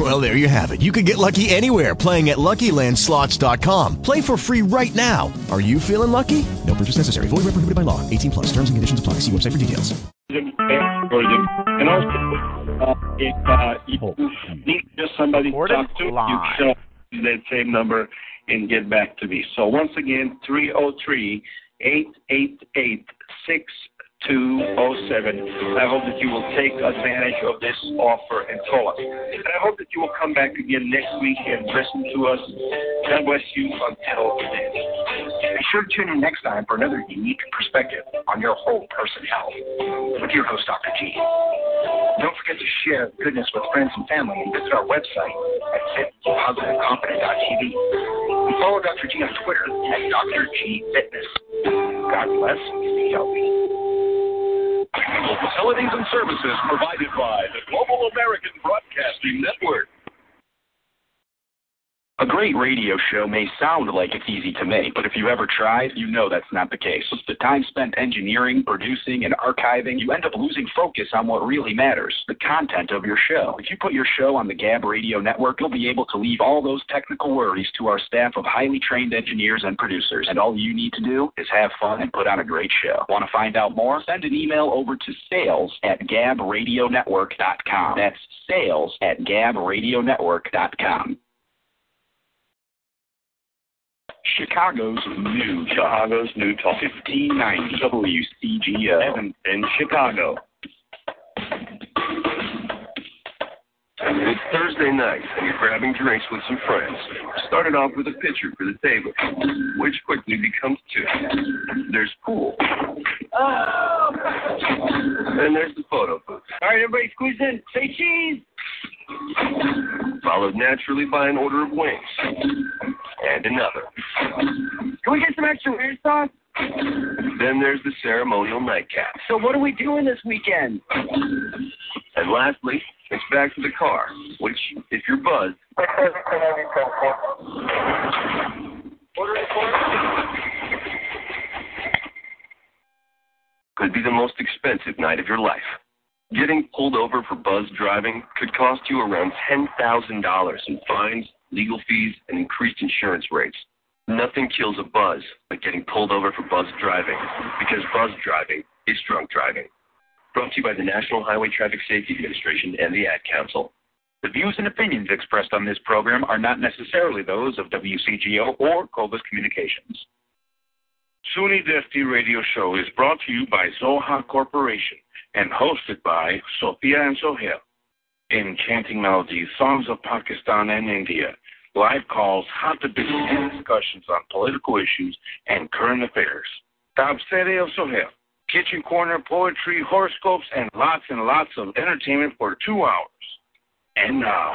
Well, there you have it. You can get lucky anywhere playing at LuckyLandSlots.com. Play for free right now. Are you feeling lucky? No purchase necessary. Void where prohibited by law. 18 plus. Terms and conditions apply. See website for details. And also, uh, if uh, you need just somebody to talk to, you can that same number and get back to me. So once again, 303 888 6207. I hope that you will take advantage of this offer and call us. And I hope that you will come back again next week and listen to us. God bless you until then. Be sure to tune in next time for another unique perspective on your whole person health with your host, Dr. G. Don't forget to share goodness with friends and family and visit our website at fitpositiveconfident.tv. And follow Dr. G on Twitter at Dr. G Fitness. God bless and stay healthy. Facilities and services provided by the Global American Broadcasting Network. A great radio show may sound like it's easy to make, but if you've ever tried, you know that's not the case. With the time spent engineering, producing, and archiving, you end up losing focus on what really matters the content of your show. If you put your show on the Gab Radio Network, you'll be able to leave all those technical worries to our staff of highly trained engineers and producers. And all you need to do is have fun and put on a great show. Want to find out more? Send an email over to sales at gabradionetwork.com. That's sales at gabradionetwork.com. Chicago's new Chicago's new talk. 1590 WCGO Evan in Chicago. It's Thursday night, and you're grabbing drinks with some friends. Started off with a pitcher for the table, which quickly becomes two. There's pool. Oh! And there's the photo booth. All right, everybody squeeze in. Say cheese. Followed naturally by an order of wings. And another. Can we get some extra weird sauce? Then there's the ceremonial nightcap. So what are we doing this weekend? And lastly, it's back to the car, which, if you're buzzed, could be the most expensive night of your life. Getting pulled over for buzz driving could cost you around $10,000 in fines, legal fees, and increased insurance rates. Nothing kills a buzz like getting pulled over for buzz driving, because buzz driving is drunk driving. Brought to you by the National Highway Traffic Safety Administration and the Ad Council. The views and opinions expressed on this program are not necessarily those of WCGO or Cobus Communications. SUNY Dusty Radio Show is brought to you by Zoha Corporation and hosted by Sophia and Sohail. Enchanting melodies, songs of Pakistan and India, live calls, hot debates, and discussions on political issues and current affairs. Tabsere of Sohail, kitchen corner, poetry, horoscopes, and lots and lots of entertainment for two hours. And now,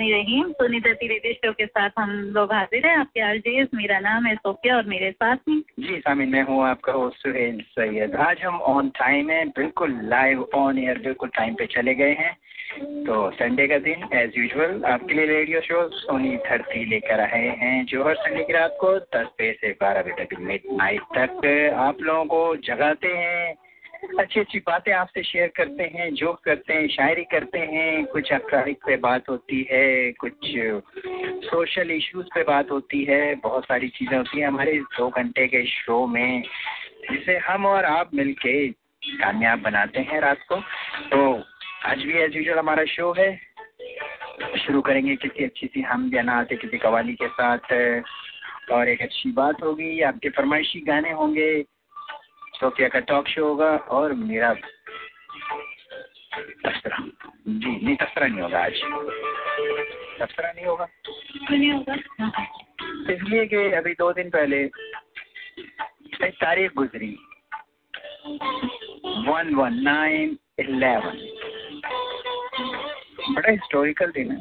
Rahim. Sunita show के साथ हम लोग हाजिर हैं। आपके RJs मेरा नाम है सोफिया और मेरे साथ में जी सामिन मैं हूँ आपका होस्ट सुहेल सैयद। आज हम ऑन टाइम है। बिल्कुल लाइव ऑन एयर बिल्कुल टाइम पे चले गए हैं। तो संडे का दिन एज यूजल आपके लिए रेडियो शो सोनी धरती लेकर आए हैं। जो हर संडे की रात को दस बजे से बारह बजे तक मिड नाइट तक आप लोगों को जगाते हैं। अच्छी अच्छी बातें आपसे शेयर करते हैं जोक करते हैं, शायरी करते हैं। कुछ अखबारिक पे बात होती है, कुछ सोशल इश्यूज़ पे बात होती है। बहुत सारी चीज़ें होती हैं हमारे दो घंटे के शो में, जिसे हम और आप मिलके कामयाब बनाते हैं रात को। तो आज भी एज यूजल हमारा शो है। शुरू करेंगे किसी अच्छी सी हम से किसी कवाली के साथ। और एक अच्छी बात होगी, आपके फरमाइशी गाने होंगे। सोफिया का टॉक शो होगा और मेरा तस्करा जी नहीं तस्करा नहीं होगा आज। तस्करा नहीं होगा? नहीं होगा। इसलिए कि अभी दो दिन पहले एक तारीख गुजरी। वन वन नाइन इलेवन बड़ा हिस्टोरिकल दिन है।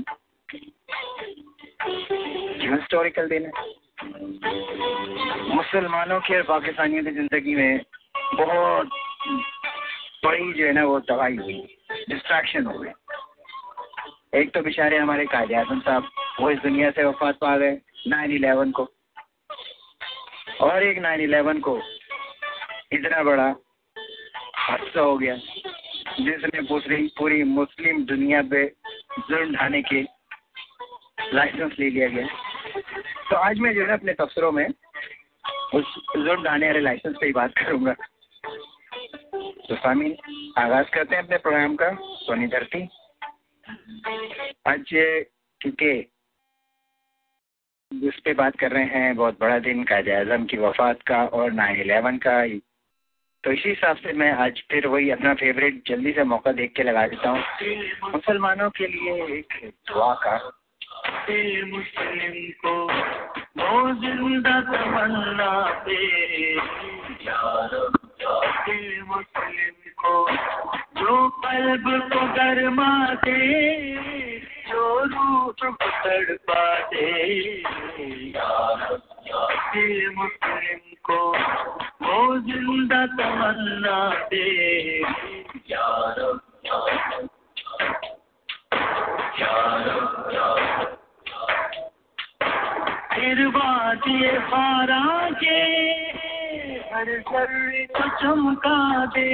हिस्टोरिकल दिन है? मुसलमानों की और पाकिस्तानियों की ज़िंदगी में बहुत बड़ी जो है ना वो तबाही हुई डिस्ट्रैक्शन हो गए एक तो बेचारे हमारे कायदे आज़म साहब, वो इस दुनिया से वफात पा गए नाइन इलेवन को। और एक नाइन इलेवन को इतना बड़ा हादसा हो गया, जिसने पूरी पूरी मुस्लिम दुनिया पे जुर्म ढाने के लाइसेंस ले लिया गया। तो आज मैं जो है अपने तबसरों में उस जुर्म ढाने वाले लाइसेंस पे ही बात करूँगा। तो स्वामी, आगाज़ करते हैं अपने प्रोग्राम का सोनी धरती आज क्योंकि जिस पे बात कर रहे हैं, बहुत बड़ा दिन, कायद अजम की वफात का और नाइन इलेवन का तो इसी हिसाब से मैं आज फिर वही अपना फेवरेट जल्दी से मौका देख के लगा देता हूँ। मुसलमानों के लिए एक दुआ का। मुस्लिम को ज़िंदा तमन्ना पे मुस्लिम को जो कल्ब को गरमा दे जो दे मुस्लिम को वो ज़िंदा दे फारा के हर सर्वे को चमका दे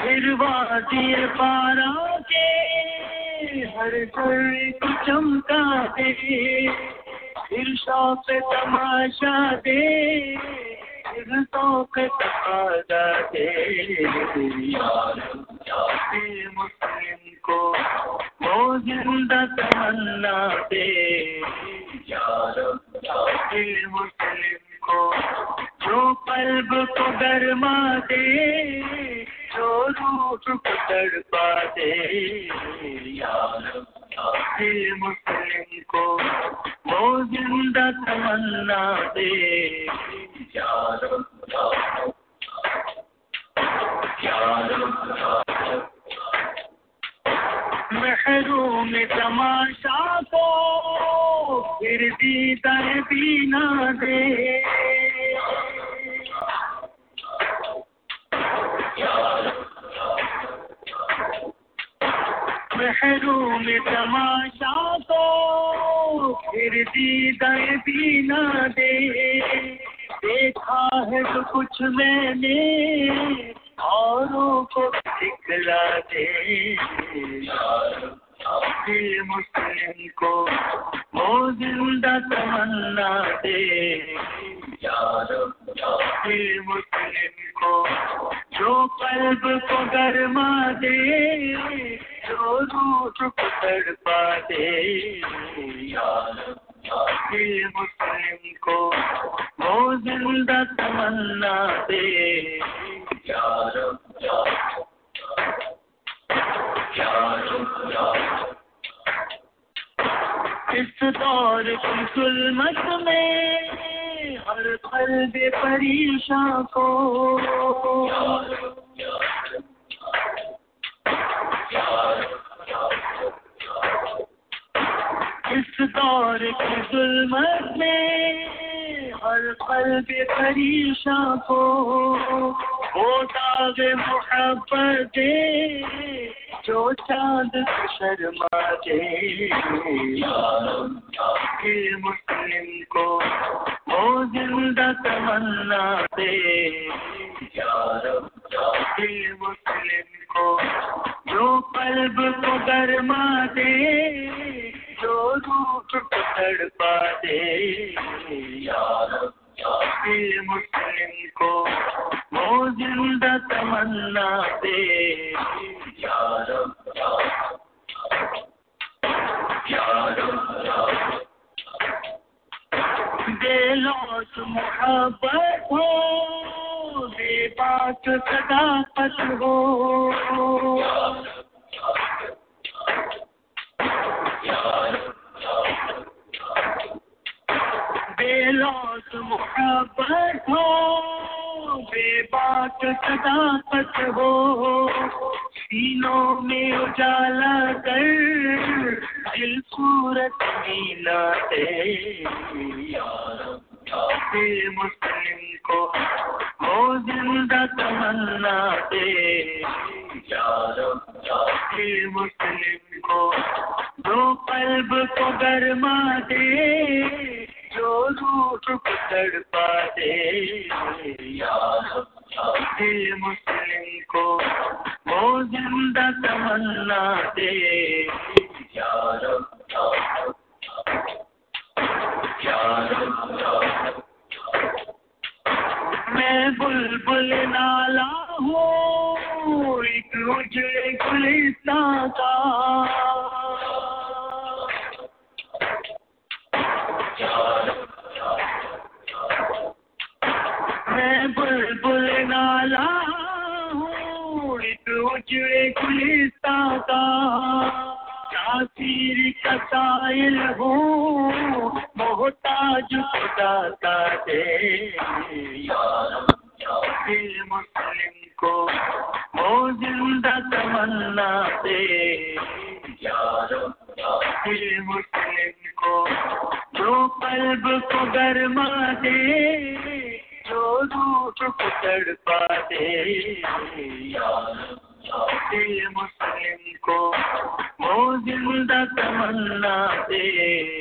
फिर वादिए फारा के हर सर्वे को चमका दे फिर शौक तमाशा दे फिर शौक तकाजा दे मुस्लिम को वो ज़िंदा तमन्ना दे मुस्लिम को जो कल्ब को गरमा दे जो रूह को तड़पा दे मुस्लिम को वो ज़िंदा तमन्ना दे महरूम तमाशा को फिर दीदार भी ना दे। महरूम तमाशा को फिर दीदार भी ना दे। देखा है तो कुछ मैंने, औरों को दिखला दे मुस्लिम को वो ज़िंदा तमन्ना दे। मुस्लिम को जो कल्ब को गरमा दे, जो रूह को तड़पा दे। मुस्लिम को वो ज़िंदा तमन्ना दे। इस दौर की जुल्मत में हर कल्ब परेशान को। इस दौर की जुलमत में हर कल्ब परेशान को। वो दाग मोहब्बत, जो चाँद शर्मा दे। मुस्लिम को वो ज़िंदा तमन्ना दे। मुस्लिम को जो कल्ब को गरमा दे। जो रूह को तड़पा दे। काफिल मुस्लिम को वो ज़िंदा तमन्ना दे। यार यार बेलोस मोहब्बत हो, बेबाक सदाकत हो। यार यार बेलौट मोहब्बत हो, बेबाक सदाकत हो। सीनों में उजाला कर दिल सूरत मीना दे मुस्लिम को हो ज़िंदा तमन्ना दे। मुस्लिम को जो कल्ब को गरमा दे। जो रूह को तड़पा दे मुस्लिम को वो ज़िंदा तमन्ना दे। मैं बुलबुल नाला हूँ, एक उजड़े गुलिस्तां का। मैं बुलबुल नाला हूँ, एक उजड़े गुलिस्तां का। तासीर का साइल हूँ, मोहताज खुदा का दे दिल मुस्लिम को वो ज़िंदा तमन्ना दे। दिल मुस्लिम जो कल्ब को गरमा दे, जो रूह को तड़पा दे। दिल मुस्लिम को वो ज़िंदा तमन्ना दे।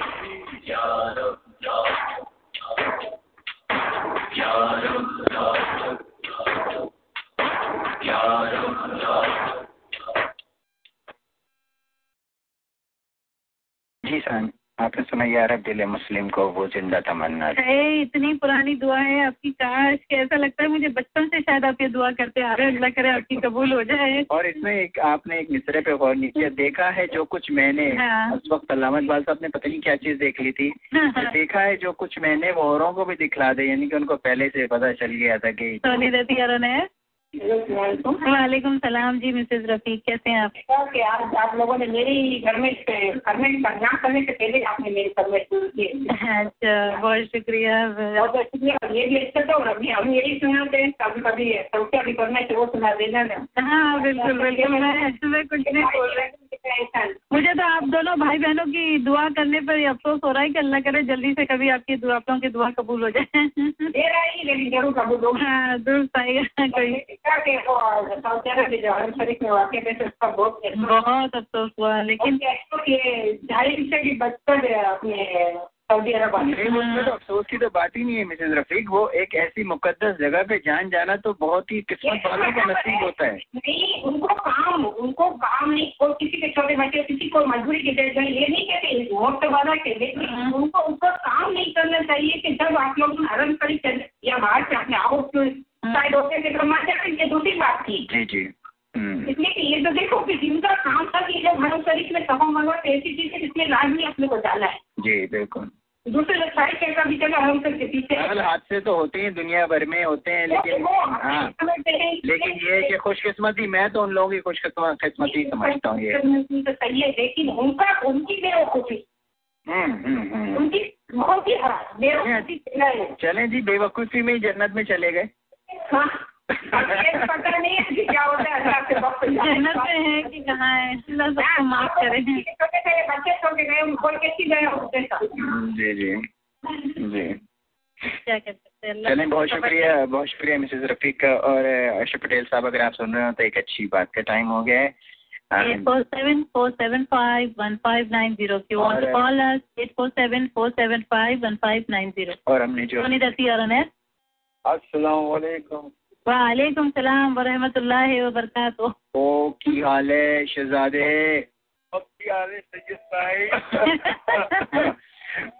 जी सर। आपने सुना यार दिल मुस्लिम को वो ज़िंदा तमन्ना है इतनी पुरानी दुआ है आपकी काश कैसा लगता है मुझे बचपन से शायद आप ये दुआ करते आ रहे हैं अल्लाह करे आपकी कबूल हो जाए और इसमें एक आपने एक मिसरे पे गौर नहीं किया देखा है जो कुछ मैंने हाँ। उस वक्त अलामत बाल साहब ने पता नहीं क्या चीज़ देख ली थी हाँ, तो हाँ। देखा है जो कुछ मैंने वो औरों को भी दिखला दे यानी कि उनको पहले से पता चल गया था की सोनी रती अरन है वालेकुम सलाम जी मिसेज रफीक कैसे हैं आप? कि आज आप लोगों ने मेरी घर में घर में यहाँ करने से पहले आपने मेरी पूरी की अच्छा बहुत शुक्रिया। बहुत बहुत शुक्रिया। ये भी अच्छा था और अभी हम यही सुनाते हैं कभी कभी क्या भी करना है वो सुना देना ना। हाँ बिल्कुल बिल्कुल मैं मैं कुछ नहीं बोल रही। मुझे तो आप दोनों भाई बहनों की दुआ करने पर अफसोस हो रहा है कि अल्लाह करे जल्दी से कभी आपकी दुआ आप लोगों की दुआ कबूल हो जाए। दे रहा है लेकिन ज़रूर कबूल होगा। हाँ दुरुस्त आएगा कोई सऊदी अरब शरीफ में बहुत अफसोस हुआ लेकिन अपने सऊदी अरब तो अफसोस की तो बात ही नहीं है मिसेज रफीक वो एक ऐसी मुकद्दस जगह पे जान जाना तो बहुत ही किस्मत वालों का नसीब होता है नहीं उनको काम उनको काम नहीं कोई किसी के छोटे बच्चे किसी को मजबूरी की जगह ये नहीं कहते वोट वाला के लेकिन उनको उनको काम नहीं करना चाहिए कि जब आप लोग शरीफ चले या बाहर से अपने आउट कमा जाए ये दूसरी बात थी। जी जी। हम्म, इसलिए कि ये तो देखो कि जिनका काम था कि जब हरम शरीफ में सफ़ा मंगवा ऐसी चीज़ है जिसमें लाजमी अपने को जाना है। जी बिल्कुल। दूसरे साइड भी पीछे हादसे तो होते हैं दुनिया भर में होते हैं लेकिन हाँ। लेकिन ये है कि खुशकिस्मती मैं तो उन लोगों की खुशकिस्मती समझता हूँ ये। तो सही है लेकिन उनका उनकी बेवकूफ़ी। हम्म, हम्म, हम्म। उनकी बहुत ही बेवकूफ़ी है। जी बेवकूफ़ी में ही जन्नत में चले गए। हाँ। पता नहीं है कि क्या होता है अल्लाह के कहाँ है अल्लाह सबको माफ़ करे। छोटे छोटे बच्चे के गए उनको कैसी गए होते जी जी। जी। क्या कर सकते हैं बहुत शुक्रिया बहुत शुक्रिया मिसेज रफीक का और अशरफ पटेल साहब अगर आप सुन रहे हो तो एक अच्छी बात का टाइम हो गया है। Eight four seven four seven five one five nine zero if you want to call us eight four seven four seven five one five nine zero. और हमने जो सोनी है अस्सलाम वालेकुम सलाम वरहमतुल्लाहि व बरकातुहू ओ की हाल है शहजादे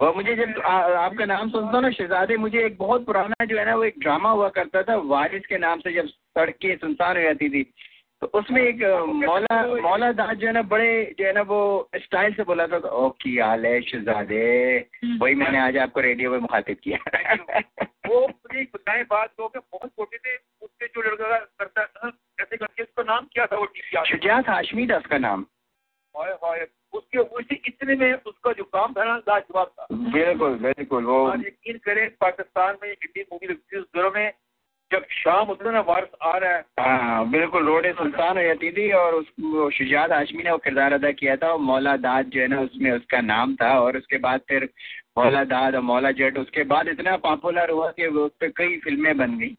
वो मुझे जब आ, आपका नाम सुनता हूँ ना शहजादे मुझे एक बहुत पुराना जो है ना वो एक ड्रामा हुआ करता था वारिस के नाम से जब सड़कें सुनसान हो जाती थी। तो उसमें एक मौला मौला दास जो है ना बड़े जो है ना वो स्टाइल से बोला था ओ की हाल है शहजादे? वही मैंने आज आपको रेडियो में मुखातिब किया। वो मुझे बताएँ बात तो बहुत छोटे थे उससे जो लड़का करता था कैसे करके उसका नाम क्या था वो शुजात हाशमी था उसका नाम। हाय हाय उसके उसी इतने में उसका जो काम था ना लाजवाब था। बिल्कुल बिल्कुल वो यकीन करें पाकिस्तान में इंडियन मूवी लगती थी उस दौरों में जब शाम होता ना वारस आ रहा है। हाँ बिल्कुल रोड सुल्तान हो जाती थी और उस शुजात हाशमी ने वो किरदार अदा किया था और मौला दाद जो है ना उसमें उसका नाम था और उसके बाद फिर मौला दाद और मौला जट उसके बाद इतना पॉपुलर हुआ कि उस पर कई फ़िल्में बन गई।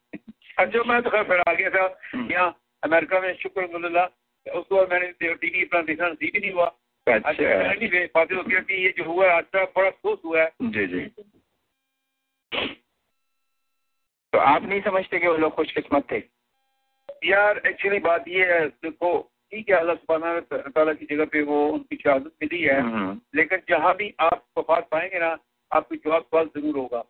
अच्छा मैं तो खैर फिर आ गया था यहाँ अमेरिका में शुक्र उसके बाद मैंने टीवी अपना देखना नसीब ही नहीं हुआ। अच्छा। होती ये जो हुआ है अच्छा बड़ा अफसोस हुआ है। जी जी। तो आप नहीं समझते कि वो लोग खुशकिस्मत थे? यार एक्चुअली बात ये है देखो ठीक है अल्लाह सुबहाना ताला की जगह पे वो उनकी शहादत मिली है। लेकिन जहाँ भी आप वफात पाएँगे ना आपको जवाब सवाल ज़रूर होगा।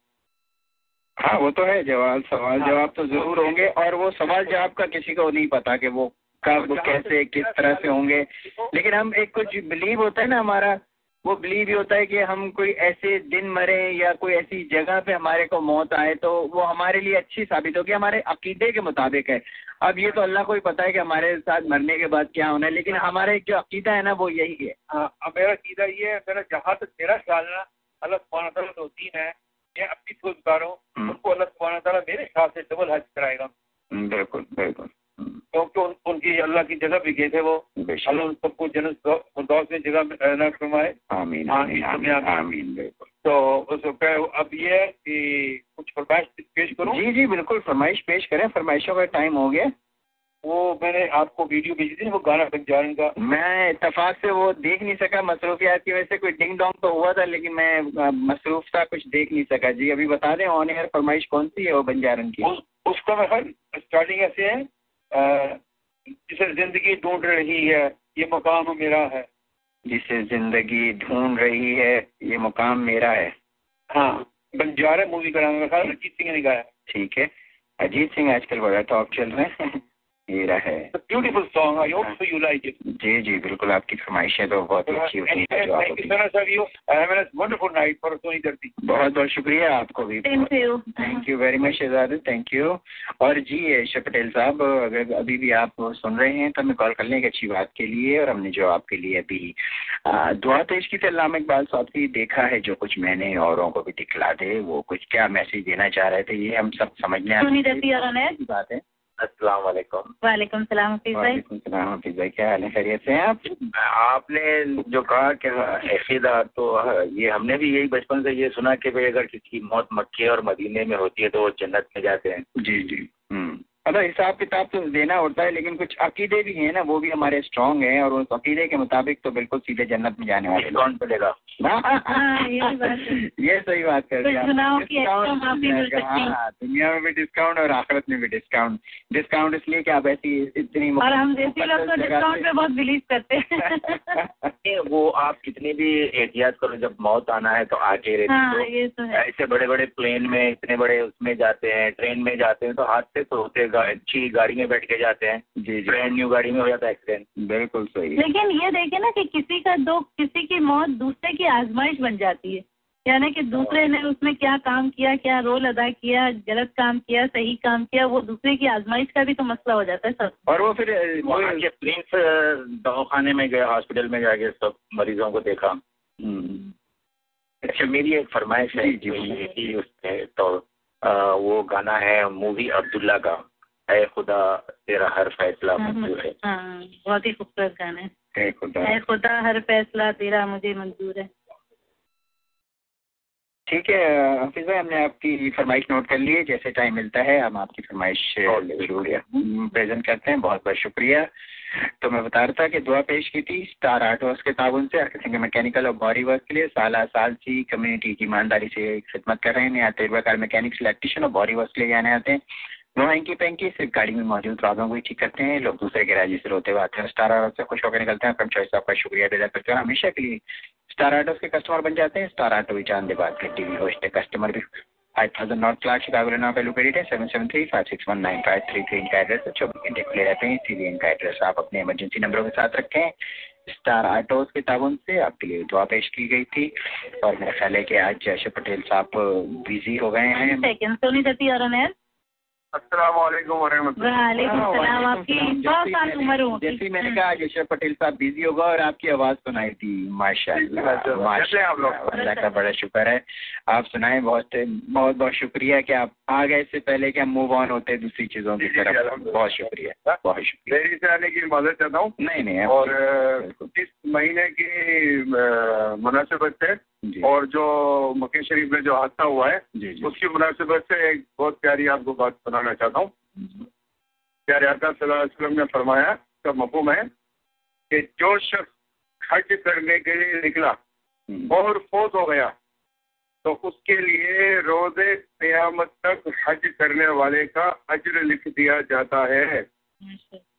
हाँ वो तो है जवाब सवाल हाँ, जवाब तो ज़रूर होंगे और वो सवाल जवाब का किसी को नहीं पता कि वो कब कैसे किस तरह से होंगे। लेकिन हम एक कुछ बिलीव होता है ना हमारा वो बिलीव ही होता है कि हम कोई ऐसे दिन मरे या कोई ऐसी जगह पे हमारे को मौत आए तो वो हमारे लिए अच्छी साबित होगी हमारे अकीदे के मुताबिक है। अब ये तो अल्लाह को ही पता है कि हमारे साथ मरने के बाद क्या होना है लेकिन हमारा एक जो अकीदा है ना वो यही है। हाँ मेरा अकीदा ये है मेरा जहाँ तक मेरा ख्याल है ना अल्लाह सुबहाना तो दीन है मैं अपनी सोच बता रहा हूँ हम्म। उनको अल्लाह सुबहाना मेरे ख्याल से डबल हज कराएगा। बिल्कुल बिल्कुल। क्योंकि उन, उनकी अल्लाह की जगह भी गए थे वो। अल्लाह उन सबको जन्नत में जगह रहना फरमाए। आमीन आमीन आमीन बिल्कुल। तो उस अब ये है कि कुछ फरमाइश पेश करूँ? जी जी बिल्कुल फरमाइश पेश करें। फरमाइशों का टाइम हो गया। वो मैंने आपको वीडियो भेजी थी वो गाना बंजारन का मैं इतफाक से वो देख नहीं सका मसरूफियात की वजह से कोई डिंग डोंग तो हुआ था लेकिन मैं मसरूफ था कुछ देख नहीं सका। जी अभी बता दें ऑन एयर फरमाइश कौन सी है वो बंजारन की? उसका मैं स्टार्टिंग ऐसे है जिसे ज़िंदगी ढूंढ रही है ये मुकाम मेरा है। जिसे ज़िंदगी ढूंढ रही है ये मुकाम मेरा है। हाँ बंजारा मूवी का नाम रखा अजीत सिंह ने गाया ठीक है। अजीत सिंह आजकल बड़ा टॉप चल रहे हैं। मेरा है। Beautiful song I hope so you like it जी जी बिल्कुल आपकी फरमाइशें तो बहुत अच्छी होती है जो आप वंडरफुल नाइट फॉर सोनी धरती बहुत बहुत शुक्रिया आपको भी। Thank you thank you very much Shahzad thank you और जी यश पटेल साहब अगर अभी भी आप सुन रहे हैं तो हमें कॉल कर लें एक अच्छी बात के लिए और हमने जो आपके लिए अभी दुआ पेश की थी अल्लाह इकबाल साहब की देखा है जो कुछ मैंने औरों को भी दिखला दे वो कुछ क्या मैसेज देना चाह रहे थे ये हम सब समझने बात है। अस्सलाम वालेकुम वालेकुम सलाम हफीज भाई। सलाम हफीज भाई क्या हाल है? खैरियत से आप? आपने जो कहा कि अकीदा तो ये हमने भी यही बचपन से ये सुना कि भाई अगर किसी की मौत मक्के और मदीने में होती है तो वो जन्नत में जाते हैं। जी जी। हम्म। मतलब हिसाब किताब तो देना होता है लेकिन कुछ अकीदे भी हैं ना वो भी हमारे स्ट्रांग हैं और उस अकीदे के मुताबिक तो बिल्कुल सीधे जन्नत में जाने वाले कौन पड़ेगा हाँ, ये सही बात कर हाँ, दुनिया में भी डिस्काउंट और आखिरत में भी डिस्काउंट डिस्काउंट इसलिए कि आप ऐसी इतनी और हम देसी लोग तो डिस्काउंट पे बहुत बिलीव करते हैं। वो आप कितनी भी एहतियात करो जब मौत आना है तो आके रहती हाँ, तो है। ऐसे बड़े बड़े प्लेन में इतने बड़े उसमें जाते हैं ट्रेन में जाते हैं तो हादसे तो होते अच्छी गाड़ी में बैठ के जाते हैं। जी ब्रांड न्यू गाड़ी में हो जाता है एक्सीडेंट बिल्कुल सही। लेकिन ये देखे ना कि किसी का दो किसी की मौत दूसरे की आजमाइश बन जाती है। यानी कि दूसरे ने उसमें क्या काम किया क्या रोल अदा किया गलत काम किया सही काम किया वो दूसरे की आजमाइश का भी तो मसला हो जाता है सब। और वो फिर प्रिंस दवाखाने में गए हॉस्पिटल में जाके सब मरीजों को देखा। हम्म। अच्छा मेरी एक फरमाइश है जी उस तो आ, वो गाना है मूवी अब्दुल्ला का। है खुदा तेरा हर फैसला हम्म, मंजूर है। हाँ, बहुत ही खूबसूरत गाना है। खुदा। खुदा हर फैसला तेरा मुझे मंजूर है। ठीक है हफीज भाई हमने आपकी फरमाइश नोट कर ली है। जैसे टाइम मिलता है हम आपकी फरमाइश ज़रूर प्रेजेंट करते हैं। बहुत बहुत शुक्रिया। तो मैं बता रहा था कि दुआ पेश की थी स्टार आर्ट वर्क के ताउन से। के मैकेनिकल और बॉडी वर्क के लिए साल साल से कम्युनिटी की ईमानदारी से खिदमत कर रहे हैं। यहाँ तजुर्बाकार मैकेनिक्स इलेक्ट्रिशियन और बॉडी वर्क के लिए जाने आते हैं। नो हैंकी पैंकी सिर्फ़ गाड़ी में मौजूद प्रॉब्लम को ठीक करते हैं। लोग दूसरे गैराजी से रोते हुए आते हैं स्टार आर्ट से खुश होकर निकलते हैं। कम चॉइस आपका शुक्रिया अदा करते हैं। हमेशा के लिए स्टार आर्टोस के कस्टमर बन जाते हैं। स्टार आर्टो भी चांदे बात के टीवी होस्ट है। कस्टमर भी 5000 नॉर्थ क्लास शिकागो इलिनॉय पे लोकेटेड है। 7735619533 इनका एड्रेस है। चौबीस घंटे खुले रहते हैं। इसीलिए इनका एड्रेस आप अपने इमरजेंसी नंबरों के साथ रखें। स्टार ऑटोज के ताबन से आपके लिए दुआ पेश की गई थी। और मेरा ख्याल है कि आज जयशर पटेल साहब बिज़ी हो गए हैं। जैसे ही मैंने कहा जयशर पटेल साहब बिज़ी होगा और आपकी आवाज़ सुनाई थी माशाल्लाह अल्लाह का बड़ा शुक्र है। आप सुनाए बहुत बहुत बहुत शुक्रिया कि आप आ गए इससे पहले कि हम मूव ऑन होते हैं दूसरी चीज़ों की तरफ़। बहुत शुक्रिया बहुत शुक्रिया। देरी से आने की मदद चाहता हूँ। नहीं नहीं और इस महीने की मुनासिबत से और जो मक्के शरीफ में जो हादसा हुआ है उसकी मुनासिबत से एक बहुत प्यारी आपको बात सुनाना चाहता हूँ। प्यारे आका वसल्लम ने फरमाया का मफहूम है कि जो शख्स हज करने के लिए निकला और फोत हो गया तो उसके लिए रोज़े क्यामत तक हज करने वाले का अज्र लिख दिया जाता है।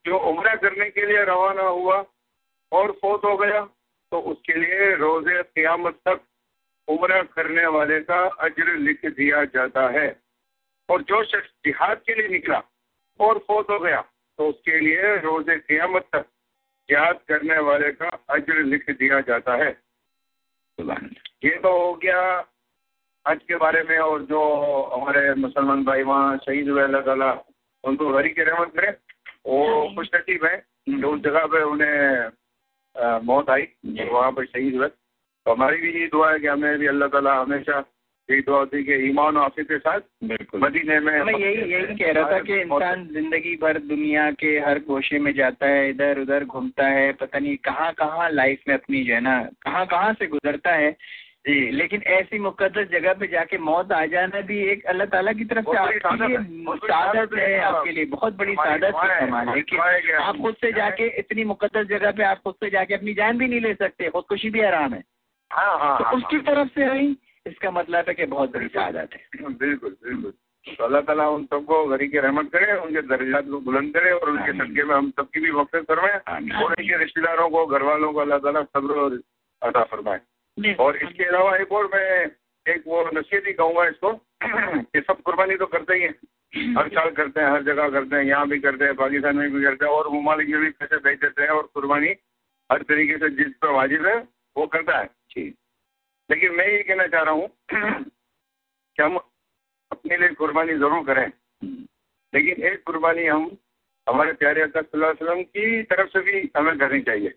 जो उम्र करने के लिए रवाना हुआ और फोत हो गया तो उसके लिए रोज़े क्यामत तक उम्र करने वाले का अज्र लिख दिया जाता है। और जो शख्स जिहाद के लिए निकला और फोत हो गया तो उसके लिए रोज़े क्यामत तक जिहाद करने वाले का अज्र लिख दिया जाता है। ये तो हो गया हज के बारे में और जो हमारे मुसलमान भाई वहाँ शहीद हुए अल्लाह ताला उनको गरी के रहमत करें। वो खुश नसीब है जो उस जगह पे उन्हें मौत आई वहाँ पर शहीद हुए। तो हमारी भी यही दुआ है कि हमें भी अल्लाह ताला हमेशा यही दुआ होती है कि ईमान और आफिस के साथ बिल्कुल। मदीने में मैं यही यही कह रहा था कि इंसान ज़िंदगी भर दुनिया के हर गोशे में जाता है इधर उधर घूमता है पता नहीं कहाँ कहाँ लाइफ में अपनी जो है ना कहाँ कहाँ से गुजरता है। जी। लेकिन ऐसी मुकदस जगह पे जाके मौत आ जाना भी एक अल्लाह ताला की तरफ़ से आपके लिए सादत है आपके लिए बहुत बड़ी सादत है आप खुद से जाके इतनी मुकदस जगह पे आप खुद से जाके अपनी जान भी नहीं ले सकते खुदकुशी भी आराम है। हाँ हाँ तो उसकी तरफ़ से आई इसका मतलब है कि बहुत बड़ी सादत है। बिल्कुल बिल्कुल। तो अल्लाह ताला उन सबको गरी के रहमत करे उनके दर्जात को बुलंद करे और उनके सदके में हम सबकी भी मकसद फरमाए और उनके रिश्तेदारों को घर वालों को अल्लाह ताला सब्र अदा फरमाए। और इसके अलावा एक और मैं एक वो नसीहत ही कहूँगा इसको ये सब कुर्बानी तो करते ही हैं। हर साल करते हैं हर जगह करते हैं यहाँ भी करते हैं पाकिस्तान में भी करते हैं और ममालिक में भी पैसे भेज देते हैं और कुर्बानी हर तरीके से जिस पर वाजिब है वो करता है। ठीक लेकिन मैं ये कहना चाह रहा हूँ कि हम अपने लिए कुर्बानी ज़रूर करें। लेकिन एक कुर्बानी हम हमारे प्यारे वसल्लम की तरफ़ से भी हमें करनी चाहिए।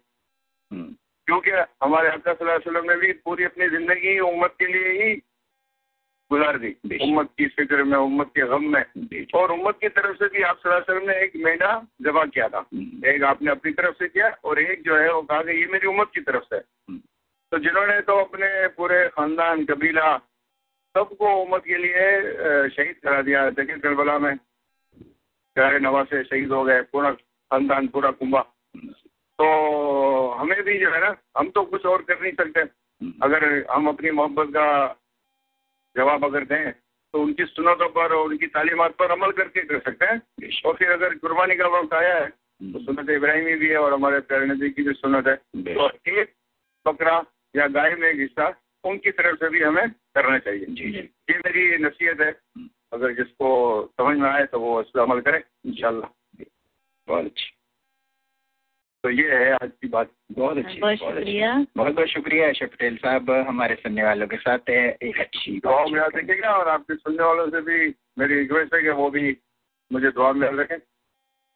क्योंकि हमारे वसल्लम ने भी पूरी अपनी ज़िंदगी उम्मत के लिए ही गुजार दी। उम्मत की फ़िक्र में उम्मत के गम में। और उम्मत की तरफ़ से भी आप वसल्लम ने एक मेढा जमा किया था। एक आपने अपनी तरफ़ से किया और एक जो है वो कहा कि ये मेरी उम्मत की तरफ़ से तो जिन्होंने तो अपने पूरे खानदान कबीला सबको उम्मत के लिए शहीद करा दिया। देखिए करबला में प्यारे नवाज़ से शहीद हो गए पूरा खानदान पूरा कुंभा। तो हमें भी जो है ना हम तो कुछ और कर नहीं सकते। अगर हम अपनी मोहब्बत का जवाब अगर दें तो उनकी सुनतों पर और उनकी तालीमत पर अमल करके कर सकते हैं। और फिर अगर कुर्बानी का वक्त आया है तो सुनत इब्राहिमी भी है और हमारे प्यारे नदी की भी सुनत है। तो एक बकरा या गाय में एक हिस्सा उनकी तरफ़ से भी हमें करना चाहिए। जी जी। ये मेरी नसीहत है। अगर जिसको समझ में आए तो वो इस पर अमल करे इंशाल्लाह। बहुत अच्छी। तो ये है आज की बात। बहुत अच्छी बहुत शुक्रिया। बहुत बहुत शुक्रिया अशोक पटेल साहब हमारे सुनने वालों के साथ। एक अच्छी दुआ में याद रखिएगा और आपके सुनने वालों से भी मेरी रिक्वेस्ट है कि वो भी मुझे दुआ में याद रखें।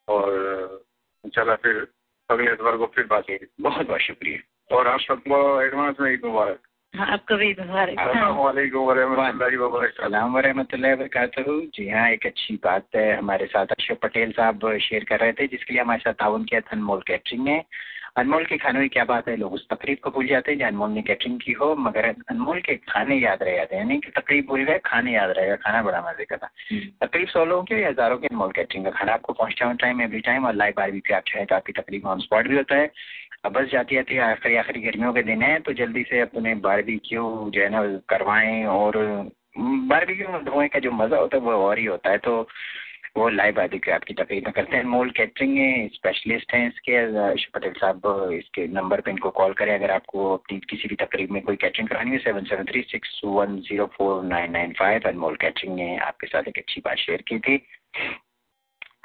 और इंशाल्लाह फिर अगले एतवार को फिर बात होगी। बहुत बहुत शुक्रिया। और आप सबको एडवांस में ईद मुबारक। हाँ आपको भी मुबारक। सलाम वरहमतुल्लाहि वबरकातुहू। जी हाँ एक अच्छी बात है। हमारे साथ अशोक पटेल साहब शेयर कर रहे थे जिसके लिए हमारे साथ ताउन किया था अनमोल कैटरिंग ने। अनमोल के खानों की क्या बात है लोग उस तकरीब को भूल जाते हैं। अनमोल ने कैटरिंग की हो मगर अनमोल के खाने याद रह जाते हैं। यानी कि तकरीब भूल गए खाने याद रहेगा खाना बड़ा मज़े का था। तकरीब सौ लोगों के या हज़ारों के अनमोल कैटरिंग का खाना आपको पहुँचता है टाइम एवरी टाइम और लाइव बार भी आप चाहे तो आपकी तकरीब ऑन स्पॉट भी होता है। अब बस जाती जाती आखिरी आखिरी गर्मियों के दिन है तो जल्दी से अपने बारबेक्यू जो है ना, करवाएँ और बारबेक्यू में धुएँ का जो मज़ा होता है वो और ही होता है। तो वो लाइव आदि की आपकी तकरीर में करते हैं। मोल कैटरिंग स्पेशलिस्ट हैं इसके पटेल साहब, इसके नंबर पे इनको कॉल करें। अगर आपको अपनी किसी भी तकरीब में कोई कैटरिंग करानी है seven seven three six one zero four nine nine five Anmol catering ने आपके साथ एक अच्छी बात शेयर की थी।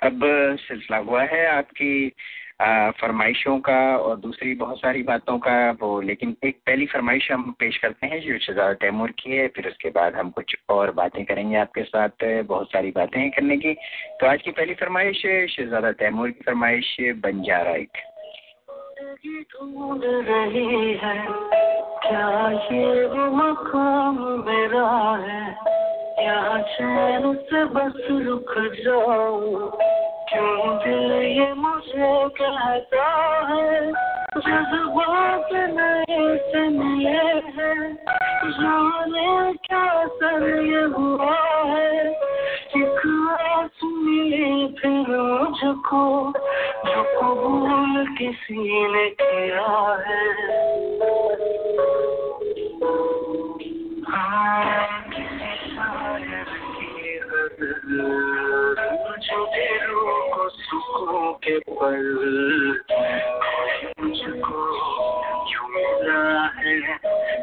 अब, सिलसिला हुआ है आपकी फरमाइशों का और दूसरी बहुत सारी बातों का वो, लेकिन एक पहली फरमाइश हम पेश करते हैं जो शहजादा तैमूर की है, फिर उसके बाद हम कुछ और बातें करेंगे आपके साथ, बहुत सारी बातें हैं करने की। तो आज की पहली फरमाइश शहजादा तैमूर की फरमाइश बंजारा एक रही है? क्या मेरा है? या चैन से बस रुक जाऊँ? क्यों दिल ये मुझे कहता है जज्बात नए से मिले हैं जाने क्या सर ये हुआ है एक आस मिली फिर मुझको जो कबूल किसी ने किया है हाँ किसी शायर की गज़ल जो दिलों को सुकून के पल। मुझको यूँ है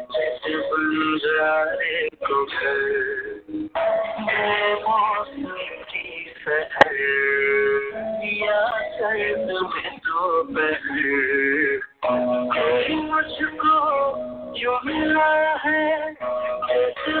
जैसे बन जाए को मुझको मिला है जैसे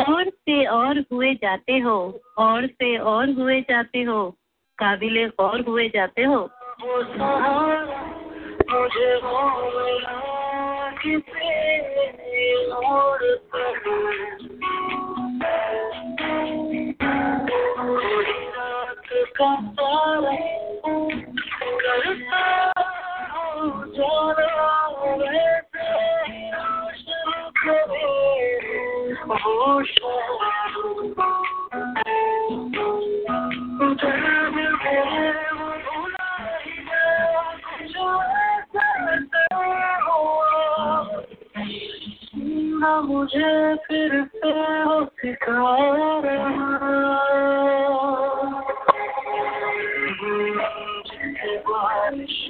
और से और हुए जाते हो, और से और हुए जाते हो, काबिले गौर हुए जाते हो। मुझे और मुझे फिर से हो सिखा रहा बारिश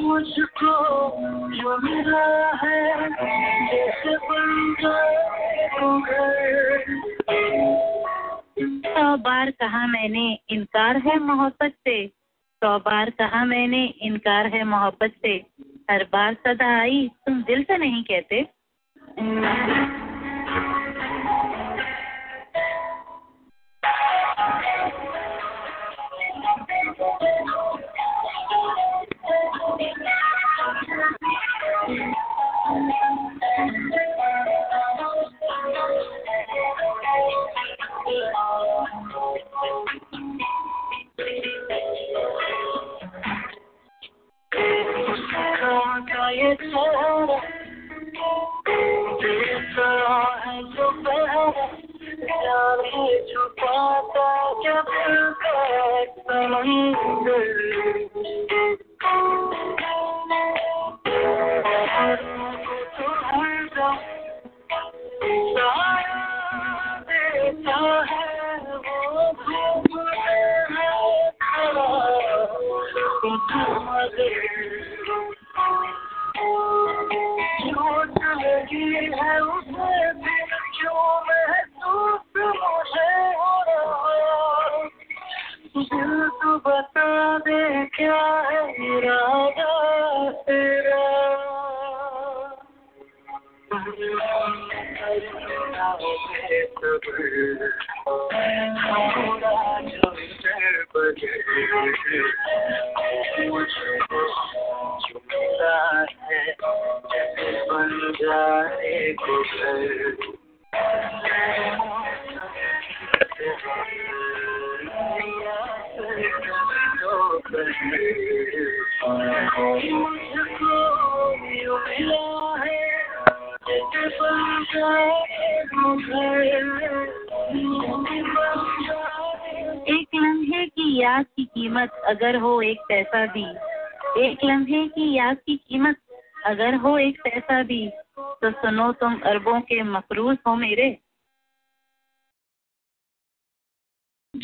मुझको जो मिला है, जैसे बन सौ बार कहा मैंने, इनकार है मोहब्बत से। सौ बार कहा मैंने, इनकार है मोहब्बत से। हर बार सदा आई, तुम दिल से नहीं कहते। उसका Thank you.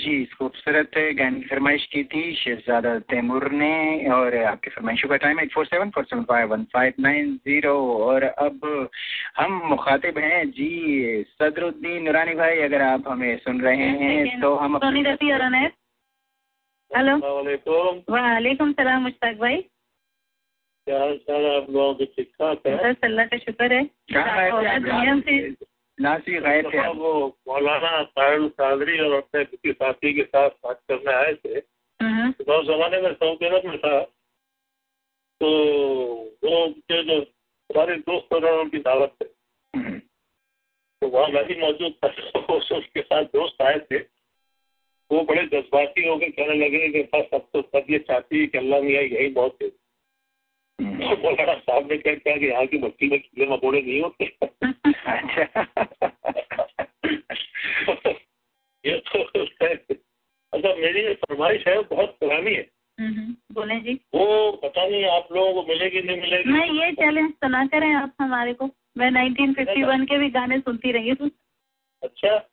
जी खूबसूरत गाने की फरमाइश की थी शहजादा तैमूर ने और आपकी फरमाइशों का time eight four seven four seven five one five nine zero और अब हम मुखातिब हैं। जी सदरुद्दीन नुरानी भाई अगर आप हमें सुन रहे हैं तो हम अपनी हेलो वालेकुम सलाम मुश्ताक भाई. क्या हाल चाल आप लोगों के? ठीक ठाक है? बस अल्लाह का शुक्र है। कहाँ दुनिया से नासी गए थे हाँ, वो मौलाना तारुल कादरी और अपने किसी साथी के साथ बात करने आए थे। हम्म, तो उस जमाने में सऊदीअरब में था। तो वो उनके जो हमारे दोस्त वगैरह उनकी दावत थे तो वहाँ मैं भी मौजूद था। तो उसके साथ दोस्त आए थे। वो बड़े जज्बाती हो गए। कहने लगे कि बस अब तो सब ये चाहती है कि अल्लाह मियाँ यही बहुत है। तो मौलाना साहब ने क्या किया कि यहाँ की मट्टी में कीड़े मकोड़े नहीं होते। ये तो अच्छा मेरी ये फरमाइश है वो बहुत पुरानी है। हम्म, बोले जी। वो पता नहीं आप लोगों को मिलेगी नहीं मिलेगी। मैं ये चैलेंज सुना करें आप हमारे को। मैं 1951 के भी गाने सुनती रही हूँ। अच्छा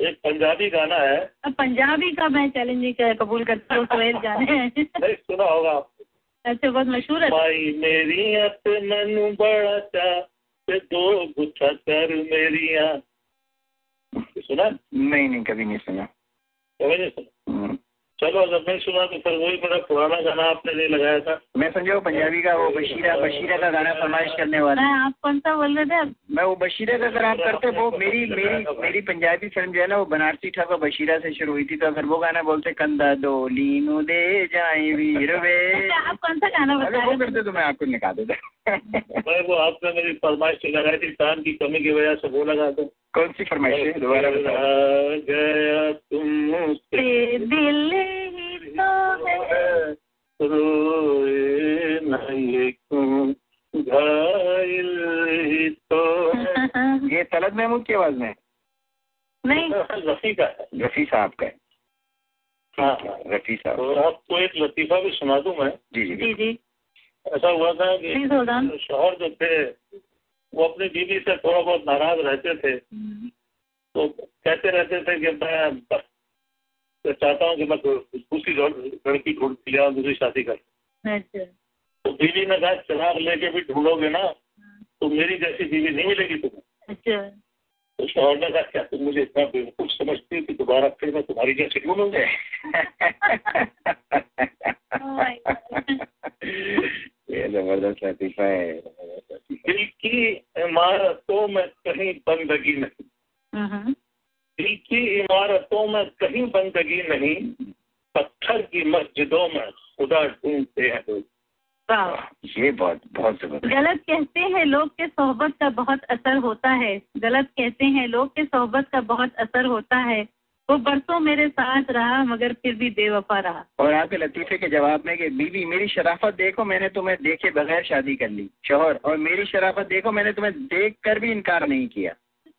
एक पंजाबी गाना है। अब पंजाबी का मैं चैलेंज नहीं कर- कबूल करता हूँ सोहेल गाने नहीं सुना होगा आपने। अच्छा बहुत मशहूर है। माई मेरी अत मैनू बड़ा चा ते दो गुच्छा कर मेरिया सुना? नहीं नहीं कभी नहीं सुना। कभी नहीं सुना चलो अगर नहीं सुना तो फिर वही बड़ा पुराना गाना आपने नहीं लगाया था। मैं समझा वो पंजाबी का वो बशीरा बशीरा का गाना फरमाइश करने वाला। मैं आप कौन सा बोल रहे थे? मैं वो बशीरा का अगर आप करते वो मेरी मेरी मेरी पंजाबी फ़िल्म जो है ना वो बनारसी ठाकुर बशीरा से शुरू हुई थी तो अगर वो गाना बोलते कंधा दो लीनू दे जाए वीर वे। अच्छा, आप कौन सा गाना बता वो करते तो मैं आपको निकाल देता। मैं वो आपने मेरी फरमाइश लगाई थी टाइम की कमी की वजह से वो लगा दो। कौन सी फरमाइश है? दोबारा बताओ। गया तुम दिल ही तो है। रोए न ये क्यों घायल ही तो है। ये तलत महमूद की आवाज़ में नहीं। रफी का है। रफी साहब का है। हाँ। हाँ रफी साहब। तो आपको एक लतीफा भी सुना दूँ मैं? जी जी जी जी। ऐसा हुआ था कि. शोहर जो थे वो अपनी बीवी से थोड़ा बहुत नाराज़ रहते थे। तो कहते रहते थे कि मैं तो चाहता हूँ कि मैं दूसरी लड़की ढूंढ के ले दूसरी शादी कर। अच्छा। तो बीवी ने कहा चिराग लेके भी ढूंढोगे ना तो मेरी जैसी बीवी नहीं मिलेगी तुम्हें। अच्छा तो शोहर ने कहा क्या तुम मुझे इतना बेवकूफ़ समझती हो कि दोबारा फिर मैं तुम्हारी जैसी ढूंढूँगा ये ज़बरदस्त लतीफा है दिल की इमारतों में कहीं बंदगी नहीं। हम्म, दिल की इमारतों में कहीं बंदगी नहीं। पत्थर की मस्जिदों में खुदा ढूंढते हैं लोग। ये बहुत बहुत ज़बरदस्त। गलत कहते हैं लोग के सोहबत का बहुत असर होता है। गलत कहते हैं लोग के सोहबत का बहुत असर होता है। वो बरसों मेरे साथ रहा मगर फिर भी बेवफा रहा। और आपके लतीफे के जवाब में कि बीवी मेरी शराफत देखो मैंने तुम्हें देखे बगैर शादी कर ली। शोहर और मेरी शराफत देखो मैंने तुम्हें देख कर भी इनकार नहीं किया।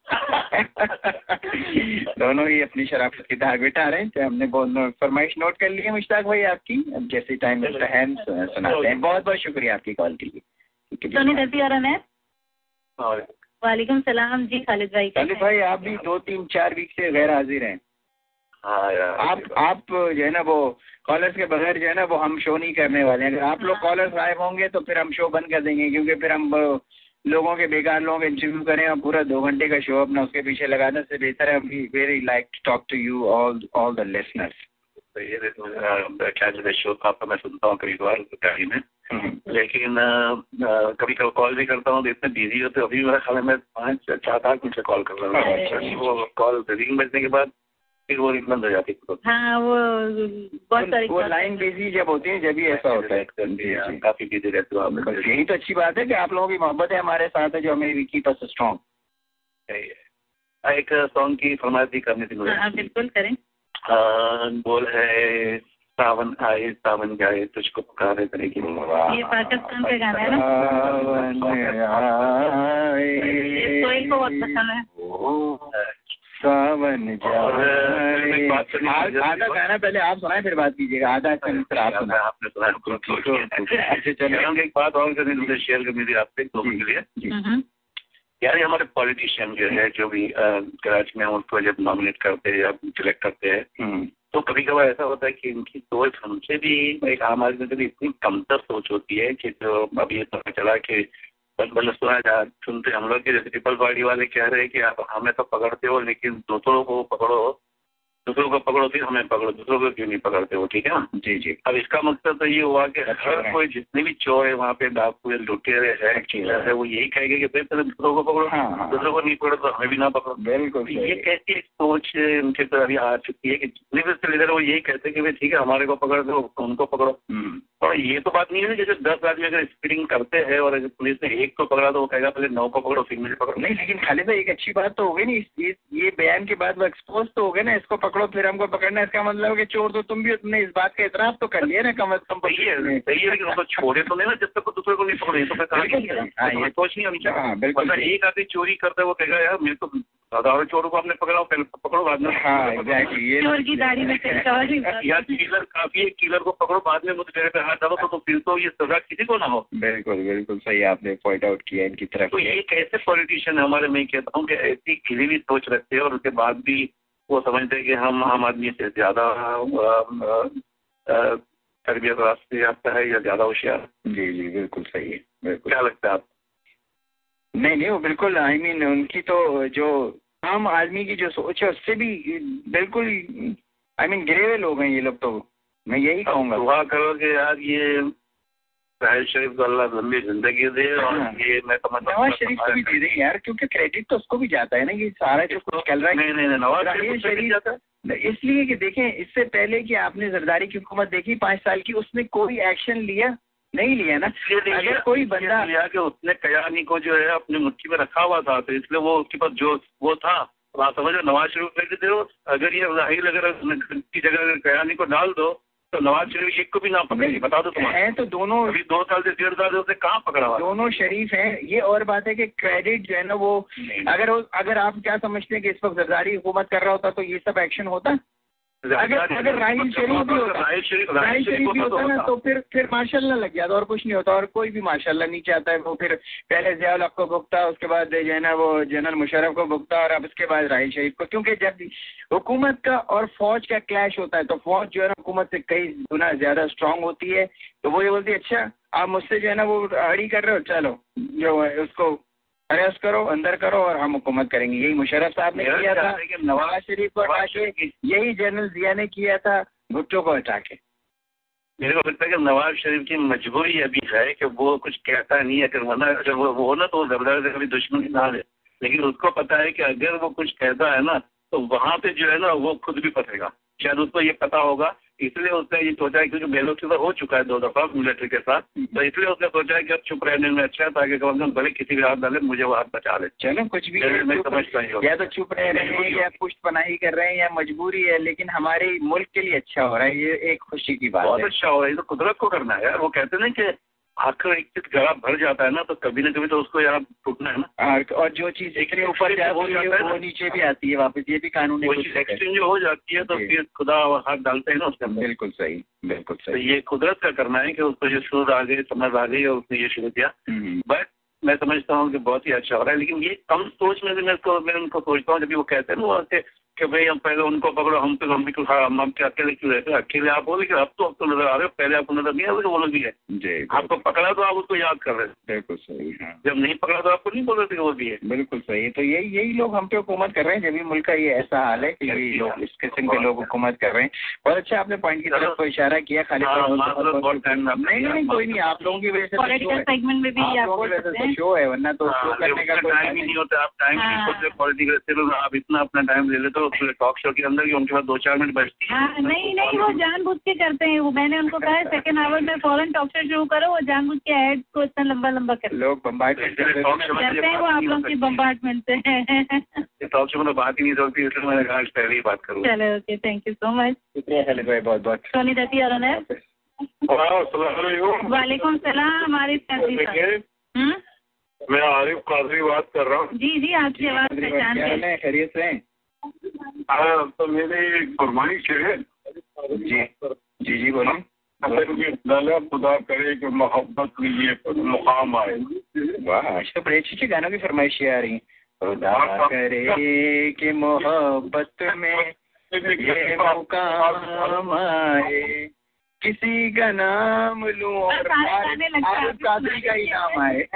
दोनों ही अपनी शराफत की धार बिठा रहे हैं तो हमने बहुत फरमाइश नोट कर ली है मुश्ताक भाई आपकी। अब जैसे टाइम मिलता है हम सुनाते हैं। बहुत बहुत शुक्रिया आपकी कॉल के लिए। सोनी वालेकुम। सलाम जी खालिद भाई खालिद भाई आप भी दो तीन चार वीक से गैर हाजिर हैं। हाँ आप आप जो है ना वो कॉलर्स के बगैर जो है ना वो हम शो नहीं करने वाले हैं। अगर आप लोग कॉलर्स गायब होंगे तो फिर हम शो बंद कर देंगे क्योंकि फिर हम वो लोगों के बेकार लोगों के इंटरव्यू करें और पूरा दो घंटे का शो अपना उसके पीछे लगाने से बेहतर है। We very like to talk to you all all the listeners जो है शो तो आपका मैं सुनता हूँ कभी कभार गाड़ी में। लेकिन कभी कभी कॉल भी करता हूँ तो इतने बिज़ी होते अभी मेरा ख्याल मैं पाँच चार आठ मिनट से कॉल कर रहा हूँ। वो कॉल रिंग बजने के बाद फिर वो बंद हो जाती है हाँ वो बहुत सारी वो लाइन बिज़ी जब होती है जब ही ऐसा होता है। हाँ, काफ़ी बिज़ी रहते हो आप यही तो अच्छी बात है कि आप लोगों की मोहब्बत है हमारे साथ है जो हमें कीप अस स्ट्रॉन्ग एक सॉन्ग की फरमाइश भी करनी थी मुझे। हाँ बिल्कुल करें। बोल है सावन आए सावन जाए तुझको पुकारे करेगी ये पाकिस्तान का गाना है ना? ये सोहेल को बहुत पसंद है। सावन आधा गाना पहले आप सुनाए फिर बात कीजिएगा। आधा आप सुनाए। आपने सुना अच्छा चलिए एक बात और करनी मुझे शेयर करनी थी आपसे दो मिनट के लिए। यार हमारे पॉलिटिशियन जो है जो भी कराची में उसको जब नॉमिनेट करते हैं या सिलेक्ट करते हैं तो कभी कभार ऐसा होता है कि इनकी सोच हमसे भी एक आम आदमी से भी इतनी कमतर सोच होती है कि जो अभी ये पता चला कि बस मतलब सुना सुनते हम लोग के जैसे पीपल पार्टी वाले कह रहे हैं कि आप हमें तो पकड़ते हो, लेकिन दूसरों को पकड़ो। दूसरों को पकड़ो फिर हमें पकड़ो दूसरों को क्यों नहीं पकड़ते हो ठीक है ना? जी जी। अब इसका मकसद तो ये हुआ कि हर कोई जितने भी चोर है वहाँ पे डाकू है लुटेरे है है। वो यही कहेंगे कि भाई पहले दूसरों को पकड़ो दूसरों को नहीं पकड़ो तो हमें भी ना पकड़ो। बिल्कुल तो ये कैसी एक सोच उनके तो अभी आ चुकी है कि जितने भी उसके लीडर वो यही कहते हैं कि भाई ठीक है हमारे को पकड़ दो उनको पकड़ो। और ये तो बात नहीं है ना कि जो दस आदमी अगर स्पीडिंग करते हैं और अगर पुलिस ने एक को पकड़ा तो वो कहेगा पहले नौ को पकड़ो फिर मुझे पकड़ो। नहीं लेकिन खाली तो एक अच्छी बात तो हो गई नहीं ये बयान के बाद वो एक्सपोज तो हो गए ना इसको पकड़ो। फिर हमको पकड़ना इसका मतलब है कि चोर तो तुम भी तुमने इस बात का इतराफ तो कर लिया ना कम अज कम सही है सही है लेकिन उसको छोड़े तो नहीं ना जब तक दूसरे को नहीं पकड़े तो फिर की है? तो ये- सोच नहीं होनी चाहिए। हाँ, बिल्कुल एक आदमी चोरी करता है वो कहेगा यार मेरे को हज़ारों चोरों को आपने पकड़ा पहले पकड़ो बाद में हाँ चोर की दाढ़ी में। या किलर काफ़ी है किलर को पकड़ो बाद में मुझे मेरे पे हाथ डालो तो, तो फिर तो ये सजा किसी को ना हो। बिल्कुल बिल्कुल सही आपने पॉइंट आउट किया इनकी तरफ़ तो ये कैसे पॉलिटिशियन हमारे मैं कहता हूँ कि ऐसी खिली हुई सोच रखते हैं और उसके बाद भी वो समझते हैं कि हम आम आदमी से ज़्यादा तरबियत रास्ते याफ्ता है या ज़्यादा होशियार जी जी बिल्कुल सही है बिल्कुल। क्या लगता है आप नहीं नहीं वो बिल्कुल आई मीन उनकी तो जो आम आदमी की जो सोच है उससे भी बिल्कुल आई मीन गिरे हुए लोग हैं ये लोग तो। मैं यही कहूँगा। दुआ करो कि यार ये साहिल शरीफ को अल्लाह लंबी ज़िंदगी दे और हाँ। ये मैं समझता हूँ नवाज़ शरीफ को भी दे दें यार क्योंकि क्रेडिट तो उसको भी जाता है ना ये सारा जो कुछ चल रहा है। नहीं नहीं नहीं, नवाज़ शरीफ जाता है। इसलिए कि देखें इससे पहले कि आपने जरदारी की हुकूमत देखी पाँच साल की उसने कोई एक्शन लिया? नहीं लिया ना। अगर कोई बंदा लिया कि उसने कयानी को जो है अपनी मुट्ठी में रखा हुआ था तो इसलिए वो उसके पास जो वो था। तो आप समझो नवाज़ शरीफ देते हो अगर ये राहील अगर की जगह अगर कयानी को डाल दो तो नवाज़ शरीफ एक को भी ना पकड़े बता दो तुम्हारे। हैं तो दोनों अभी दो साल से डेढ़ साल से उसने कहाँ पकड़ा हुआ? दोनों शरीफ हैं। ये और बात है कि क्रेडिट जो है ना वो अगर अगर आप क्या समझते हैं कि इस वक्त जरदारी हुकूमत कर रहा होता तो ये सब एक्शन होता? अगर अगर राहील शरीफ भी होता राहील शरीफ राहील शरीफ भी होता ना तो फिर फिर माशाल्लाह लग जाता और कुछ नहीं होता और कोई भी माशाल्लाह नहीं चाहता है वो फिर पहले जियाउल हक को भुगता उसके बाद जो है ना वो जनरल मुशर्रफ को भुगता और अब उसके बाद राहील शरीफ को क्योंकि जब हुकूमत का और फौज का क्लैश होता है तो फौज जो है ना हुकूमत से कई गुना ज़्यादा स्ट्रांग होती है। तो वो ये बोलती है अच्छा आप मुझसे जो है ना वो अड़ी कर रहे हो चलो जो है उसको अरेस्ट करो अंदर करो और हम हुकूमत करेंगे। यही मुशरफ साहब ने किया था नवाज़ शरीफ को हटा के यही जनरल जिया ने किया था भुट्टो को हटा के मेरे को लगता है कि नवाज़ शरीफ की मजबूरी अभी है कि वो कुछ कहता नहीं है अगर वरना अगर वो हो ना तो ज़बरदस्त से कभी दुश्मनी ना ले लेकिन उसको पता है कि अगर वो कुछ कहता है ना तो वहाँ पे जो है ना वो खुद भी फंसेगा। शायद उसको ये पता होगा इसलिए उसने ये सोचा है क्योंकि बेलोची तो हो चुका है दो दफ़ा मिलिट्री के साथ तो इसलिए उसने सोचा है कि अब चुप रहने में अच्छा है ताकि कम से कम भले किसी भी हाथ डाले मुझे वो हाथ बचा ले। चलो कुछ भी मैं- समझता ही हूँ। या तो चुप रह रहे हैं या पुष्ट पनाही कर रहे हैं या मजबूरी है लेकिन हमारे मुल्क के लिए अच्छा हो रहा है ये एक खुशी की बात बहुत अच्छा हो रहा है ये तो कुदरत को करना है वो कहते ना कि आखिर एक चीज़ गला भर जाता है ना तो कभी ना कभी तो उसको यार टूटना है ना। और, और जो चीज़ एक ऊपर हो जाता है वो नीचे भी आती है वापस ये भी कानून है वो कुछ चीज़ एक्सट्रीम जो हो जाती है तो फिर खुदा हाथ डालते हैं ना उसके अंदर। बिल्कुल सही बिल्कुल तो सही। ये कुदरत का करना है कि उसको ये सूद आ गई समझ आ गई और उसने ये शुरू किया। हम्म, बट मैं समझता हूँ कि बहुत ही अच्छा हो रहा है लेकिन ये कम सोच में से मैं उनको सोचता हूँ जब भी वो कहते हैं ना कि भाई हम पहले उनको पकड़ो हम पे हम भी क्यों हम हम अकेले क्यों रहते अकेले आप हो लेकिन अब तो अब तो नज़र आ रहे हो पहले आपको नज़र नहीं आ रहे वो लोग भी है। जी आपको पकड़ा तो आप उसको याद कर रहे थे बिल्कुल सही हाँ। जब नहीं पकड़ा तो आपको नहीं बोल रहे थे वो भी है। बिल्कुल सही तो यही यही लोग हम पे हुकूमत कर रहे हैं जब भी मुल्क का ये ऐसा हाल है कि यही लोग इस किस्म के लोग हुकूमत कर रहे हैं। बहुत अच्छा आपने पॉइंट की तरफ़ इशारा किया खाली हाँ, नहीं नहीं कोई नहीं आप लोगों की वजह से तो पॉलिटिकल show है। की हैं। शो है वरना तो शो करने का टाइम ही नहीं होता आप टाइम हाँ। आप इतना अपना टाइम ले लेते हो टॉक शो के अंदर कि उनके पास दो चार मिनट बचती है। हाँ नहीं नहीं वो जानबूझ के करते हैं वो मैंने उनको कहा सेकंड आवर में फ़ौरन टॉक शो शुरू करो वो जानबूझ के एड को इतना लंबा लंबा लोग कर टॉक शो में करते हैं वो आप लोगों की बम्बार्टमेंट से। टॉक शो में तो बात ही नहीं चलती इसलिए मैंने कहा पहले ही बात करूँ। चलो okay thank you so much शुक्रिया बहुत बहुत। सोनी दत्ती और वालेकुम। सलाम हमारी फैमिली हम्म? मैं आरिफ कादरी बात कर रहा हूँ। जी जी आपकी आवाज़ पहचान है? खैरियत से हैं? हाँ तो मेरी फरमाइश है। जी जी जी बोलिए। अगर खुदा करे कि मोहब्बत के ये मुकाम आए। वाह तो बड़ी अच्छी अच्छी गानों की फरमाइशें आ रही हैं खुदा करे कि मोहब्बत में ये मुकाम आए। किसी का नाम लूँ और आरिफ कादरी का ही नाम आए।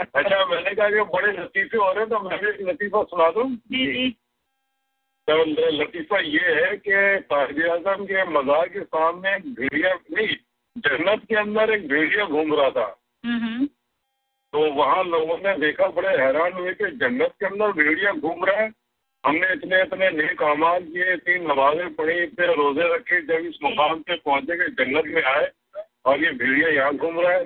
अच्छा मैंने कहा कि बड़े लतीफे हो रहे हैं तो मैं भी एक लतीफा सुना दूँ। जी जी। तो लतीफा ये है कि कायद आज़म के मज़ार के सामने एक भेड़िया नहीं जन्नत के अंदर एक भेड़िया घूम रहा था। हम्म। तो वहाँ लोगों ने देखा बड़े हैरान हुए कि जन्नत के अंदर भेड़िया घूम रहा है। हमने इतने इतने नेक अमाल किए इतनी नमाजें पढ़ी इतने रोज़े रखे जब इस मुकाम पे पहुँचे कि जन्नत में आए और ये भेड़िया यहाँ घूम रहा है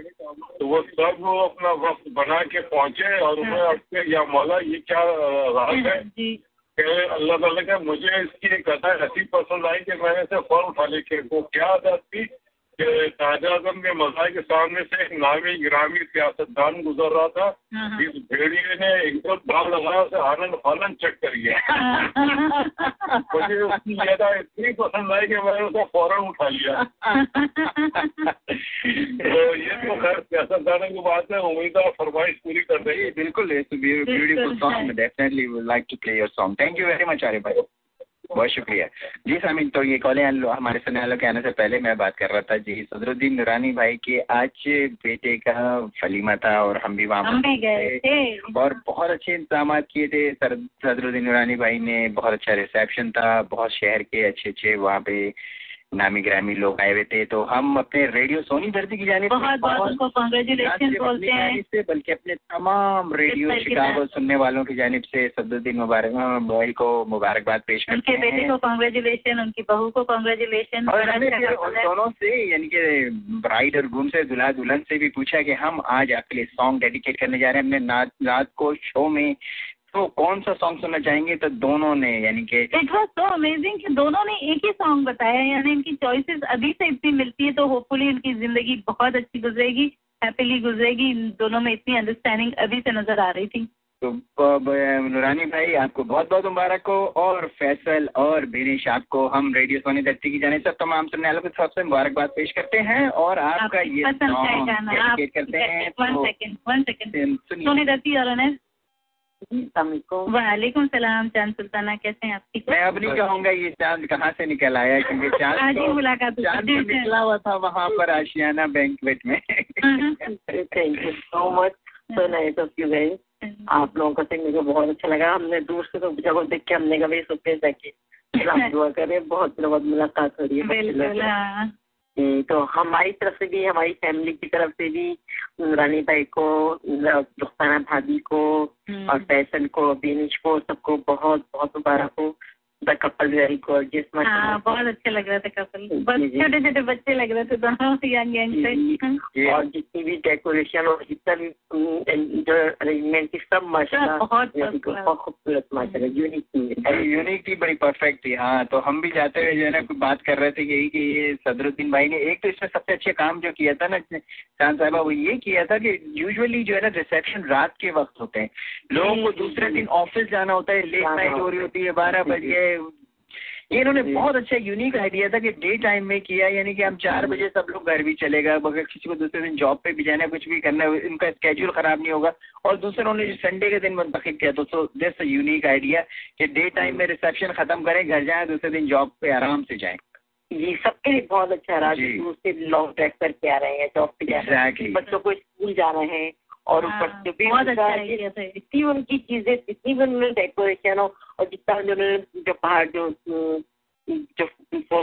तो वो सब वो अपना वक्त बना के पहुँचे और उन्हें अटके या मौला ये क्या राज है? कि अल्लाह ताला का मुझे इसकी एक अदा ऐसी पसंद आई कि मैंने इसे फ़ौरन उठा ली कि वो क्या अदा थी कि ताज आज़म के मज़ाक के सामने से एक नामी ग्रामी सियासतदान गुजर रहा था। इस भेड़िए ने एकदम दाव लगाया उसे आनंद फानंद चेक कर गया मुझे उसकी ज़्यादा इतनी पसंद आई कि मैंने उसे फ़ौरन उठा लिया। तो ये तो खैर सियासतदानों की बात है उम्मीद है फरमाइश पूरी कर देंगे बिल्कुल it's beautiful song definitely would like to play your song thank you very much Arif भाई बहुत शुक्रिया। जी सामिन तो ये कॉले हमारे सुनने वालों के आने से पहले मैं बात कर रहा था जी सदरुद्दीन नुरानी भाई के आज बेटे का फलीमा था और हम भी वहाँ हम भी गए थे। और बहुत अच्छे इंतज़ाम किए थे। सर सदरुद्दीन नुरानी भाई ने बहुत अच्छा रिसेप्शन था बहुत शहर के अच्छे अच्छे वहाँ पे नामी ग्रामी लोग आए हुए थे तो हम अपने रेडियो सोनी धरती की जाने बहुत बहुत उनको कॉन्ग्रेचुलेशन बोलते हैं। से बल्कि अपने तमाम रेडियो शिकागो सुनने वालों की जानब से सदरुद्दीन मुबारक भाई को मुबारकबाद पेश उनके बेटे को कॉन्ग्रेचुलेशन उनकी बहू को कॉन्ग्रेचुलेशन और हमने दोनों से यानी कि ब्राइड और गुम से दुल्हा दुल्हन से भी पूछा कि हम आज आपके लिए सॉन्ग डेडिकेट करने जा रहे हैं। हमने रात को शो में तो कौन सा सॉन्ग सुनना चाहेंगे? तो दोनों ने यानी कि इट वॉज़ सो अमेजिंग कि दोनों ने एक ही सॉन्ग बताया यानी इनकी चॉइसेस अभी से इतनी मिलती है तो होपफुली इनकी ज़िंदगी बहुत अच्छी गुजरेगी हैप्पीली गुजरेगी इन दोनों में इतनी अंडरस्टैंडिंग अभी से नज़र आ रही थी। तो नुरानी भाई आपको बहुत बहुत मुबारक हो और फैसल और बेनिश आपको हम रेडियो सोनी धरती की जाने सब तमाम सुनने वालों की तरफ़ से मुबारकबाद पेश करते हैं और आपका ये सॉन्ग करते हैं तो सोनी दत्ती और वालेकुम सलाम चाँद सुल्ताना कैसे हैं आप? ठीक मैं अब नहीं कहूँगा ये चाँद कहाँ से निकल आया क्योंकि चाँद आज ही तो- मुलाकात हुई। चाँद तो निकला हुआ था वहाँ पर आशियाना बैंकवेट में। Thank you so much so nice of you guys आप लोगों का सिंग मुझे बहुत अच्छा लगा। हमने दूर से तो जब देख के हमने कभी सोचे जाके आप दुआ करें बहुत बाद मुलाकात हो रही है बिल्कुल तो हमारी तरफ़ से भी हमारी फैमिली की तरफ़ से भी रानी भाई को रुखसाना भाभी को और फ़ैशन को बीनिश को सबको बहुत बहुत मुबारक हो। द कपल वेरी गॉर्जियस हाँ बहुत अच्छा लग रहा था कपल। छोटे छोटे बच्चे लग रहे थे दोनों यंग यंग से और जितनी भी डेकोरेशन और जितना हम्म, जो अरेंजमेंट थी सब माशाल्लाह बहुत बहुत खूबसूरत माशाल्लाह यूनिक यूनिक थी। बड़ी परफेक्ट थी। हाँ तो हम भी जाते हुए जो है ना कुछ बात कर रहे थे यही कि ये सदरुद्दीन भाई ने एक तो इसमें सबसे अच्छे काम जो किया था ना चाँद साहबा वो ये किया था कि यूजुअली जो है ना रिसेप्शन रात के वक्त होते हैं। लोगों को दूसरे दिन ऑफ़िस जाना होता है लेट नाइट हो रही होती है। बारह बज ये इन्होंने बहुत अच्छा यूनिक आइडिया था कि डे टाइम में किया यानी कि हम चार बजे सब लोग घर भी चलेगा अगर किसी को दूसरे दिन जॉब पे भी जाना है कुछ भी करना है इनका स्केड्यूल खराब नहीं होगा। और दूसरे उन्होंने जो संडे के दिन मुंतखब किया तो सो दिस यूनिक आइडिया कि डे टाइम में रिसेप्शन खत्म करें घर जाए दूसरे दिन जॉब पे आराम से जाए। जी सबके लिए बहुत अच्छा रहा लॉन्ग ट्रैक करके आ रहे हैं जॉब पे जा रहे हैं। बच्चों को स्कूल जा रहे हैं और ऊपर हाँ, से भी उनका अच्छा। जितनी उनकी चीज़ें जितनी भी उन्होंने डेकोरेशन हो और जितना उन्होंने जो पहाड़ जो जो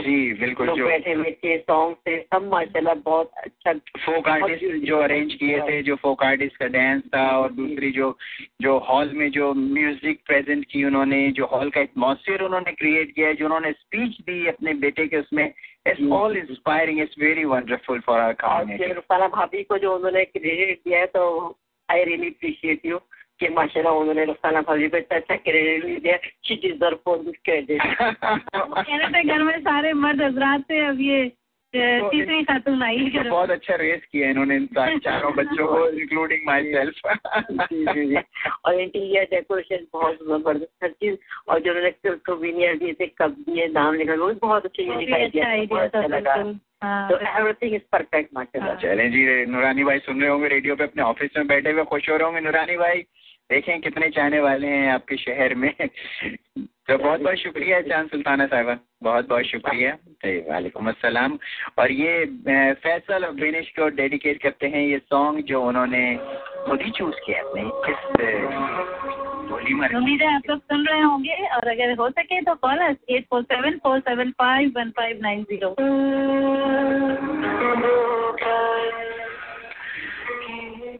जी बिल्कुल जो बैठे हुए थे सॉन्ग थे सब माशाल्लाह बहुत अच्छा फोक आर्टिस्ट जो अरेंज किए थे जो फोक आर्टिस्ट का डांस था और दूसरी जो जो हॉल में जो म्यूज़िक प्रेजेंट की उन्होंने जो हॉल का एटमॉस्फेयर उन्होंने क्रिएट किया जो उन्होंने स्पीच दी अपने बेटे के उसमें it's all inspiring it's very wonderful for our community भाभी को जो उन्होंने क्रेडिट दिया है तो आई रियली अप्रिशिएट यू कि माशाल्लाह उन्होंने रुखाना भाभी अच्छा क्रेडिट दिया she deserve for this credit घर में सारे मर्द हजरात थे अब ये तीसरी खातून आई बहुत अच्छा रेस किया इन्होंने इन चारों बच्चों को इंक्लूडिंग माई सेल्फ जी जी जी और इंटीरियर डेकोरेशन बहुत ज़बरदस्त हर चीज़ और जो उन्होंने सोवीनियर दिए थे कब दिए नाम लिखा वो भी बहुत अच्छा यूनिक अच्छा आइडिया था लगा हाँ, तो एवरीथिंग इज़ परफेक्ट माशाल्लाह चलें जी नूरानी भाई सुन रहे होंगे रेडियो पे अपने ऑफ़िस में बैठे हुए खुश हो रहे होंगे नूरानी भाई देखें कितने चाहने वाले हैं आपके शहर में। तो बहुत बहुत शुक्रिया चाँद सुल्ताना साहिबा। बहुत बहुत शुक्रिया। वालेकुम अस्सलाम। और ये फैसल और बेनिश को डेडिकेट करते हैं। ये सॉन्ग जो उन्होंने खुद ही चूज़ किया अपने। इस होली उम्मीद है आप लोग सुन रहे होंगे। और अगर हो सके तो call eight four seven four seven five one five nine zero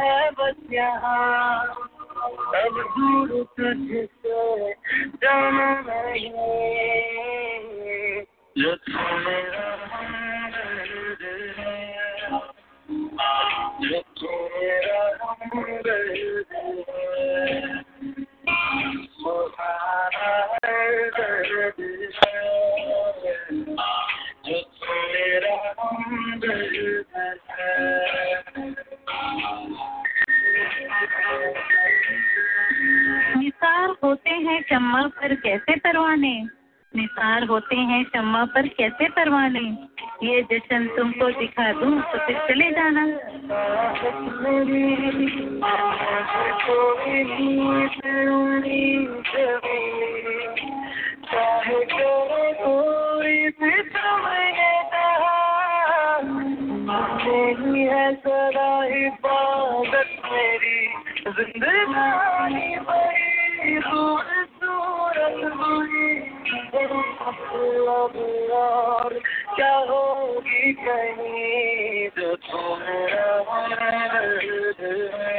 है बस यहाँ अब दूर तुझसे जाना नहीं जो तू मेरा हमदर्द है जो तू मेरा हमदर्द है सुहाना है दर्द है निसार होते हैं चम्मा पर कैसे परवाने? निसार होते हैं चम्मा पर कैसे परवाने? ये जश्न तुमको दिखा दूँ तो फिर चले जाना। चाहे करे पूरी भी मेरी है सदा इबादत मेरी जिंदगानी बड़ी खूबसूरत हुई अब और क्या होगी कहीं जो तुम्हारा दर्द है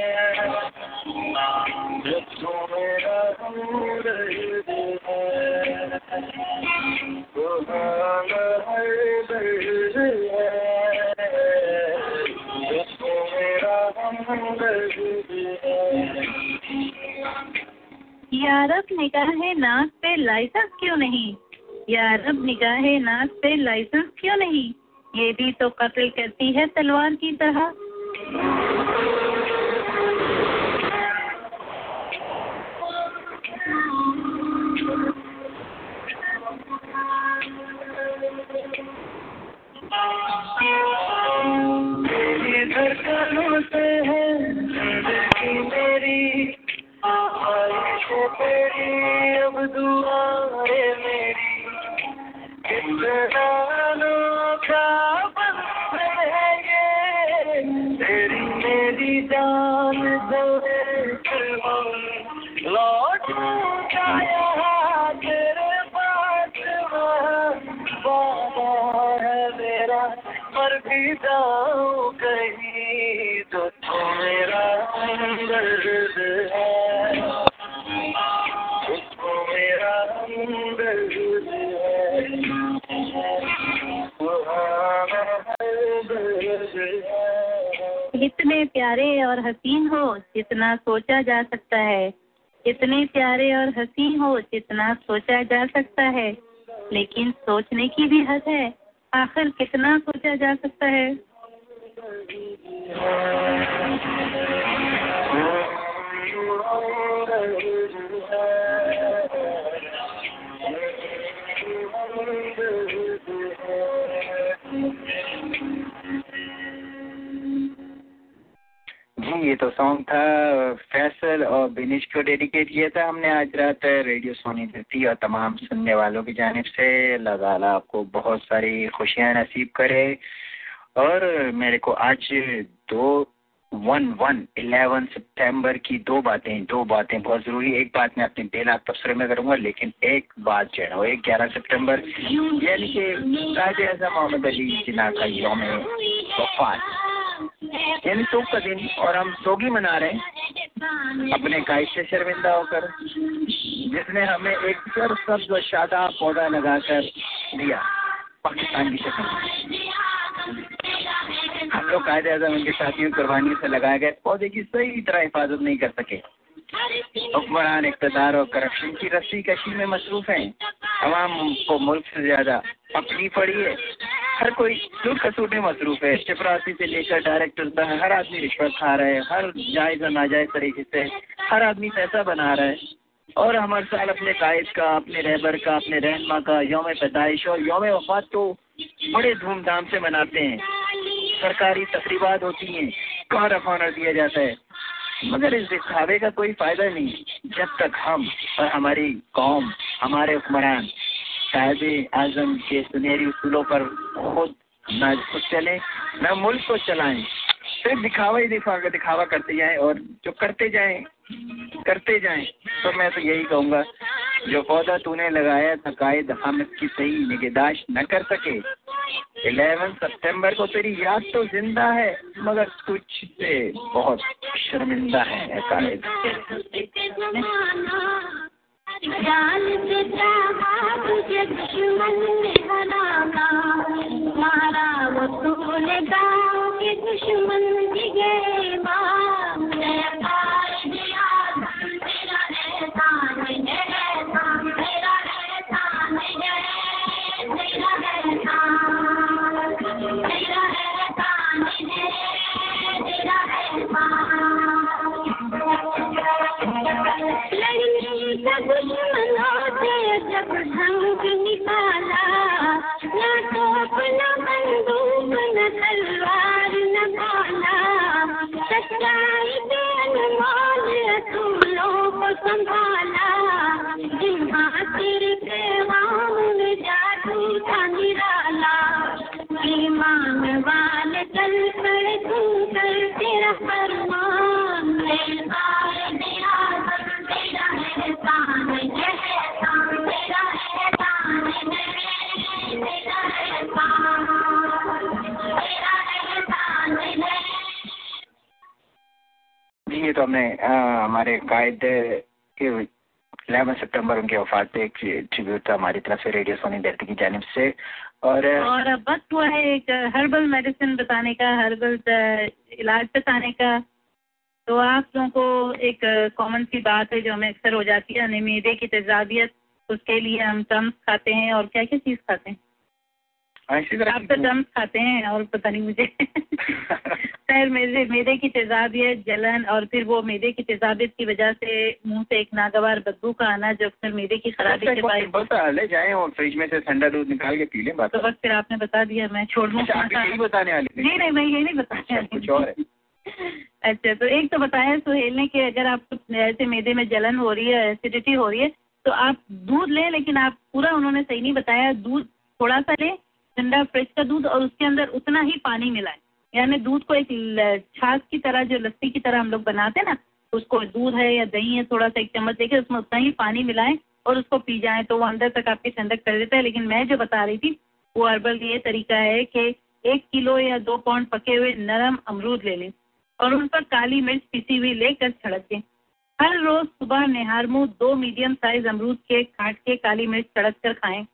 जो तुम्हारा दर्द है सुहाना है दर्द है जो तुम्हारा दर्द है यारब निगाहे नाक पे लाइसेंस क्यों नहीं? यारब निगाहे नाक पे लाइसेंस क्यों नहीं? ये भी तो कत्ल करती है तलवार की तरह। धड़कनों से है तेरी अब दुआएँ मेरी। कितना अनोखा है ये तेरी मेरी जान एक लौट यहाँ तेरे पास वादा है मेरा। मर भी जाऊँ कहीं तो मेरा हमदर्द है। इतने प्यारे और हसीन हो जितना सोचा जा सकता है। इतने प्यारे और हसीन हो जितना सोचा जा सकता है। लेकिन सोचने की भी हद है। आखिर कितना सोचा जा सकता है? जी ये तो सॉन्ग था फैसल और बिनिश को डेडिकेट किया था हमने आज रात रेडियो सोनी धरती और तमाम सुनने वालों की जानब से। ताला आपको बहुत सारी खुशियाँ नसीब करे। और मेरे को आज दो वन वन इलेवन सितंबर की दो बातें दो बातें बहुत ज़रूरी एक बात मैं अपने बेला तबसरे में करूँगा, लेकिन एक बात जो है वो एक ग्यारह सितंबर यानी कि अजम मोहम्मद अली जिना का योम वफात यानी सोग का दिन, और हम सोगी मना रहे हैं। अपने गाय से शर्मिंदा होकर, जिसने हमें एक सर सब्ज और शादा पौधा लगाकर दिया, पाकिस्तान की शक्ल। हम लोग कायदे आज़म उनके साथियों कुर्बानी से लगाए गए पौधे की सही तरह हिफाजत नहीं कर सके। हुक्मरान इकतदार और करप्शन की रस्सी कशी में मसरूफ हैं। अवाम को मुल्क से ज़्यादा अपनी पड़ी है। हर कोई लूट खसूट में मसरूफ है। चपरासी से लेकर डायरेक्टर तक हर आदमी रिश्वत खा रहा है। हर जायज़ और नाजायज तरीके से हर आदमी पैसा बना रहा है। और हम हर साल अपने कायद का, अपने रहबर का, अपने रहनमा का योम पैदाइश और योम वफात तो बड़े धूमधाम से मनाते हैं। सरकारी तकरीबात होती हैं। कार ऑनर दिया जाता है? मगर इस दिखावे का कोई फ़ायदा नहीं। जब तक हम और हमारी कौम, हमारे हुक्मरान साहब आज़म के सुनहरी उसूलों पर खुद न खुद चले, न मुल्क को चलाएँ सिर्फ़ दिखावा ही दिखावा दिखावा करते जाएँ और जो करते जाएँ करते जाएँ तो मैं तो यही कहूँगा, जो पौधा तूने लगाया था कायद हम इसकी सही निगहदाश्त न कर सके। इलेवन सितंबर को तेरी याद तो ज़िंदा है, मगर कुछ से बहुत शर्मिंदा है कायद। दुश्मन न तोप न बंदूक न तलवार न भाला सच्चाई के अनमोल असूलों को संभाला जिम्मातिर के वाम में जादू का निराला चल तू कर, तेरा फरमान मेरा मेरा तेरा एहसान एहसान मेरा एहसान मेरा एहसान जी ये तो हमने हमारे कायद के इलेवन सितंबर उनके वफात पे एक ट्रिब्यूट था हमारी तरफ़ से, रेडियो सोनी धरती की जानब से। और और अब वक्त हुआ है एक हर्बल मेडिसिन बताने का हर्बल इलाज बताने का। तो आप लोगों को एक कॉमन सी बात है जो हमें अक्सर हो जाती है यानी मैदे की तेजाबियत, उसके लिए हम टम्स खाते हैं और क्या क्या चीज़ खाते हैं। आप तो टम्स खाते हैं और पता नहीं मुझे। खैर मेरे मैदे की तेजाबियत जलन और फिर वो मैदे की तेजाबियत की वजह से मुँह से एक नागवार बदबू का आना जो अक्सर मैदे की खराबी के बाद ले जाएँ और फ्रिज में से ठंडा दूध निकाल के पी लें बात। तो बस फिर आपने बता दिया मैं छोड़ दूँ अच्छा, बताने वाली नहीं नहीं मैं ये नहीं बताने वाली कुछ और है। अच्छा तो एक तो बताया सुहेल ने कि अगर आपको ऐसे मैदे में जलन हो रही है एसिडिटी हो रही है तो आप दूध लें लेकिन आप पूरा उन्होंने सही नहीं बताया दूध थोड़ा सा लें ठंडा फ्रेश का दूध और उसके अंदर उतना ही पानी मिलाएँ यानी दूध को एक छाछ की तरह, जो लस्सी की तरह हम लोग बनाते हैं ना उसको दूध है या दही है, थोड़ा सा एक चम्मच लेके उसमें उतना ही पानी मिलाएँ और उसको पी जाएँ तो वो अंदर तक आपकी ठंडक कर देता है। लेकिन मैं जो बता रही थी, वो हर्बल ये तरीका है कि एक किलो या दो पाउंड पके हुए नरम अमरूद ले लें और उन पर काली मिर्च पिसी हुई लेकर छड़क। दें हर रोज सुबह निहार मुँह दो मीडियम साइज़ अमरूद के काट के काली मिर्च छड़क कर खाएँ।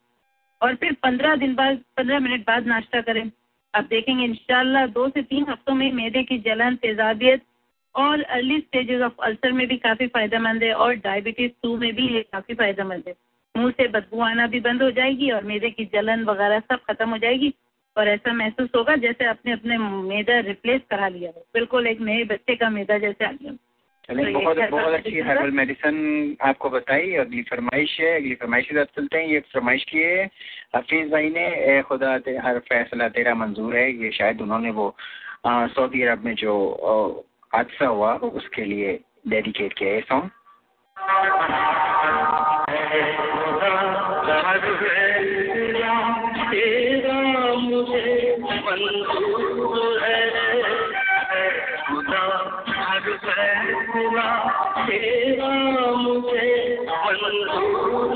और फिर पंद्रह दिन बाद, पंद्रह मिनट बाद नाश्ता करें। आप देखेंगे, इंशाल्लाह दो से तीन हफ्तों में मैदे की जलन, तेजाबियत और अर्ली स्टेजेस ऑफ़ अल्सर में भी काफ़ी फ़ायदेमंद है और डायबिटीज़ टू में भी ये काफ़ी फ़ायदेमंद है। मुँह से बदबू आना भी बंद हो जाएगी और मैदे की जलन वगैरह सब खत्म हो जाएगी और ऐसा महसूस होगा जैसे आपने अपने मैदा रिप्लेस करा लिया हो। बिल्कुल एक नए बच्चे का मैदा जैसे आ गया। चलिए तो बहुत बहुत अच्छी हर्बल मेडिसिन आपको बताई। अगली फरमाइश है। अगली फरमाइश की तरफ़ चलते हैं। ये फरमाइश की है। हफीज भाई ने ए खुदा ते, हर फैसला तेरा मंजूर है। ये शायद उन्होंने वो सऊदी अरब में जो हादसा हुआ उसके लिए डेडिकेट किया है सॉन्ग Oh, my God.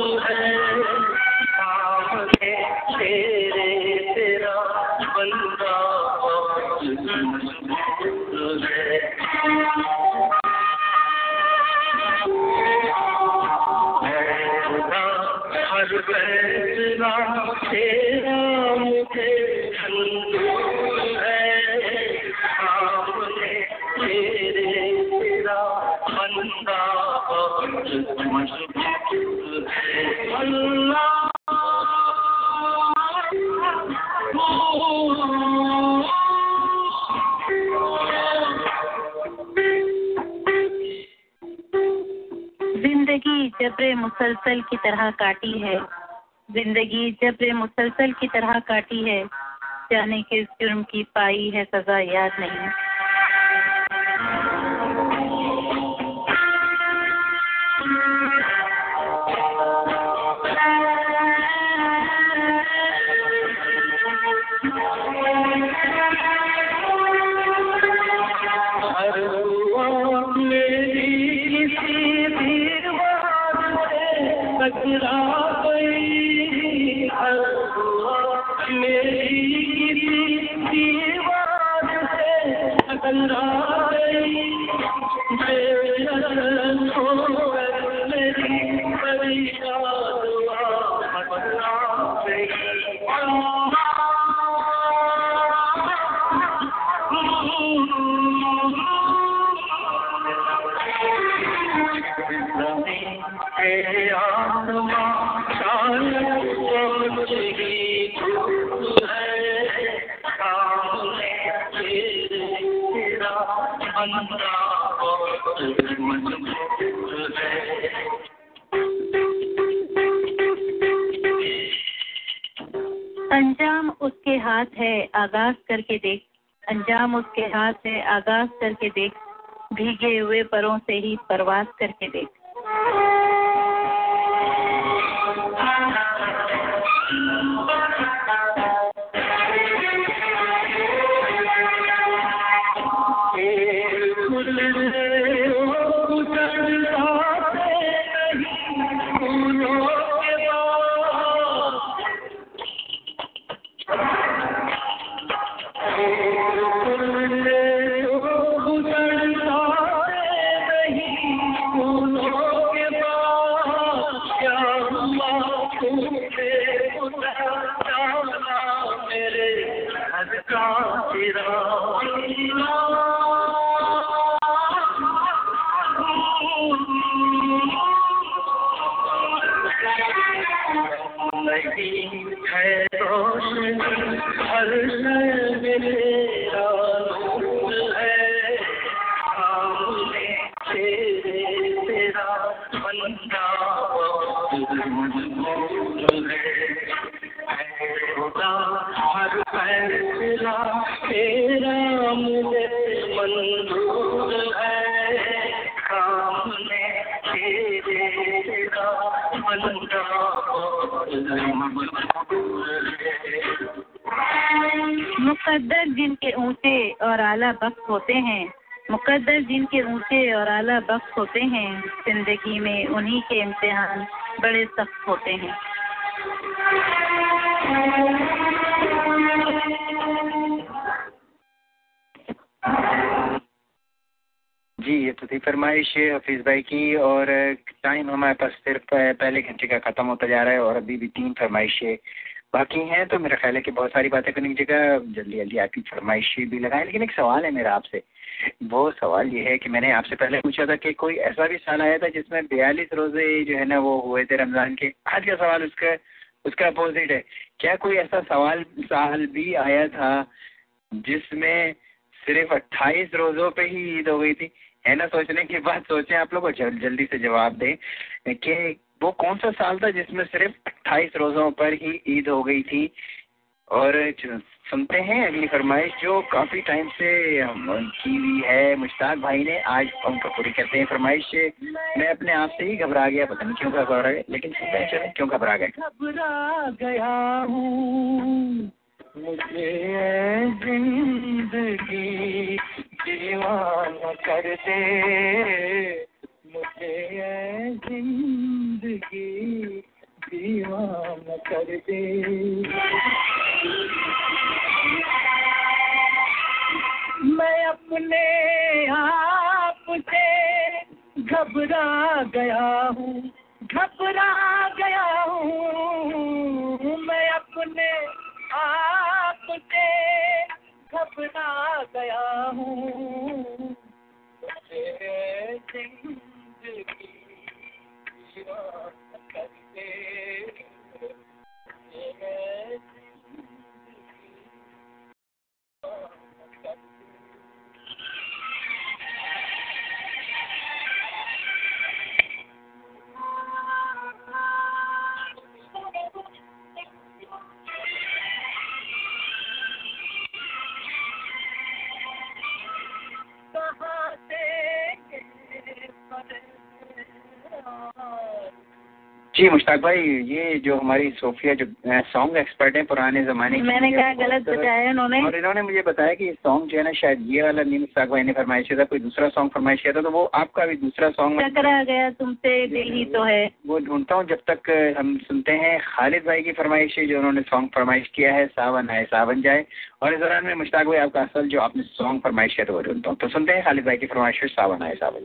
ज़िंदगी जबर मुसलसल की तरह काटी है, ज़िंदगी जबर मुसलसल की तरह काटी है, जाने किस जुर्म की पाई है सजा याद नहीं। हाथ है, आगाज़ करके देख। अंजाम उसके हाथ है आगाज़ करके देख। भीगे हुए परों से ही परवास करके देख। होते हैं। ज़िंदगी में उन्हीं के इम्तिहान बड़े सख्त होते हैं। जी, ये तो थी फरमाइश हफीज भाई की और टाइम हमारे पास सिर्फ़ पहले घंटे का ख़त्म होता जा रहा है और अभी भी तीन फरमाइशें बाकी हैं तो मेरा ख्याल है कि बहुत सारी बातें करने की जगह जल्दी जल्दी आपकी फरमाइशी भी लगाएँ। लेकिन एक सवाल है मेरा आपसे। वो सवाल ये है कि मैंने आपसे पहले पूछा था कि कोई ऐसा भी साल आया था जिसमें बयालीस रोज़े जो है ना वो हुए थे रमज़ान के? आज का सवाल उसका उसका अपोजिट है। क्या कोई ऐसा सवाल साल भी आया था जिसमें सिर्फ़ अट्ठाईस रोजों पे ही ईद हो गई थी? है ना सोचने की बात सोचें आप लोग जल, जल्दी से जवाब दें कि वो कौन सा साल था जिसमें सिर्फ़ अट्ठाईस रोजों पर ही ईद हो गई थी? और सुनते हैं अगली फरमाइश जो काफ़ी टाइम से की हुई है। मुश्ताक भाई ने आज उनको पूरी करते हैं फरमाइश। मैं अपने आप से ही घबरा गया, पता नहीं क्यों घबरा गया, लेकिन सुनते हैं, चले, क्यों घबरा गए? घबरा गया हूँ। मुझे ज़िंदगी मुझे ज़िंदगी दीवाना कर दे। मैं अपने आप से घबरा गया हूँ, घबरा गया हूँ। मैं अपने आप से घबरा गया हूँ। ज़िंदगी जी मुश्ताक भाई ये जो हमारी सोफिया जो सॉन्ग एक्सपर्ट हैं पुराने जमाने की मैंने कहा गलत बताया इन्होंने और इन्होंने मुझे बताया कि सॉन्ग जो है ना शायद ये वाला नहीं मुश्ताक भाई ने फरमाइश किया था कोई दूसरा सॉन्ग फरमाइश किया था तो वो आपका भी दूसरा सॉन्ग टकरा गया तुमसे दिल ही तो है। वो ढूंढता हूँ जब तक हम सुनते हैं खालिद भाई की फरमाइश जो उन्होंने सॉन्ग फरमाइश किया है सावन आए सावन जाए। और इस दौरान में मुश्ताक भाई आपका असल जो आपने सॉन्ग फरमाइश किया था वो ढूंढता हूँ। तो सुनते हैं खालिद भाई की फरमाइश सावन आए सावन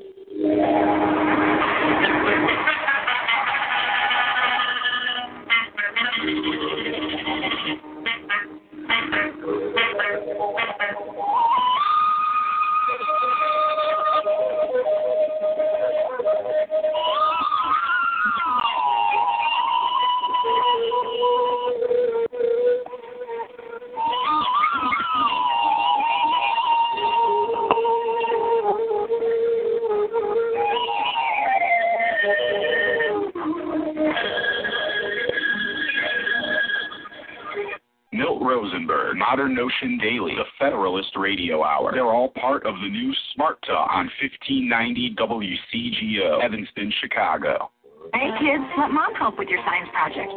Rosenberg, Modern Notion Daily, the Federalist Radio Hour. They're all part of the new Smart Talk on 1590 WCGO, Evanston, Chicago. Hey kids, let mom help with your science project.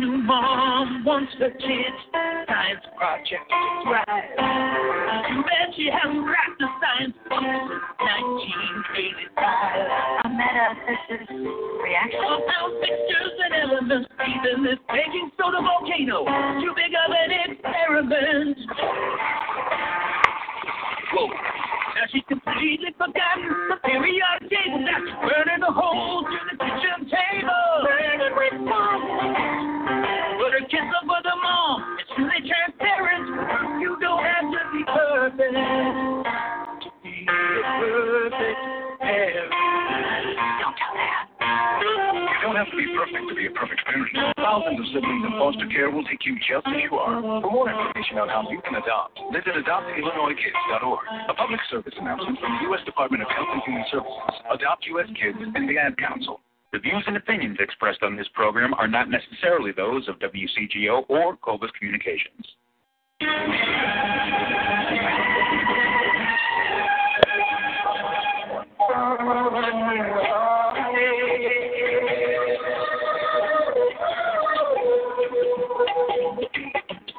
New mom wants her kids science project right. adoptillinoiskids.org. A public service announcement from the U.S. Department of Health and Human Services, Adopt U.S. Kids, and the Ad Council. The views and opinions expressed on this program are not necessarily those of WCGO or Cobus Communications.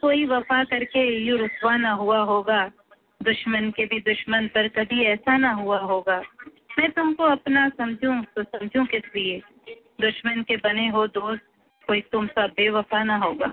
कोई वफा करके you रुसवा ना हुआ होगा। दुश्मन के भी दुश्मन पर कभी ऐसा ना हुआ होगा। मैं तुमको अपना समझूं तो समझूं किस लिए? दुश्मन के बने हो दोस्त, कोई तुम सा बेवफा ना होगा।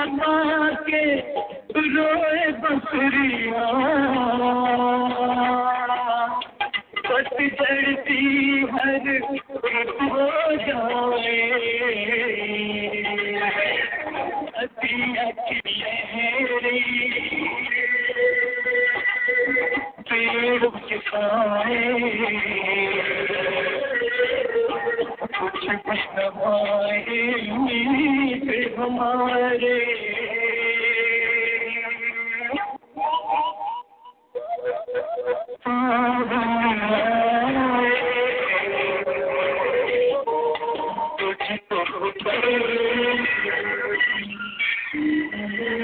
Oh, के रो हर हमारे।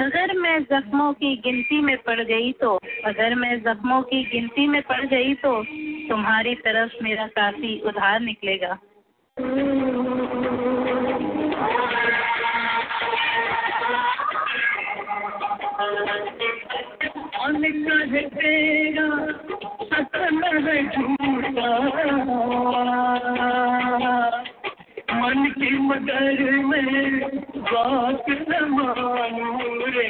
अगर मैं जख्मों की गिनती में पड़ गई तो अगर मैं जख्मों की गिनती में पड़ गई तो तुम्हारी तरफ़ मेरा काफ़ी उधार निकलेगा। निकल तेरा है झूठा मन की मगर में बात न मानू रे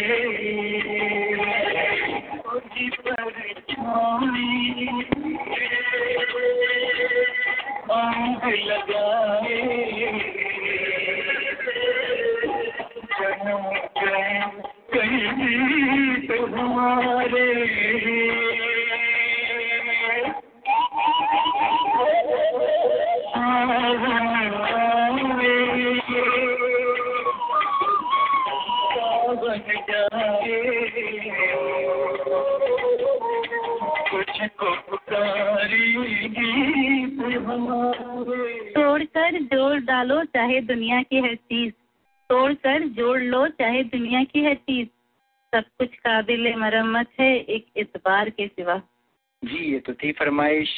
आँख लगाए जन्म कहीं हमारे कुछ को पुकारेगी हमारे जोड़ डालो चाहे दुनिया की हर चीज़। तोड़ कर जोड़ लो चाहे दुनिया की हर चीज़। सब कुछ काबिल मरम्मत है, एक इतबार के सिवा। जी, ये तो थी फरमाइश,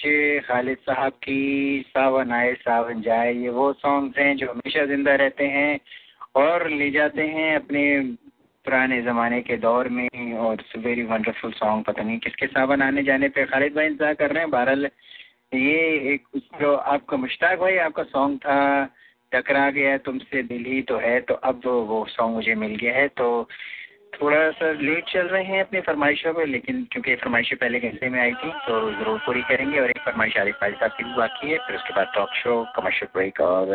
खालिद साहब की, सावन आए, सावन जाए, ये वो सॉन्ग्स हैं जो हमेशा ज़िंदा रहते हैं और ले जाते हैं अपने पुराने ज़माने के दौर में, और वेरी वंडरफुल सॉन्ग पता नहीं किसके सावन आने जाने पे खालिद भाई इंतज़ार कर रहे हैं। बहरहाल, ये एक जो आपका मुश्ताक भाई, आपका सॉन्ग था, टकरा गया तुमसे दिल ही तो है तो अब वो सॉन्ग मुझे मिल गया है तो थोड़ा सा लेट चल रहे हैं अपनी फरमाइशों पर लेकिन क्योंकि फरमाइशें पहले घंटे में आई थी तो ज़रूर पूरी करेंगे और एक फरमाइश आरिफ भाई साहब की भी बाकी है, फिर उसके बाद टॉक शो कमर्शियल ब्रेक और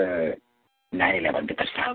नाइन इलेवन पे दस्ता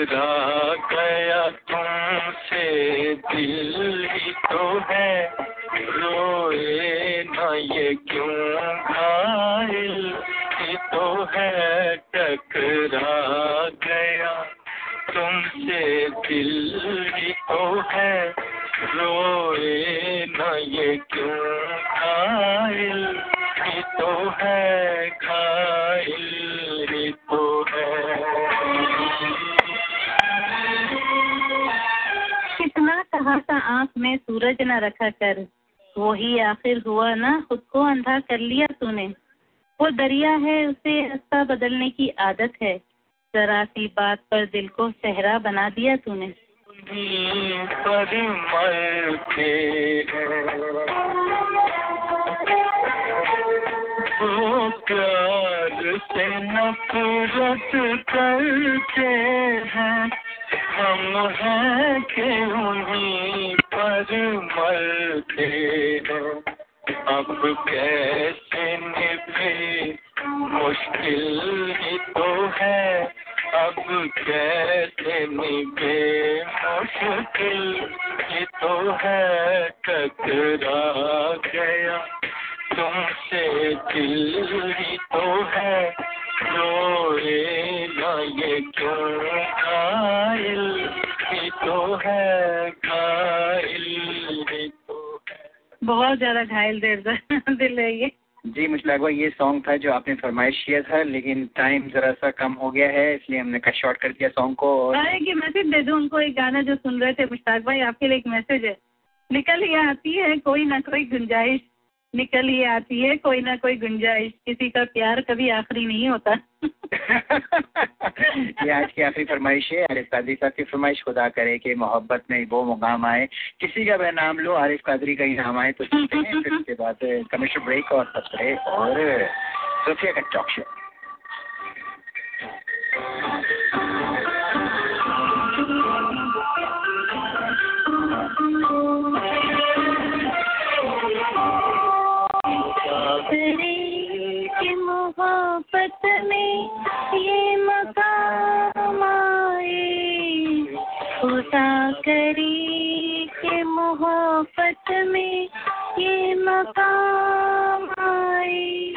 टकरा गया तुमसे दिल ही तो है। रोए ना ये क्यों घायल? ही तो है, टकरा गया। तुमसे दिल ही तो है। रोए ना ये क्यों घायल? ही तो है, घायल। है कितना कहा में सूरज न रखा कर। वही आखिर हुआ ना? खुद को अंधा कर लिया तूने। वो दरिया है, उसे रास्ता बदलने की आदत है। जरा सी बात पर दिल को सहरा बना दिया तूने। प्यार से नफरत करते हैं। हम हैं कि उन्हीं पर मरते हैं। अब कैसे निभे? मुश्किल ही तो है। अब कैसे निभे? मुश्किल ही तो है। टकरा गया। तुमसे दिल ही तो है। रोएगा ये क्यों घायल? ही है। घायल बहुत ज़्यादा घायल दिल दिल है ये। जी मुझे लगा ये सॉन्ग था जो आपने फरमाइश किया था लेकिन टाइम जरा सा कम हो गया है इसलिए हमने कट शॉर्ट कर दिया सॉन्ग को और अरे कि मैसेज दे दूँ उनको एक गाना जो सुन रहे थे मुश्ताक भाई आपके लिए एक मैसेज है। निकल ही आती है कोई ना कोई गुंजाइश। निकल ही आती है, कोई ना कोई गुंजाइश, किसी का प्यार कभी आखिरी नहीं होता। ये आज की आखिरी फरमाइश है, आरिफ कादरी साहब की फरमाइश, खुदा करे कि मोहब्बत में वो मुकाम आए। किसी का वह नाम लो, आरिफ कादरी का ही नाम आए तो सुनते हैं, फिर उसके बाद कमर्शियल ब्रेक और सत्रह और सोफिया का टॉक शो मोहब्बत में ये मकाम आए। खुदा करी के मोहब्बत में ये मकाम आए।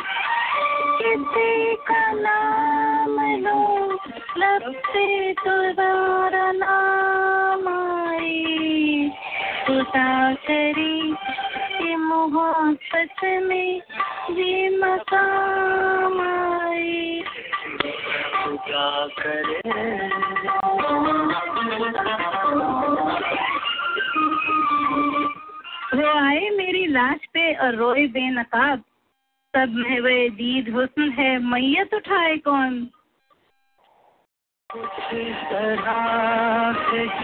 किसी का नाम लो लब से दोबारा नाम आए। खुदा करी मोहब्बत में ये मकाम आए। वो आए मेरी लाश पे और रोए बेनकाब। सब में वे दीद हुस्न है, मैयत उठाए कौन? तरह से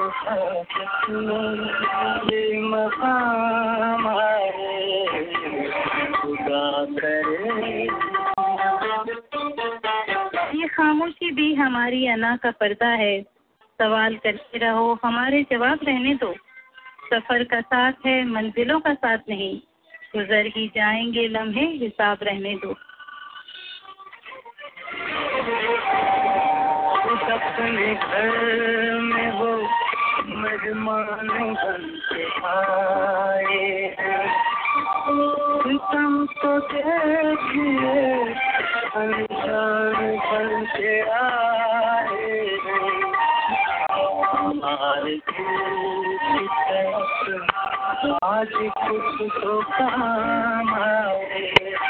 ये खामोशी भी हमारी अना का पर्दा है। सवाल करते रहो, हमारे जवाब रहने दो। सफ़र का साथ है, मंजिलों का साथ नहीं। गुजर ही जाएँगे लम्हे, हिसाब रहने दो। अपने घर में वो मेहमान बन के आए तुम तो देखिए अनजान बन के आए हमारे की तरफ़ आज कुछ तो काम आए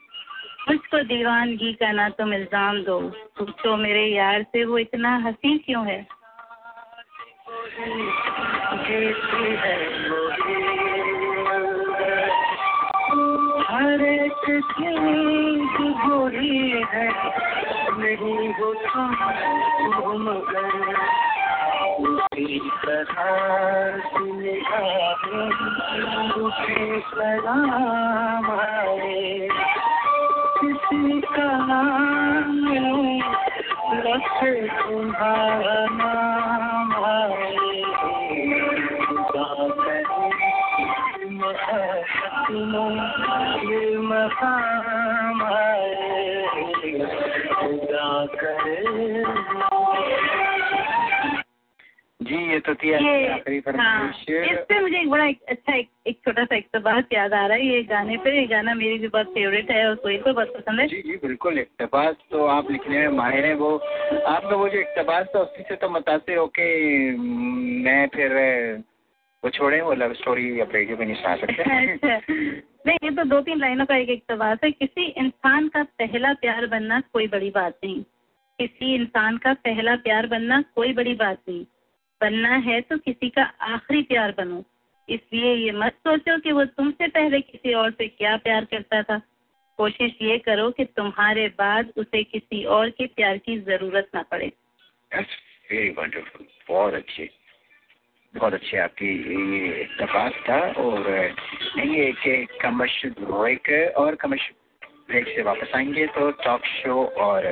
मुझको दीवानगी का ना तुम इल्ज़ाम दो। पूछो मेरे यार से वो इतना हँसी क्यों है? हर एक बुरी है। नहीं उसी तरह से उसी सलाम आए। किसी का कु नाम भाई पूजा कई महत्व मु जी ये तो थी आखिरी हाँ फरमाइश इससे मुझे एक बड़ा एक, अच्छा एक, एक छोटा सा इकतबास याद आ रहा है ये गाने पे ये गाना मेरी भी बहुत फेवरेट है और कोई को बहुत पसंद है। जी जी बिल्कुल इकतबास तो आप लिखने में माहिर हैं वो आपका वो जो इकतबास था उसी से तो मुतासर होके मैं फिर वो छोड़े वो लव स्टोरी अब रेडियो पे नहीं सुना सकते। अच्छा। नहीं ये तो दो तीन लाइनों का एक इकतबास है किसी इंसान का पहला प्यार बनना कोई बड़ी बात नहीं। किसी इंसान का पहला प्यार बनना कोई बड़ी बात नहीं। बनना है तो किसी का आखिरी प्यार बनो। इसलिए ये मत सोचो कि वो तुमसे पहले किसी और से क्या प्यार करता था। कोशिश ये करो कि तुम्हारे बाद उसे किसी और के प्यार की ज़रूरत ना पड़े। बहुत अच्छे। बहुत अच्छे आपकी ये इतफाक था और ये कि कमर्शियल और कमर्शियल ब्रेक से वापस आएँगे तो टॉक शो और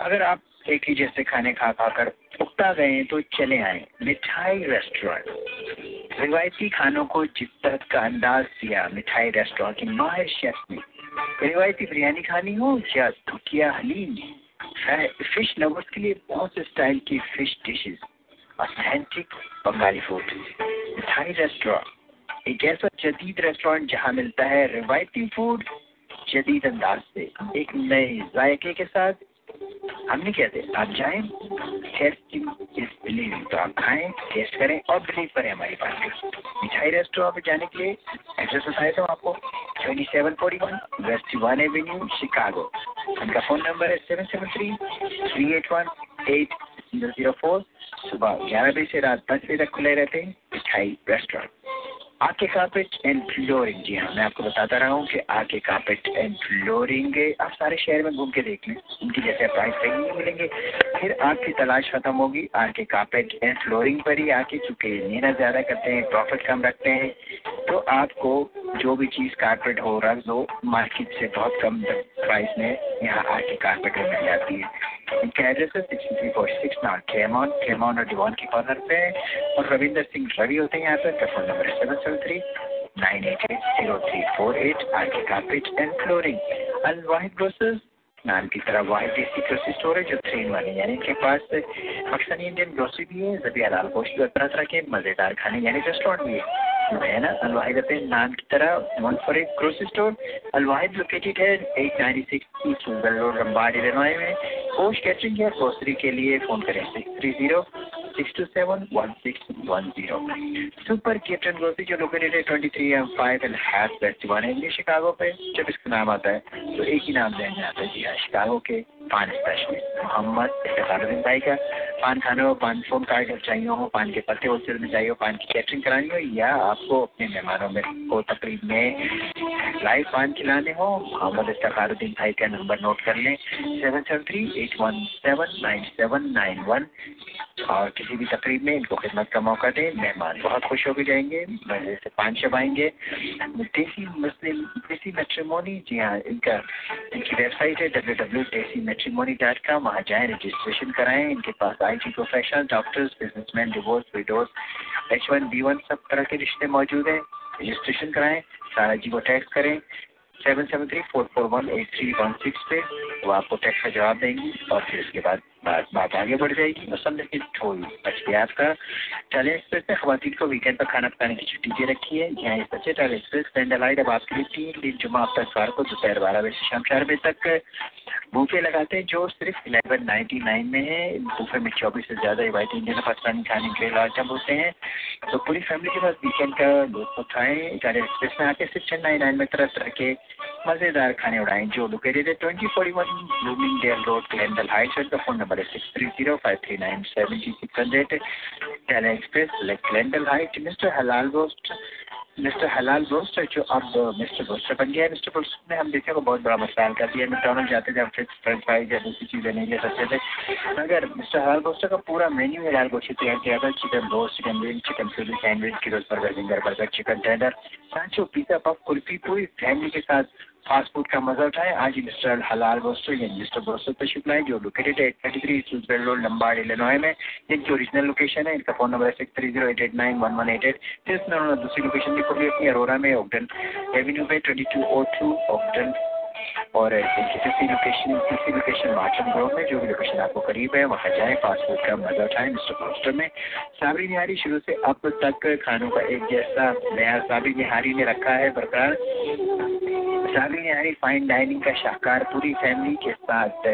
अगर आप एक ही जैसे खाने खा खा कर उगता गए तो चले आए। मिठाई रेस्टोरेंट रिवायती खानों को जिद्दत का अंदाज दिया मिठाई रेस्टोरेंट की माहिर शेफ ने। रिवायती बिरयानी खानी हो या धुकिया हलीम फ़िश लवर्स के लिए बहुत से स्टाइल की fish dishes authentic Bengali food मिठाई रेस्टोरेंट एक ऐसा जदीद रेस्टोरेंट जहाँ मिलता है रिवायती फ़ूड जदीद अंदाज से। एक नए जायके के साथ हम नहीं कहते आप जाए टेस्टिंग तो आप खाएँ टेस्ट करें और बिलीव करें हमारी बात मिठाई रेस्टोरेंट पे जाने के लिए एड्रेस बताया था आपको। Twenty seven forty one west one avenue Chicago उनका फ़ोन नंबर है seven seven three three eight one eight zero zero four सुबह ग्यारह बजे से रात दस बजे तक खुले रहते हैं मिठाई रेस्टोरेंट आके कार्पेट एंड फ्लोरिंग जी हाँ मैं आपको बताता रहा हूँ कि आके कार्पेट एंड फ्लोरिंग आप सारे शहर में घूम के देख लें। उनकी जैसे प्राइस सही नहीं मिलेंगे। फिर आपकी तलाश खत्म होगी। आके कार्पेट एंड फ्लोरिंग पर ही आके चूँकि मेहनत ज़्यादा करते हैं प्रॉफिट कम रखते हैं तो आपको जो भी चीज़ कारपेट हो रंग हो मार्केट से बहुत कम प्राइस में यहाँ आके कार्पेट में मिल जाती है। एड्रेस है sixty three four six nine केमॉन केमॉन और डिवॉन के कॉर्नर पे और रविंदर सिंह रवि होते हैं यहाँ पे। उनका फ़ोन नंबर है seven seven three nine eight eight zero three four eight R K carpet and flooring Al Wahid grocers नाम की तरह वाहिद देसी ग्रोसरी स्टोर है, जो थ्री इन वन यानी इनके पास पाकिस्तानी इंडियन ग्रोसरी भी है जबिया लाल गोश्त और तरह तरह के मज़ेदार खाने यानी रेस्टोरेंट भी है। है ना अलवाहिद अपने नाम की तरह वन फॉर एक grocery store Al Wahid located है एट नाइनटी सिक्स ईस्ट सुंदर रोड रंबाड इलेनॉय में। कोश कैटरिंग या ग्रोसरी के लिए फ़ोन करें six three zero six two seven one six one zero super captain grocery जो लोकेटेड है twenty three M five and hath west one है शिकागो पे, जब इसका नाम आता है तो एक ही नाम ध्यान आता है जी हाँ शिकागो के पान स्पेशलिस्ट मोहम्मद इफ्तारुद्दीन भाई का पान खाने हो, पान फ़ोन कार्ड चाहिए हो, पान के पत्ते होलसेल में चाहिए हो, पान की कैटरिंग करानी हो, या आपको अपने मेहमानों में को तकरीब में लाइव पान खिलाने हो। मोहम्मद इफ्तारुद्दीन भाई का नंबर नोट कर लें। Seven seven three eight one seven nine seven nine one और किसी भी तकरीब में इनको खिदमत का मौका दें। मेहमान बहुत खुश होकर जाएँगे। मज़े से पान चबाएँगे। देसी मुस्लिम, देसी मेट्रीमोनी जी हाँ इनका, इनकी वेबसाइट है W W Desi matrimony dot com वहाँ जाएँ रजिस्ट्रेशन कराएँ। इनके पास I T professional doctors businessman divorce widowers H one B one सब तरह के रिश्ते मौजूद हैं। रजिस्ट्रेशन कराएँ सारा जी को टैक्स करें seven seven three four four one eight three one six पे, वो आपको टैक्स का जवाब देंगी और फिर उसके बाद बात बात आगे बढ़ जाएगी। और समझ के ठोल बच आपका टाइल एक्सप्रेस में खातन को वीकेंड पर खाना पकाने की छुट्टी दे रखी है। यहाँ इस बच्चे टाइल एक्सप्रेस पेंडलाइट अब आपके लिए तीन दिन जुमा हफ़्ता इतवार को दोपहर बारह बजे से शाम चार बजे तक। बूफे लगाते हैं जो सिर्फ़ इलेवन नाइन्टी नाइन में है। बूफे में चौबीस से ज़्यादा रिवायती इंडियन पाकिस्तानी खाने के लाजम होते हैं। तो पूरी फैमिली के पास वीकेंड का लुत्फ उठाएँ टाइल एक्सप्रेस में आके सिक्स नाइन नाइन में तरह तरह के मज़ेदार खाने उड़ाएँ जो लोकेटेड है twenty forty one Bloomingdale road Glendale Heights का phone number six three zero five three nine seven six hundred टेला express Glendale height mister halal roast mister halal broaster जो अब मिस्टर ब्रोस्टर बन गया है मिस्टर ब्रोस्टर ने, हम देखने को बहुत बड़ा मसला कर दिया मैकडोनल्ड जाते थे, हम फ्रेंच फ्राइज या दूसरी चीज़ें नहीं ले सकते थे। मगर मिस्टर हलाल ब्रोस्टर का पूरा मेन्यू हलाल गोश्त तैयार किया था chicken roast chicken wing chicken philly sandwich Kiroj burger zinger burger chicken tender सांचो पिज्जा पफ कुल्फी पूरी फैमिली के साथ फास्ट फ़ूड का मज़ा उठाए। आज मिस्टर हलाल रोस्टर या मिस्टर रोस्टर तशरीफ़ लाए जो लोकेटेड है एट थर्टी थ्री सूजबेल रोड लंबा इलेनॉय में इनकी ओरिजिनल लोकेशन है, इनका फ़ोन नंबर है six three zero eight eight nine one one eight eight फिर उन्होंने दूसरी लोकेशन भी खोली अपनी अरोरा में ऑक्टन एवेन्यू पे twenty two O two Oakton और तीसरी लोकेशन तीसरी लोकेशन मार्चन ग्रोव में जो भी लोकेशन आपको करीब है, वहाँ जाएँ फास्ट फ़ूड का मज़ा उठाएँ मिस्टर रोस्टर में। साबरी निहारी शुरू से अब तक खानों का एक जैसा नया साबरी निहारी ने रखा है, बरकरार। साबरी निहारी फाइन डाइनिंग का शाहकार, पूरी फैमिली के साथ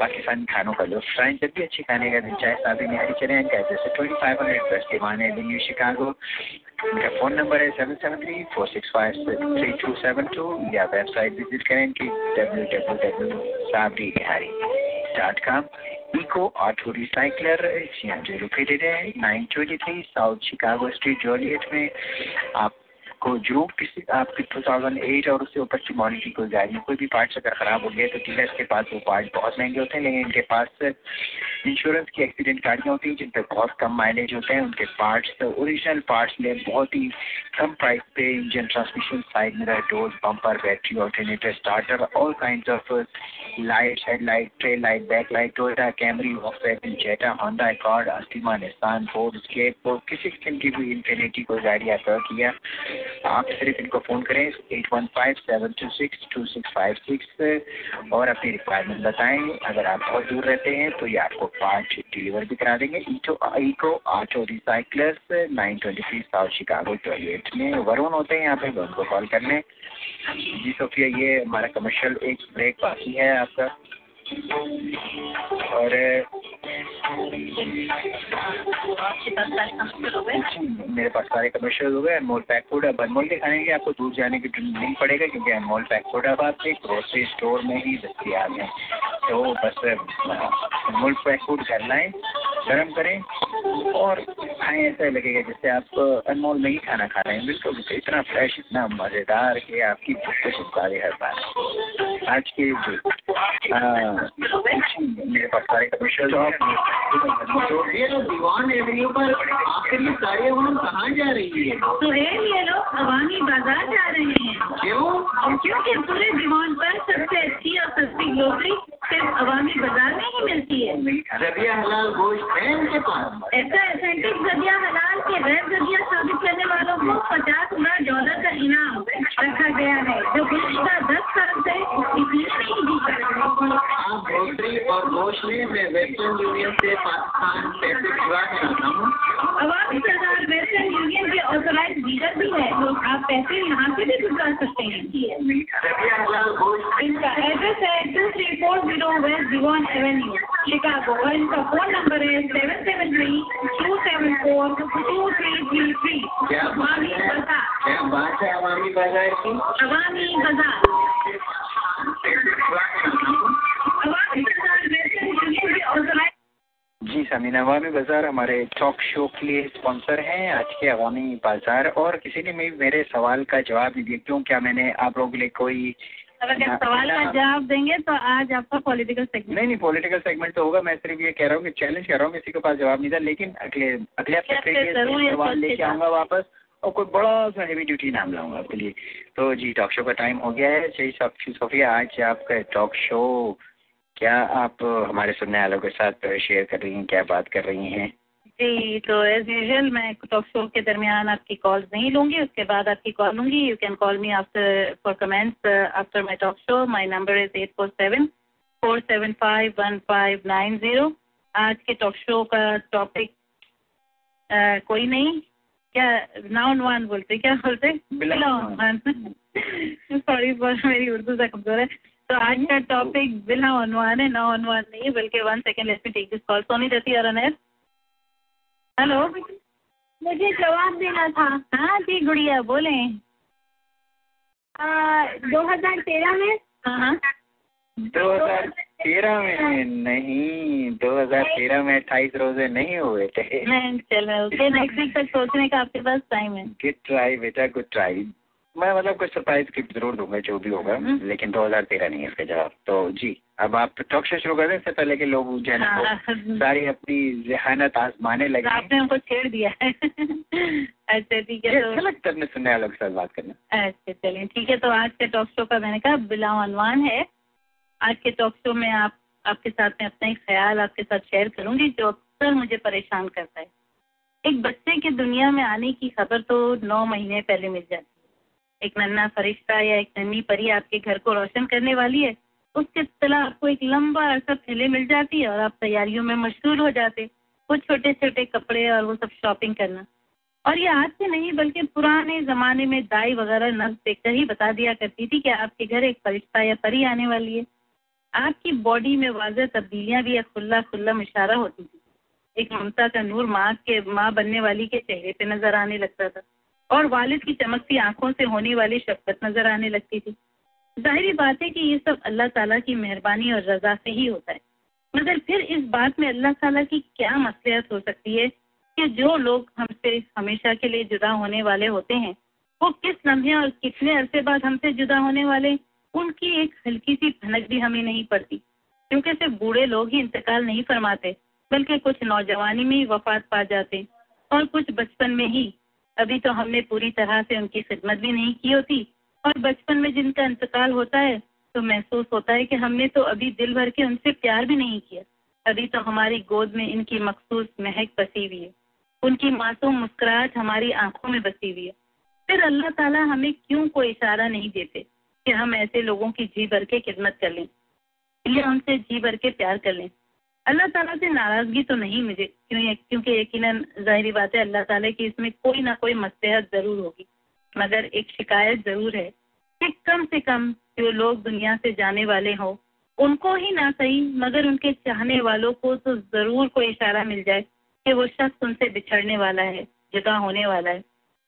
पाकिस्तानी खानों का लुत्फ उठाएँ जब भी अच्छे खाने का दिन चाहे, साबरी निहारी चले है twenty five hundred west Devon avenue Chicago. इनका फ़ोन नंबर है seven seven three four six five three two seven two या वेबसाइट विज़िट करें इनकी W W W Sabri Nihari dot com Eco auto recycler छियानवे रुपये दे रहे हैं nine twenty three south Chicago street Joliet में। आप को जो किसी, आपकी टू थाउज़ेंड एट और उससे ऊपर की मॉडल की कोई गाड़ी कोई भी पार्ट्स अगर ख़राब हो गए तो डीलर्स के पास वो पार्ट बहुत महँगे होते हैं, लेकिन इनके पास इंश्योरेंस की एक्सीडेंट गाड़ियाँ होती हैं जिन पर बहुत कम माइलेज होते हैं। उनके पार्ट्स ओरिजिनल पार्ट्स में बहुत ही कम प्राइस पे engine transmission side mirror door bumper battery alternator starter all kind of light headlight trail light back light Toyota Camry Volkswagen Jetta Honda Accord Altima Nissan Ford Escape किसी किस्म की भी infinity कोई गाड़ी आप किया। आप सिर्फ़ इनको फ़ोन करें, eight one five seven two six two six five six और अपनी रिक्वायरमेंट बताएँ। अगर आप बहुत दूर रहते हैं तो ये आपको पार्ट डिलीवर भी करा देंगे। ईटो, Eco auto recyclers nine twenty three south Chicago toilet में वरुण होते हैं, यहाँ पे उनको कॉल कर लें जी सोफिया, ये हमारा कमर्शियल एक ब्रेक बाकी है आपका। और मेरे पास सारे कमर्शियल हो गए अनमोल पैक फ़ूड अब अनमोल के खाने के आपको दूर जाने की नहीं पड़ेगा, क्योंकि अनमोल पैक फ़ूड अब आपके ग्रोसरी स्टोर में ही दस्तियाब है। तो बस अनमोल पैक फ़ूड घर लाएँ, गर्म करें, और खाएँ ऐसा लगेगा जैसे आप अनमोल में ही खाना खा रहे हैं। बिल्कुल, इतना फ्रेश इतना मज़ेदार कि आपकी भूख को चिपका हर बार। आज के जो दीवान एवेन्यू पर आपके लिए सारी अवाम कहाँ जा रही है तो ये लोग अवामी बाज़ार जा रहे हैं क्यों क्योंकि पूरे दीवान पर सबसे अच्छी और सस्ती ग्रोसरी सिर्फ़ अवामी बाज़ार में ही मिलती है जबिया हलाल गोश्त है उनके पास ऐसा एसेंटिक जबिया हलाल के गैर जबिया साबित करने वालों को पचास हज़ार डॉलर का इनाम रखा गया है जो गुजशत दस साल से इसलिए नहीं जा रही और गोश्त में वेस्टर्न यूनियन से पाकिस्तान पैसे भिजवा के रखा हूँ अवामी सरकार वेस्टर्न यूनियन के ऑथोराइज डीलर भी है तो आप पैसे यहाँ से भी भिजवा सकते हैं। इनका एड्रेस है two three four zero west Devon avenue Chicago और इनका फ़ोन नंबर है seven seven three two seven four two three three three Awami Bazaar. क्या बात है अवामी बाज़ार की? अवामी बाज़ार। जी समीना अवामी बाज़ार हमारे टॉक शो के लिए स्पॉन्सर हैं। आज के अवामी बाज़ार और किसी ने मे- मेरे सवाल का जवाब नहीं दिया। क्यों? क्या मैंने आप लोगों के लिए कोई अगर सवाल का जवाब देंगे तो आज आपका पॉलिटिकल सेगमेंट नहीं नहीं पॉलिटिकल सेगमेंट तो होगा। मैं सिर्फ़ ये कह रहा हूँ कि चैलेंज कर रहा हूँ। किसी के पास जवाब नहीं था लेकिन अगले अगले हफ़्ते के लिए सवाल लेके आऊँगा वापस और कोई बड़ा सा हेवी ड्यूटी नाम लाऊँगा आपके लिए। तो जी टॉक शो का टाइम हो गया है। सब सोफिया आज आपका टॉक शो क्या आप हमारे सुनने वालों के साथ शेयर कर रही हैं? क्या बात कर रही हैं? जी तो एज यूजल मैं टॉक शो के दरमियान आपकी कॉल नहीं लूँगी उसके बाद आपकी कॉल लूँगी। You can call me after for comments after my talk show my number is eight four seven four seven five one five nine zero आज के टॉक शो का टॉपिक कोई नहीं। क्या नाउन वन बोलते क्या बोलते सॉरी फॉर मेरी उर्दू से कमज़ोर है। तो आज का टॉपिक बिला अनवान है ना अनवान नहीं है बल्कि one second let me take this call Soni दती और अनैर हेलो मुझे जवाब देना था। हाँ जी गुड़िया बोले। दो हज़ार तेरह में? हाँ हाँ। दो हज़ार तेरह में नहीं दो हज़ार तेरह में अट्ठाईस रोज़े नहीं हुए थे। चलो नेक्स्ट वीक तक सोचने का आपके पास टाइम है। गुड ट्राई बेटा गुड ट्राई मैं मतलब कुछ सरप्राइज़ गिफ्ट ज़रूर दूँगा जो भी होगा लेकिन 2013 नहीं है इसका जवाब। तो जी अब आप टॉक शो शुरू कर इससे पहले कि लोग जो है ना। सारी अपनी जहानत आजमाने लगे। आपने हमको छेड़ दिया है। अच्छा ठीक है तो अच्छा लगता है सुनने वालों के साथ बात करना। अच्छा चलिए ठीक है तो आज के टॉक शो का मैंने कहा बिला अनवान है। आज के टॉक शो में आप आपके साथ में अपना एक ख्याल आपके साथ शेयर करूँगी जो अक्सर मुझे परेशान करता है। एक बच्चे के दुनिया में आने की खबर तो नौ महीने पहले मिल जाती है। एक नन्ना फरिश्ता या एक नन्ही परी आपके घर को रोशन करने वाली है, उसके तला आपको एक लंबा अरसा पहले मिल जाती है और आप तैयारियों में मशगूल हो जाते वो छोटे छोटे कपड़े और वो सब शॉपिंग करना। और ये आज से नहीं, बल्कि पुराने जमाने में दाई वगैरह नब्ज देखकर ही बता दिया करती थी कि आपके घर एक फरिश्ता या परी आने वाली है। आपकी बॉडी में वाजह तब्दीलियाँ भी एक खुल्ला खुल्ला इशारा होती थी। एक ममता का नूर माँ के, माँ बनने वाली के चेहरे पे नज़र आने लगता था। और वालिद की चमकती आँखों से होने वाली शफकत नज़र आने लगती थी। ज़ाहिर बात है कि ये सब अल्लाह ताला की मेहरबानी और रजा से ही होता है। मगर फिर इस बात में अल्लाह ताला की क्या मसलियत हो सकती है कि जो लोग हमसे हमेशा के लिए जुदा होने वाले होते हैं, वो किस लम्हे और कितने अरसे बाद हमसे जुदा होने वाले, उनकी एक हल्की सी भनक भी हमें नहीं पड़ती। क्योंकि सिर्फ़ बूढ़े लोग ही इंतकाल नहीं फरमाते, बल्कि कुछ नौजवानी में ही वफात पा जाते और कुछ बचपन में ही अभी तो हमने पूरी तरह से उनकी खिदमत भी नहीं की होती। और बचपन में जिनका इंतकाल होता है तो महसूस होता है कि हमने तो अभी दिल भर के उनसे प्यार भी नहीं किया। अभी तो हमारी गोद में इनकी मखसूस महक बसी हुई है। उनकी मासूम मुस्कुराहट हमारी आँखों में बसी हुई है। फिर अल्लाह ताला हमें क्यों कोई इशारा नहीं देते कि हम ऐसे लोगों की जी भर के खिदमत कर लें? या उनसे जी भर के प्यार कर लें। अल्लाह ताला से नाराज़गी तो नहीं मुझे, क्यों क्योंकि यकीनन ज़ाहिर बात है, अल्लाह ताला की इसमें कोई ना कोई मसलहत ज़रूर होगी। मगर एक शिकायत ज़रूर है कि कम से कम जो लोग दुनिया से जाने वाले हों, उनको ही ना सही, मगर उनके चाहने वालों को तो ज़रूर कोई इशारा मिल जाए कि वो शख्स उनसे बिछड़ने वाला है, जुदा होने वाला है।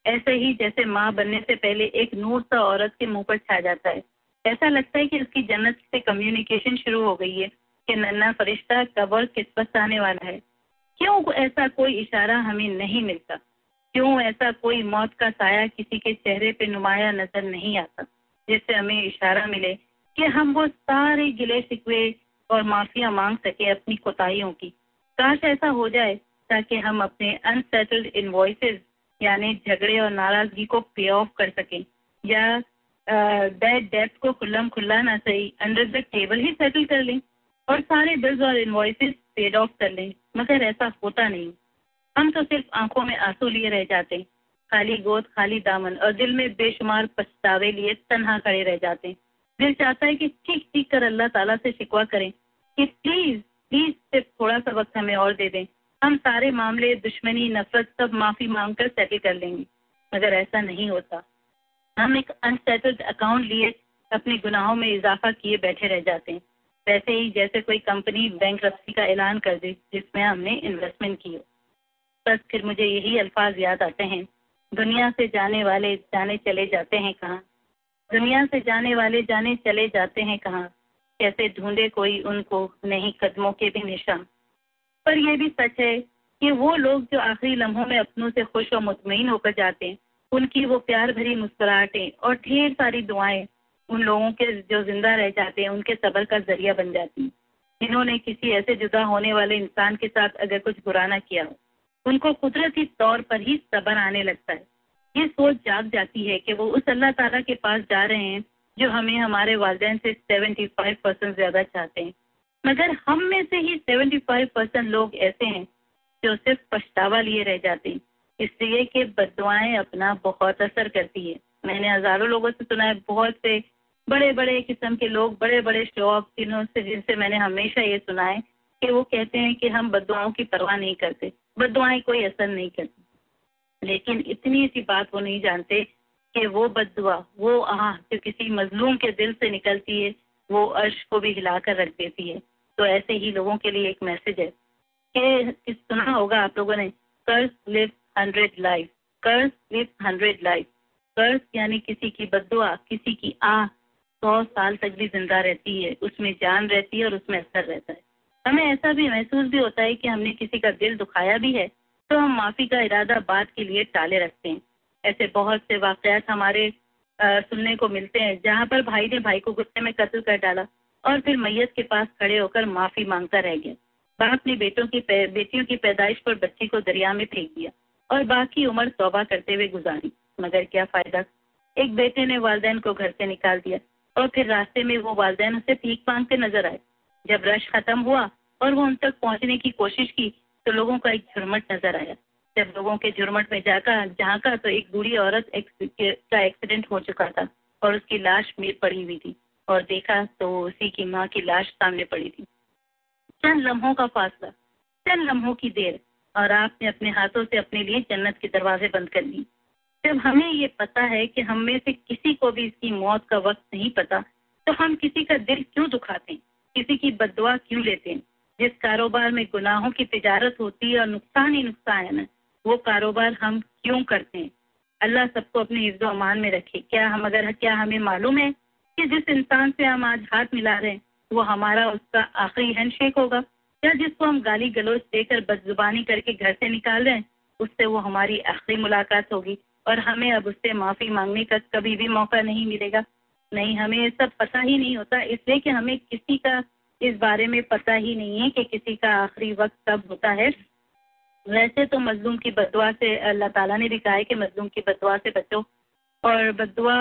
ऐसे ही जैसे माँ बनने से पहले एक नूर सा औरत के मुँह पर छा जाता है। ऐसा लगता है कि उसकी जन्नत से कम्युनिकेशन शुरू हो गई है। कि नन्ना फरिश्ता कब और किस वक्त आने वाला है। क्यों ऐसा कोई इशारा हमें नहीं मिलता? क्यों ऐसा कोई मौत का साया किसी के चेहरे पे नुमाया नज़र नहीं आता, जिससे हमें इशारा मिले कि हम वो सारे गिले शिकवे और माफिया मांग सके अपनी कोताहियों की? काश ऐसा हो जाए, ताकि हम अपने अनसेटल्ड इनवॉइसेस यानी झगड़े और नाराज़गी को पे ऑफ़ कर सकें, या बैड डेप्थ को खुल्लम खुल्ला ना सही अंडर द टेबल ही सेटल कर लें। और सारे बिल्स और इनवॉइसेस पेड ऑफ़ कर लें, मगर ऐसा होता नहीं। हम तो सिर्फ़ आँखों में आँसू लिए रह जाते, खाली गोद, खाली दामन और दिल में बेशुमार पछतावे लिए तनहा खड़े रह जाते। दिल चाहता है कि ठीक ठीक कर अल्लाह ताला से शिकवा करें कि प्लीज़ प्लीज़ सिर्फ़ थोड़ा सा वक्त हमें और दे दें। हम सारे मामले, दुश्मनी, नफरत सब माफ़ी मांग कर सेटल कर लेंगे, मगर ऐसा नहीं होता। हम एक अनसेटल्ड अकाउंट लिए अपने गुनाहों में इजाफा किए बैठे रह जाते हैं। वैसे ही जैसे कोई कंपनी बैंक का ऐलान कर दे, जिसमें हमने इन्वेस्टमेंट की हो। बस फिर मुझे यही अल्फाज याद आते हैं। दुनिया से जाने वाले जाने चले जाते हैं कहाँ? दुनिया से जाने वाले जाने चले जाते हैं कहाँ? कैसे ढूंढे कोई उनको, नहीं कदमों के भी निशान? पर यह भी सच है कि वो लोग जो आखिरी लम्हों में अपनों से खुश और मुतमिन होकर जाते हैं, उनकी वो प्यार भरी मुस्कुराहटें और ढेर सारी दुआएँ उन लोगों के जो ज़िंदा रह जाते हैं, उनके सबर का ज़रिया बन जाती हैं। जिन्होंने किसी ऐसे जुदा होने वाले इंसान के साथ अगर कुछ बुरा ना किया हो, उनको कुदरती तौर पर ही सबर आने लगता है। ये सोच जाग जाती है कि वो उस अल्लाह ताला के पास जा रहे हैं, जो हमें हमारे वालदेन से 75 परसेंट ज़्यादा चाहते हैं। मगर हम में से ही 75 परसेंट लोग ऐसे हैं, जो सिर्फ़ पछतावा लिए रह जाते हैं। इसलिए कि बदुआएँ अपना बहुत असर करती है। मैंने हज़ारों लोगों से सुना है, बहुत से बड़े बड़े किस्म के लोग बड़े बड़े शौक ऑफ़ जिन्हों से, जिनसे मैंने हमेशा ये सुना है कि वो कहते हैं कि हम बदुआओं की परवाह नहीं करते, बदुआएँ कोई असर नहीं करती। लेकिन इतनी सी बात वो नहीं जानते कि वो बदुआ, वो आह जो किसी मजलूम के दिल से निकलती है, वो अर्श को भी हिलाकर रख देती है। तो ऐसे ही लोगों के लिए एक मैसेज है कि सुना होगा आप लोगों ने कर्ज लिव हंड्रेड लाइफ कर्ज लिव हंड्रेड लाइफ कर्ज यानी किसी की बदुआ, किसी की आह सौ साल तक भी ज़िंदा रहती है उसमें जान रहती है और उसमें असर रहता है। हमें ऐसा भी महसूस भी होता है कि हमने किसी का दिल दुखाया भी है तो हम माफ़ी का इरादा बात के लिए टाले रखते हैं। ऐसे बहुत से वाकयात हमारे आ, सुनने को मिलते हैं जहाँ पर भाई ने भाई को गुस्से में कत्ल कर डाला और फिर मैयत के पास खड़े होकर माफ़ी माँगता रह गया। बाप ने बेटों की बेटियों की पैदाइश पर बच्ची को दरिया में फेंक दिया और बाकी उम्र तौबा करते हुए गुजारी। मगर क्या फ़ायदा? एक बेटे ने वालदेन को घर से निकाल दिया। और फिर रास्ते में वो वालदेन उसे भीख मांगते नज़र आए। जब रश खत्म हुआ और वो उन तक पहुँचने की कोशिश की तो लोगों का एक झुरमट नज़र आया। जब लोगों के झुरमट में जाकर जहाँ का तो एक बूढ़ी औरत का एक्सीडेंट हो चुका था और उसकी लाश में पड़ी हुई थी और देखा तो उसी की माँ की लाश सामने पड़ी थी। चंद लम्हों का फासला, चंद लम्हों की देर और आपने अपने हाथों से अपने लिए जन्नत के दरवाजे बंद कर लिए जब हमें ये पता है कि हम में से किसी को भी इसकी मौत का वक्त नहीं पता तो हम किसी का दिल क्यों दुखाते हैं? किसी की बदवा क्यों लेते हैं? जिस कारोबार में गुनाहों की तिजारत होती है और नुकसान ही नुकसान है ना, वो कारोबार हम क्यों करते हैं? अल्लाह सबको अपने इज्जो अमान में रखे। क्या हम, अगर क्या हमें मालूम है कि जिस इंसान से हम आज हाथ मिला रहे हैं, वो हमारा उसका आखिरी हैंडशेक होगा? या जिसको हम गाली गलोच देकर बदजुबानी करके घर से निकाल रहे हैं, उससे वो हमारी आखिरी मुलाकात होगी? और हमें अब उससे माफ़ी मांगने का कभी भी मौका नहीं मिलेगा। नहीं, हमें सब पता ही नहीं होता, इसलिए कि हमें किसी का इस बारे में पता ही नहीं है कि किसी का आखिरी वक्त कब होता है। वैसे तो मजलूम की बदुआ से अल्लाह ताला ने भी कहा है कि मजलूम की बदुआ से बचो। और बदुआ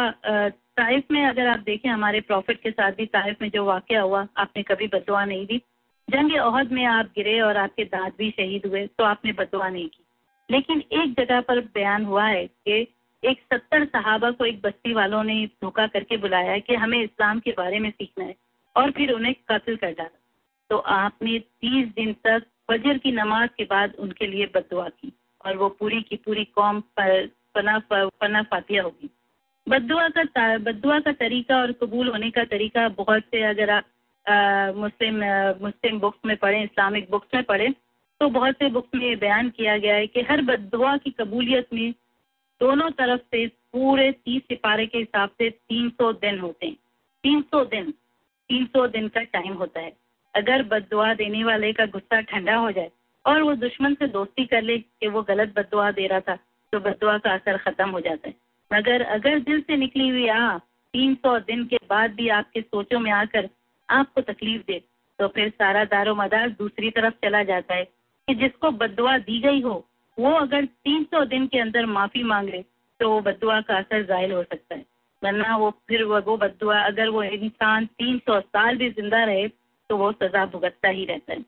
ताइफ में अगर आप देखें, हमारे प्रॉफिट के साथ भी ताइफ में जो वाक़ हुआ, आपने कभी बदुआ नहीं दी। जंग अहद में आप गिरे और आपके दाद भी शहीद हुए तो आपने बदुआ नहीं की। लेकिन एक जगह पर बयान हुआ है कि एक सत्तर सहाबा को एक बस्ती वालों ने धोखा करके बुलाया कि हमें इस्लाम के बारे में सीखना है और फिर उन्हें कत्ल कर डाला। तो आपने तीस दिन तक फजर की नमाज़ के बाद उनके लिए बदुआ की और वो पूरी की पूरी कौम पर पना पना फातिया होगी। बदुआ का बदुआ का तरीका और कबूल होने का तरीका बहुत से अगर आप मुस्लिम मुस्लिम बुक्स में पढ़ें, इस्लामिक बुक्स में पढ़ें तो बहुत से बुक्स में बयान किया गया है कि हर बदुआ की कबूलियत में दोनों तरफ़ से पूरे तीस सिपारे के हिसाब से तीन सौ दिन होते हैं। तीन सौ दिन, तीन सौ दिन का टाइम होता है। अगर बदुआ देने वाले का गुस्सा ठंडा हो जाए और वो दुश्मन से दोस्ती कर ले कि वो गलत बदुआ दे रहा था तो बदुआ का असर खत्म हो जाता है। मगर अगर दिल से निकली हुई आ, तीन सौ दिन के बाद भी आपके सोचों में आकर आपको तकलीफ़ दे तो फिर सारा दारो मदार दूसरी तरफ़ चला जाता है। कि जिसको बदुआ दी गई हो, वो अगर 300 दिन के अंदर माफ़ी मांग ले तो वो बदुआ का असर ज़ाहिर हो सकता है। वरना वो फिर वो बदुआ, अगर वो इंसान 300 साल भी ज़िंदा रहे तो वो सजा भुगतता ही रहता है।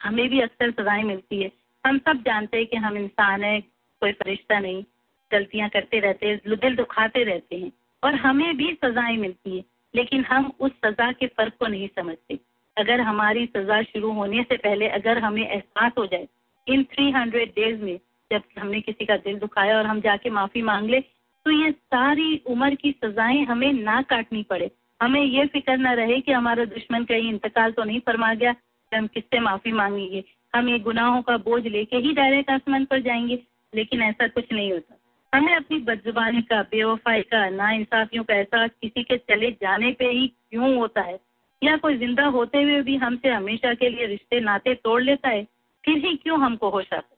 हमें भी अक्सर सजाएँ मिलती है। हम सब जानते हैं कि हम इंसान है, कोई फरिश्ता नहीं। गलतियाँ करते रहते हैं, दिल दुखाते रहते हैं। और हमें भी सजाएँ मिलती है, लेकिन हम उस सजा के फ़र्क को नहीं समझते। अगर हमारी सजा शुरू होने से पहले अगर हमें एहसास हो जाए, इन थ्री हंड्रेड डेज़ में जब हमने किसी का दिल दुखाया और हम जाके माफ़ी मांग ले तो ये सारी उम्र की सजाएँ हमें ना काटनी पड़े। हमें ये फ़िक्र ना रहे कि हमारा दुश्मन कहीं इंतकाल तो नहीं फरमा गया कि हम किससे माफ़ी मांगेंगे। हम ये गुनाहों का बोझ लेके ही डायरेक्ट आसमान पर जाएँगे, लेकिन ऐसा कुछ नहीं होता। हमें अपनी बदजुबानी का, बेवफाई का ना इंसाफियों का एहसास किसी के चले जाने पे ही क्यों होता है? या कोई ज़िंदा होते हुए भी हमसे हमेशा के लिए रिश्ते, नाते तोड़ लेता है, फिर ही क्यों हमको होश आता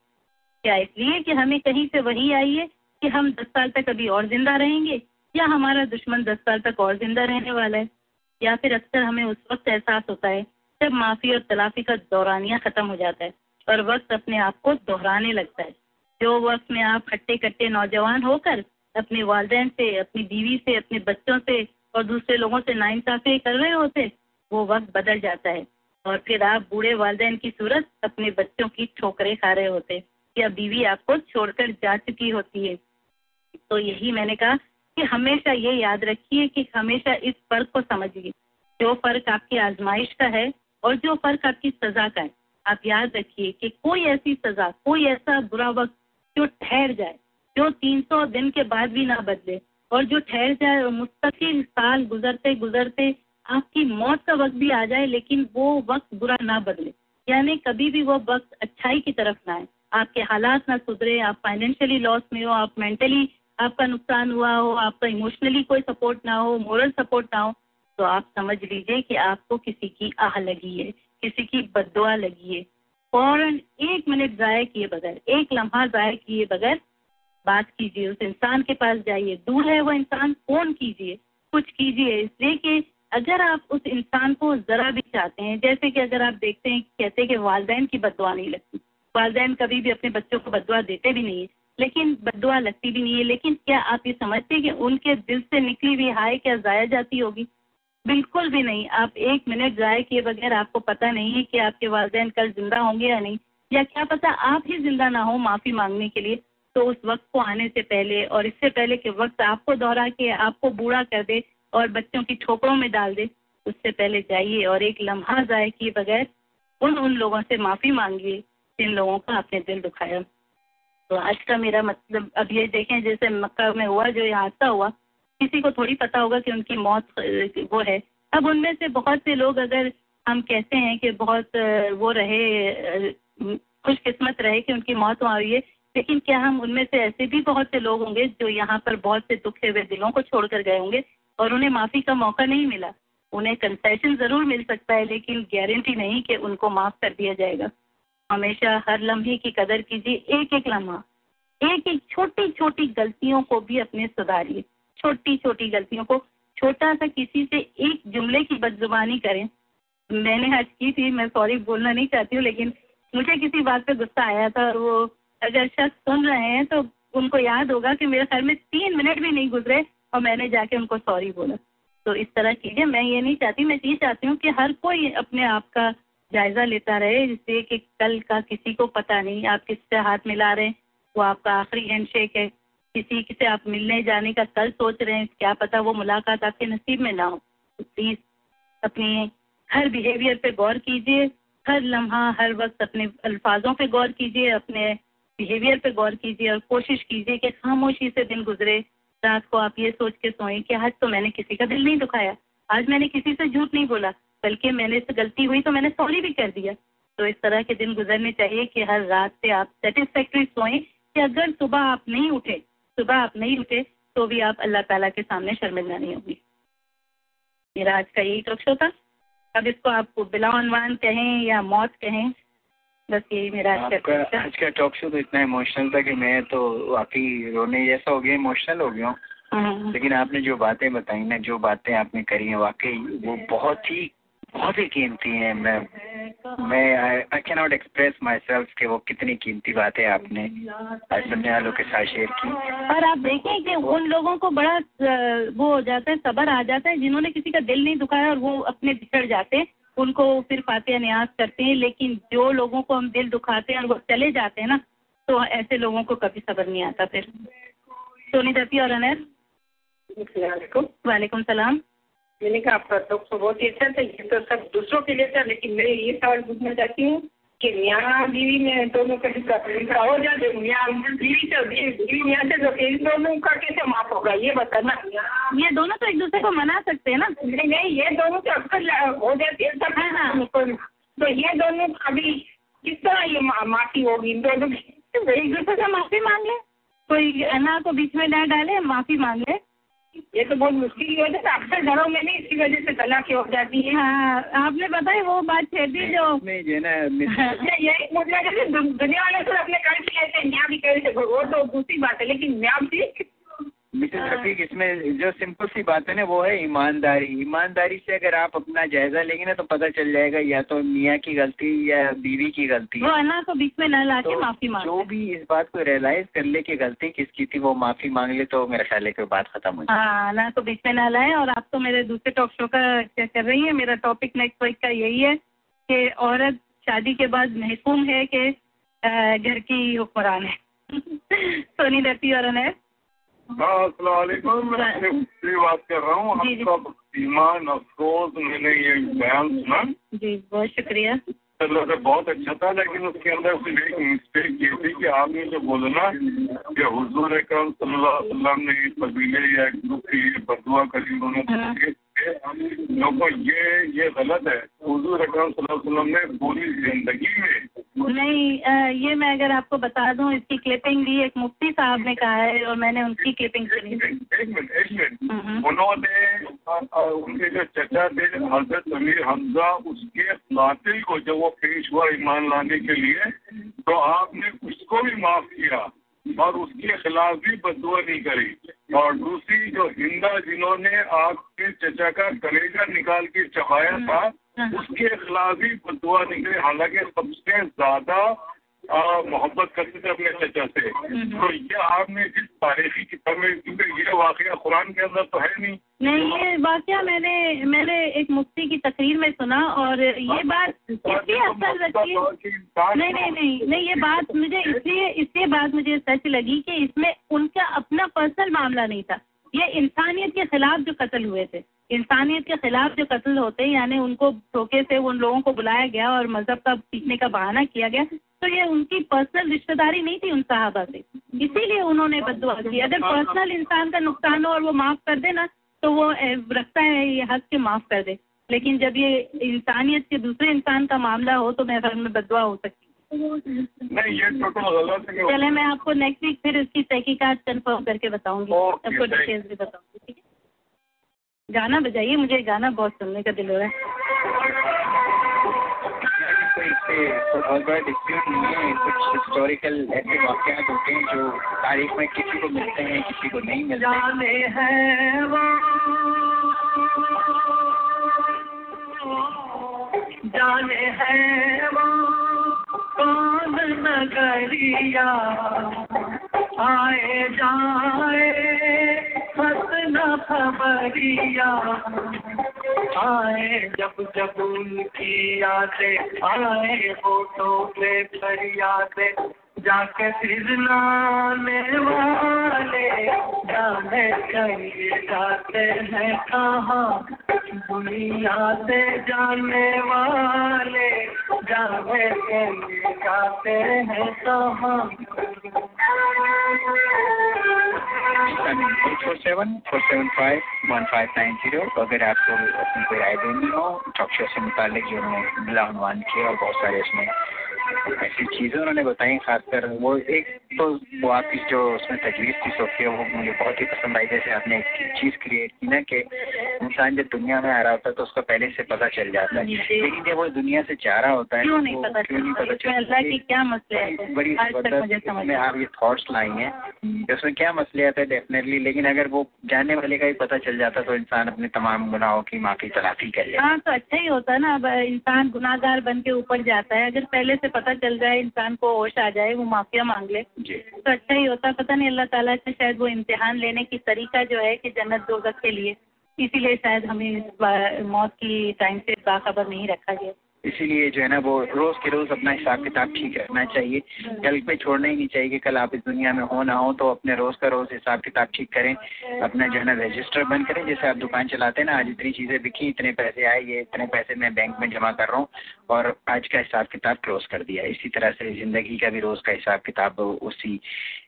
क्या इसलिए कि हमें कहीं से वही आई है कि हम दस साल तक अभी और ज़िंदा रहेंगे, या हमारा दुश्मन दस साल तक और ज़िंदा रहने वाला है? या फिर अक्सर हमें उस वक्त एहसास होता है, जब माफ़ी और तलाफी का दौरानिया खत्म हो जाता है, और वक्त अपने आप को दोहराने लगता है। जो वक्त में आप खट्टे कट्टे नौजवान होकर अपने वालदेन से, अपनी बीवी से, अपने बच्चों से और दूसरे लोगों से नाइंसाफी कर रहे होते वो वक्त बदल जाता है। और फिर आप बूढ़े वालदेन की सूरत अपने बच्चों की ठोकरें खा रहे होते या बीवी आपको छोड़कर जा चुकी होती है। तो यही मैंने कहा कि हमेशा ये याद रखिए कि हमेशा इस फ़र्क को समझिए। जो फ़र्क आपकी आजमाइश का है और जो फ़र्क आपकी सजा का है, आप याद रखिए कि कोई ऐसी सजा, कोई ऐसा बुरा वक्त जो ठहर जाए, जो 300 दिन के बाद भी ना बदले और जो ठहर जाए और मुस्तकिल साल गुजरते गुजरते आपकी मौत का वक्त भी आ जाए, लेकिन वो वक्त बुरा ना बदले। यानी कभी भी वो वक्त अच्छाई की तरफ़ ना आए। आपके हालात ना सुधरे, आप फाइनेंशियली लॉस में हो, आप मेंटली आपका नुकसान हुआ हो, आपका इमोशनली कोई सपोर्ट ना हो मोरल सपोर्ट ना हो तो आप समझ लीजिए कि आपको किसी की आह लगी है, किसी की बदुआ लगी है। फ़ौरन एक मिनट ज़ाय किए बगैर, एक लम्हा ज़ाय किए बगैर बात कीजिए, उस इंसान के पास जाइए। दूर है वो इंसान, फ़ोन कीजिए, कुछ कीजिए, इसलिए कि अगर आप उस इंसान को ज़रा भी चाहते हैं, जैसे कि अगर आप देखते हैं कहते हैं कि वालदेन की बदुआ नहीं लगती। वालदेन कभी भी अपने बच्चों को बदवा देते भी नहीं है, लेकिन बदुआ लगती भी नहीं है। लेकिन क्या आप ये समझते हैं कि उनके दिल से निकली हुई हाय क्या ज़ाया जाती होगी? बिल्कुल भी नहीं। आप एक मिनट ज़ाय किए बगैर आपको पता नहीं है कि आपके वालदेन कल ज़िंदा होंगे या नहीं। या क्या पता आप ही ज़िंदा ना हो माफ़ी मांगने के लिए। तो उस वक्त को आने से पहले और इससे पहले कि वक्त आपको दोहरा के, आपको बूढ़ा कर दे। और बच्चों की ठोकरों में डाल दे, उससे पहले जाइए और एक लम्हा ज़ाय किए बगैर, उन उन लोगों से माफ़ी मांगिए जिन लोगों का आपने दिल दुखाया। तो आज का मेरा मतलब अब ये देखें जैसे मक्का में हुआ, जो ये हादसा हुआ, किसी को थोड़ी पता होगा कि उनकी मौत वो है। अब उनमें से बहुत से लोग अगर हम कहते हैं कि बहुत वो रहे खुशकिस्मत रहे कि उनकी मौत वहाँ हुई है, लेकिन क्या हम उनमें से ऐसे भी बहुत से लोग होंगे जो यहाँ पर बहुत से दुखे हुए दिलों को छोड़कर गए होंगे? और उन्हें माफ़ी का मौका नहीं मिला। उन्हें कंसेशन ज़रूर मिल सकता है, लेकिन गारंटी नहीं कि उनको माफ़ कर दिया जाएगा। हमेशा हर लम्हे की कदर कीजिए एक एक लम्हा। एक एक छोटी छोटी गलतियों को भी अपने सुधारिए। छोटी छोटी गलतियों को, छोटा सा किसी से एक जुमले की बदजुबानी करें। मैंने आज की थी, मैं सॉरी बोलना नहीं चाहती हूँ, लेकिन मुझे किसी बात पे गुस्सा आया था। और वो अगर शख्स सुन रहे हैं तो उनको याद होगा कि मेरे घर में तीन मिनट भी नहीं गुजरे। और मैंने जाके उनको सॉरी बोला। तो इस तरह कीजिए। मैं ये नहीं चाहती, मैं ये चाहती हूँ कि हर कोई अपने आप का जायजा लेता रहे, जिससे कि कल का किसी को पता नहीं, आप किससे हाथ मिला रहे हैं, वो आपका आखिरी हैंड शेक है। किसी से आप मिलने जाने का कल सोच रहे हैं, क्या पता वो मुलाकात आपके नसीब में ना हो। तो प्लीज़ अपनी हर बिहेवियर पे गौर कीजिए, हर लम्हा, हर वक्त अपने अल्फाजों पे गौर कीजिए, अपने बिहेवियर पे गौर कीजिए और कोशिश कीजिए कि खामोशी से दिन गुजरे। रात को आप ये सोच के सोएँ कि आज तो मैंने किसी का दिल नहीं दुखाया। आज मैंने किसी से झूठ नहीं बोला, बल्कि मैंने से गलती हुई तो मैंने सॉरी भी कर दिया। तो इस तरह के दिन गुजरने चाहिए कि हर रात से आप सेटिस्फैक्ट्री सोएँ कि अगर सुबह आप नहीं उठे, सुबह आप नहीं उठे तो भी आप अल्लाह ताला के सामने शर्मिंदा नहीं होगी। मेरा आज का यही टॉक शो था। अब इसको आप बिलावान कहें या मौत कहें बस यही मेरा आज का आज का टॉक शो तो इतना इमोशनल था कि मैं तो वाकई रोने जैसा हो गया इमोशनल हो गया हूँ। लेकिन आपने जो बातें बताई ना जो बातें आपने करी हैं वाकई वो बहुत ही बहुत ही कीमती हैं। मैं मैं I can not express myself कि वो कितनी कीमती बातें आपने सुनने वालों के साथ शेयर की। और आप देखें कि उन लोगों को बड़ा वो हो जाता है सबर आ जाता है जिन्होंने किसी का दिल नहीं दुखाया और वो अपने बिछड़ जाते हैं। उनको फिर फाते न्याज करते हैं लेकिन जो लोगों को हम दिल दुखाते हैं और वो चले जाते हैं ना तो ऐसे लोगों को कभी सबर नहीं आता फिर। सोनी दत्ती और अनैर। वालेकुम सलाम। मैंने कहा आपका दुख तो बहुत ही अच्छा था ये तो सब दूसरों के लिए था लेकिन मैं ये सवाल पूछना चाहती हूँ कि मियाँ बीवी में दोनों का हिस्सा हो जाते मियाँ बीवी से बीवी मियाँ से तो इन दोनों का कैसे माफ़ होगा ये बताना। ये दोनों तो एक दूसरे को मना सकते हैं ना। नहीं नहीं ये दोनों तो अक्सर हो जाती है सब हाँ हाँ। तो ये दोनों अभी किस तरह ये माफ़ी होगी इन दोनों की? एक दूसरे से माफ़ी मांग। ले कोई अना को बीच में न डाले माफ़ी मांग। ले ये तो बहुत मुश्किल की वजह से अक्सर घरों में नहीं इसी वजह से तलाक हो जाती है। हाँ आपने बताया वो बात छेड़ दी जो यही मुझे दुनिया वाले तो अपने कर कहते हैं न्याय भी कहते थे वो तो दूसरी बात है लेकिन न्याय भी मिसेस रफीक इसमें जो सिंपल सी बात है ना वो है ईमानदारी। ईमानदारी से अगर आप अपना जायजा लेंगे ना तो पता चल जाएगा या तो मियाँ की गलती या बीवी की गलती वो अना को बीच में न ला के तो माफ़ी मांग जो भी इस बात को रियलाइज़ कर ले कि गलती किसकी थी वो माफ़ी मांग ले तो मेरा ख्याल है कि बात खत्म हो जाए हाँ अना को बीच में न लाए और आप तो मेरे दूसरे टॉक शो का क्या कर रही है? मेरा टॉपिक नेक्स्ट वीक का यही है कि औरत शादी के बाद महसूम है कि घर की हुक्मरान है। सोनी दत्ती और अनैर मैं बात कर रहा हूँ। आपका ईमान अफसोस मैंने ये बयान सुना जी बहुत शुक्रिया। चलो तो बहुत अच्छा था लेकिन उसके अंदर सिर्फ़ एक मिस्टेक ये थी कि आपने जो बोलना कि हुजूर अकरम सल्लल्लाहु ने कबीले या ग्रुप की बदुआ करी उन्होंने लोगों ये ये गलत है। हुजूर अकरम सल्लल्लाहु ने पूरी ज़िंदगी में नहीं आ, ये मैं अगर आपको बता दूँ इसकी क्लिपिंग भी एक मुफ्ती साहब ने कहा है और मैंने उनकी क्लिपिंग सुनी एक मिनट एक मिनट उन्होंने उनके जो चचा थे हज़रत अमीर हमजा उसके कातिल को जब वो पेश हुआ ईमान लाने के लिए तो आपने उसको भी माफ़ किया। और उसके खिलाफ भी बदुआ नहीं करी। और दूसरी जो हिंदा जिन्होंने आपके चचा का कलेजा निकाल के चबाया था उसके खिलाफ भी बदुआ नहीं करी हालाँकि सबसे ज़्यादा मोहब्बत करते थे अपने चचा से। तो ये आपने जिस तारीखी किताब में क्योंकि ये वाकया कुरान के अंदर तो है नहीं। नहीं ये वाकया मैंने मैंने एक मुफ्ती की तकरीर में सुना और ये बात इसलिए असर रखी नहीं नहीं नहीं नहीं ये बात मुझे इसलिए इसलिए बात मुझे सच लगी कि इसमें उनका अपना पर्सनल मामला नहीं था। ये इंसानियत के खिलाफ जो कत्ल हुए थे। इंसानियत के खिलाफ जो कत्ल होते हैं यानी उनको धोखे से उन लोगों को बुलाया गया और मज़हब का सीखने का बहाना किया गया। तो ये उनकी पर्सनल रिश्तेदारी नहीं थी उन साहबा से। इसीलिए उन्होंने बदुआ की अगर पर्सनल इंसान का नुकसान हो और वो माफ़ कर दे ना तो वो रखता है ये हक के माफ़ कर दे। लेकिन जब ये इंसानियत के दूसरे इंसान का मामला हो तो मेरे ख्याल में बदुआ हो सकती नहीं ये टोटल गलत है चले मैं आपको नेक्स्ट वीक फिर इसकी तहकीकात कंफर्म करके बताऊँगी। आपको डिटेल्स भी बताऊँगी ठीक है? गाना बजाइए मुझे गाना बहुत सुनने का दिल हो रहा है। कोई इससे बहुत बड़ा डिस्प्यूट नहीं है। कुछ हिस्टोरिकल ऐसे वाकयात होते हैं जो तारीख में किसी को मिलते हैं, किसी को नहीं मिलते है। जाने है वो। कौन नगरिया? आए जाए। हसना खबरिया आए जब जब उनकी यादें आए फ़ोटो पे फरियादें। जाके फिर लाने वाले जाने कहीं जाते हैं कहाँ? दुनिया से जाने वाले जाने कहीं जाते हैं कहाँ? Four seven four seven five one five nine zero अगर आपको अपनी कोई राय देनी हो शो से मुतालिक जो उन्होंने बिला अनुमान किया और बहुत सारे उसमें ऐसी चीज़ें उन्होंने बताई खासकर वो एक तो वो आपकी जो उसमें तजवीज़ थी सोफिया वो मुझे बहुत ही पसंद आई। जैसे आपने एक चीज़ क्रिएट की ना कि इंसान जब दुनिया में आ रहा होता है तो उसको पहले से पता चल जाता है। लेकिन जब वो दुनिया से जा रहा होता है क्यों तो नहीं पता क्यों नहीं पता क्या मसले बड़ी ज़बरदस्त आप ये थॉट्स लाई हैं उसमें क्या मसले आते हैं डेफिनेटली लेकिन अगर वो जानने वाले का ही पता चल जाता तो इंसान अपने तमाम गुनाहों की माफ़ी तलाफी कर ले हाँ तो अच्छा ही होता है ना। अब इंसान गुनाहगार बन के ऊपर जाता है। अगर पहले से पता चल जाए इंसान को होश आ जाए वो माफिया मांग ले। तो अच्छा ही होता। पता नहीं अल्लाह ताला से शायद वो इम्तिहान लेने की तरीका जो है कि जन्नत दोजख के लिए। इसीलिए शायद हमें मौत की टाइम से बाखबर नहीं रखा गया। इसीलिए जो है ना वो रोज के रोज अपना हिसाब किताब ठीक रखना चाहिए। कल पे छोड़ना ही नहीं चाहिए कि कल आप इस दुनिया में हो ना हो तो अपने रोज का रोज हिसाब किताब ठीक करें, अपना जो है ना रजिस्टर बंद करें। जैसे आप दुकान चलाते हैं ना, आज इतनी चीज़ें बिकी, इतने पैसे आए, ये इतने पैसे मैं बैंक में जमा कर रहा हूँ और आज का हिसाब किताब क्लोज कर दिया। इसी तरह से ज़िंदगी का भी रोज का हिसाब किताब उसी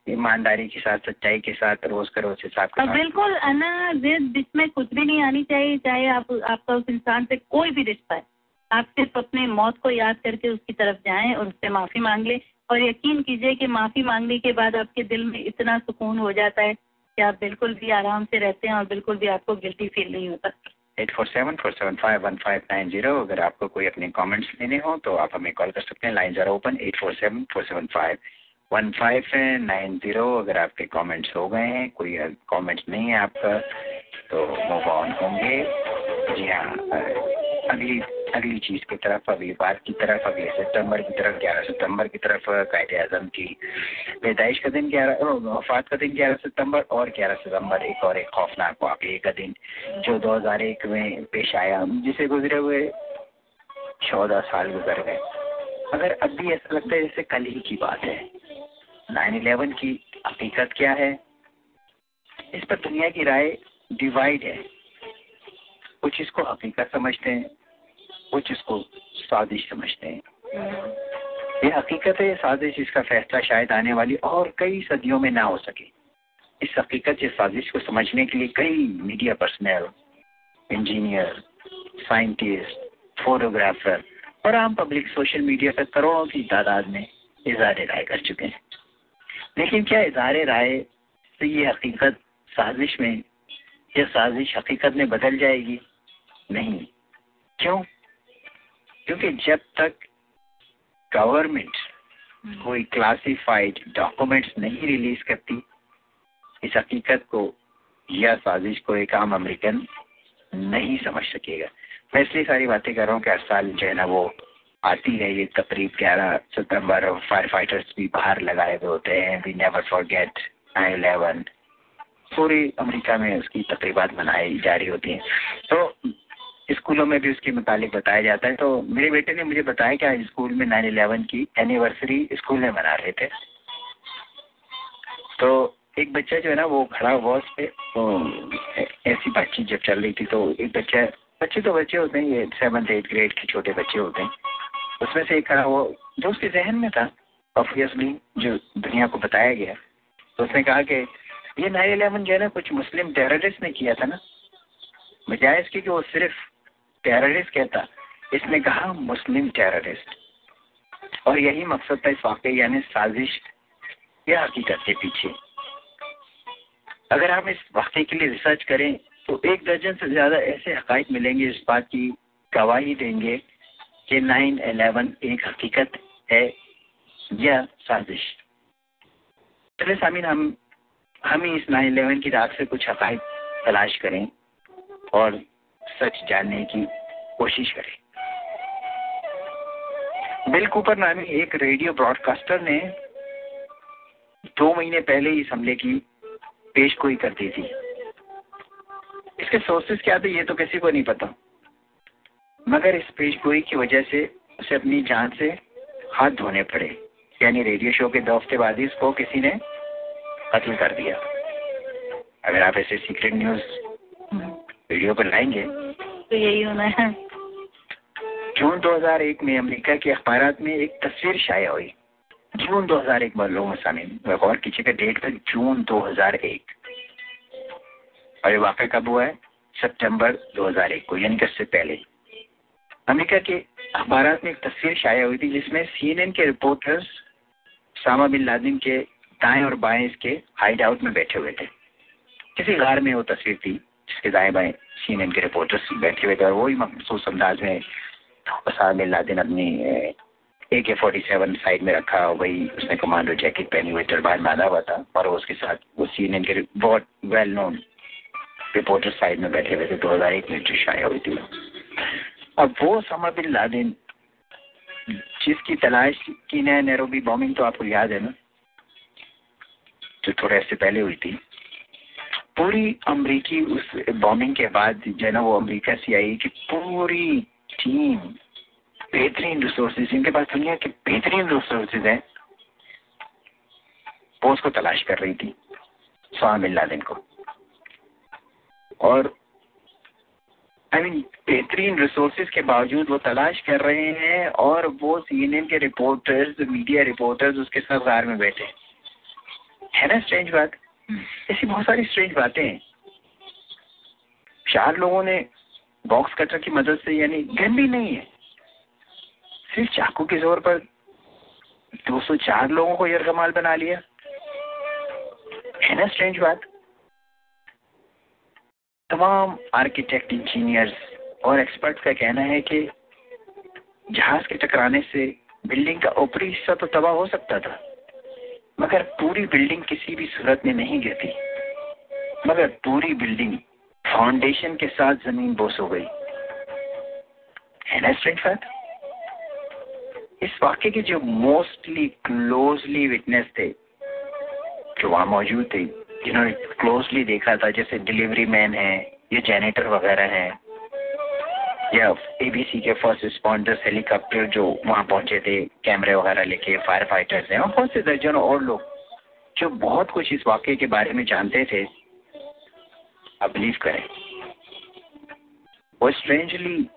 ईमानदारी के साथ, सच्चाई के साथ रोज का रोज हिसाब किताब। बिल्कुल अना कुछ भी नहीं आनी चाहिए, चाहे आप, आपका उस इंसान से कोई भी रिश्ता है। आप सिर्फ़ अपने मौत को याद करके उसकी तरफ़ जाएँ और उससे माफ़ी मांग लें और यकीन कीजिए कि माफ़ी मांगने के बाद आपके दिल में इतना सुकून हो जाता है कि आप बिल्कुल भी आराम से रहते हैं और बिल्कुल भी आपको गिल्टी फील नहीं होता। Eight four seven four seven five one five nine zero अगर आपको कोई अपने कमेंट्स लेने हो तो आप हमें कॉल कर सकते हैं। Line are open eight four seven four seven five one five nine zero अगर आपके कमेंट्स हो गए हैं, कोई कमेंट्स नहीं है आपका तो मूव ऑन होंगे। जी हाँ अगली अगली चीज़ की तरफ़, अगली बात की तरफ़, अगले सितंबर की तरफ़, ग्यारह सितंबर की तरफ़, कायदे आज़म की। पैदाइश का दिन ग्यारह वफात का दिन ग्यारह सितंबर और ग्यारह सितंबर, एक और एक खौफनाक वाक़े का दिन, जो दो हज़ार एक में पेश आया, जिसे गुजरे हुए चौदह साल गुजर गए। अगर अब भी ऐसा लगता है जैसे कल ही की बात है। नाइन इलेवन की हकीकत क्या है? इस पर दुनिया की राय डिवाइड है। कुछ इसको हकीकत समझते हैं। कुछ इसको साजिश समझते हैं। ये हकीकत है साजिश इसका फैसला शायद आने वाली और कई सदियों में ना हो सके। इस हकीकत या साजिश को समझने के लिए कई media personal engineer scientist photographer और आम पब्लिक सोशल मीडिया पर करोड़ों की तादाद में इजहार राय कर चुके हैं। लेकिन क्या इजहार राय से ये हकीकत साजिश में यह साजिश हकीकत में बदल जाएगी? नहीं। क्यों? क्योंकि जब तक गवर्नमेंट कोई क्लासिफाइड डॉक्यूमेंट्स नहीं रिलीज़ करती इस हकीकत को या साजिश को एक आम अमेरिकन नहीं समझ सकेगा। मैं इसलिए सारी बातें कर रहा हूँ कि हर साल जो है ना वो आती है ये तकरीब ग्यारह सितंबर फायर फाइटर्स भी बाहर लगाए हुए होते हैं। We never forget nine eleven पूरी अमेरिका में उसकी तकरीबात मनाई जा रही होती हैं। तो स्कूलों में भी उसके मुतालिक बताया जाता है। तो मेरे बेटे ने मुझे बताया कि आज स्कूल में नाइन इलेवन की एनिवर्सरी स्कूल में मना रहे थे। तो एक बच्चा जो है ना, वो खड़ा हुआ उस पर तो ऐसी बातचीत जब चल रही थी तो एक बच्चा, बच्चे तो बच्चे होते हैं, ये सेवन्थ एट ग्रेड के छोटे बच्चे होते हैं। उसमें से एक खड़ा हुआ, जो उसके जहन में था ऑब्वियसली जो दुनिया को बताया गया। तो उसने कहा कि ये नाइन इलेवन जो है ना, कुछ मुस्लिम टेररिस्ट ने किया था ना। बजाय इसके कि वो सिर्फ़ टेररिस्ट कहता, इसने कहा, मुस्लिम टेररिस्ट और यही मकसद था इस वाकई यानी साजिश या हकीकत के पीछे। अगर हम इस वाकई के लिए रिसर्च करें तो एक दर्जन से ज़्यादा ऐसे हकाइक मिलेंगे इस बात की गवाही देंगे कि नाइन एलेवन एक हकीकत है या साजिश। चले सामीन, हम हम ही इस नाइन इलेवन की रात से कुछ हकाइक तलाश करें और सच जानने की कोशिश करें। बिल कूपर नामी एक रेडियो ब्रॉडकास्टर ने दो महीने पहले इस हमले की पेश गोई कर दी थी। इसके सोर्सेस क्या थे ये तो किसी को नहीं पता। मगर इस पेश गोई की वजह से उसे अपनी जान से हाथ धोने पड़े। यानी रेडियो शो के दो हफ़्ते बाद ही इसको किसी ने कत्ल कर दिया। अगर आप ऐसे सीक्रेट न्यूज़ वीडियो पर लाएँगे तो यही होना है। जून 2001 में अमेरिका के अखबार में एक तस्वीर शाया हुई। जून 2001 में लोगों सामने। गौर कीजिएगा डेट पर जून 2001 और ये वाक़ कब हुआ है? सितंबर 2001 को यानी कि इससे पहले। अमेरिका के अखबार में एक तस्वीर शाया हुई थी जिसमें सीएनएन के रिपोर्टर्स सामा बिन लादिन के दाएँ और बाएँ इसके हाइड आउट में बैठे हुए थे। किसी गार में वो तस्वीर थी। जिसके दाएँ बाएँ सीएनएन के रिपोर्टर्स बैठे हुए थे वही मखसूस अंदाज में सामा बिन लादिन अपनी, ए के फोर्टी सेवन साइड में रखा वही उसने कमांडो जैकेट पहनी हुई टर्बाइन बांधा हुआ था। और उसके साथ, वो सीएनएन के बहुत वेल नोन रिपोर्टर साइड में बैठे हुए थे। दो हज़ार एक में जो शाया हुई थी। अब वो समा बिन लादेन जिसकी तलाश की नैरोबी बॉम्बिंग तो आपको याद है ना? जो थोड़े ऐसे पहले हुई थी। पूरी अमरीकी उस बॉम्बिंग के बाद जो है ना वो अमरीका से आई कि पूरी टीम बेहतरीन रिसोर्सेज इनके पास दुनिया के बेहतरीन रिसोर्सेज हैं। वो उसको तलाश कर रही थी बिन लादेन को। और आई मीन बेहतरीन रिसोर्सेज के बावजूद वो तलाश कर रहे हैं और वो सीएनएन के रिपोर्टर्स मीडिया रिपोर्टर्स उसके साथ में बैठे है। ना स्ट्रेंज बात? ऐसी बहुत सारी स्ट्रेंज बातें हैं। चार लोगों ने बॉक्स कटर की मदद से, यानी गन भी नहीं है। सिर्फ़ चाकू के ज़ोर पर 204 लोगों को यरगमाल बना लिया। है ना स्ट्रेंज बात? तमाम आर्किटेक्ट इंजीनियर्स और एक्सपर्ट्स का कहना है कि जहाज़ के टकराने से बिल्डिंग का ऊपरी हिस्सा तो तबाह हो सकता था। मगर पूरी बिल्डिंग किसी भी सूरत में नहीं गिरती। मगर पूरी बिल्डिंग फाउंडेशन के साथ ज़मीन बोस हो गई। है इस वाक्य के जो मोस्टली क्लोजली विटनेस थे, जो वहाँ मौजूद थे, जिन्होंने क्लोजली देखा था, जैसे डिलीवरी मैन है, या जेनेटर वगैरह हैं या एबीसी के फ़र्स्ट रिस्पॉन्डर्स हेलीकॉप्टर जो वहाँ पहुँचे थे, कैमरे वगैरह लेके फायर फाइटर्स हैं, और बहुत से दर्जनों और लोग, जो बहुत कुछ इस वाक्य के बारे में जानते थे, अब बिलीव करें। वो स्ट्रेंजली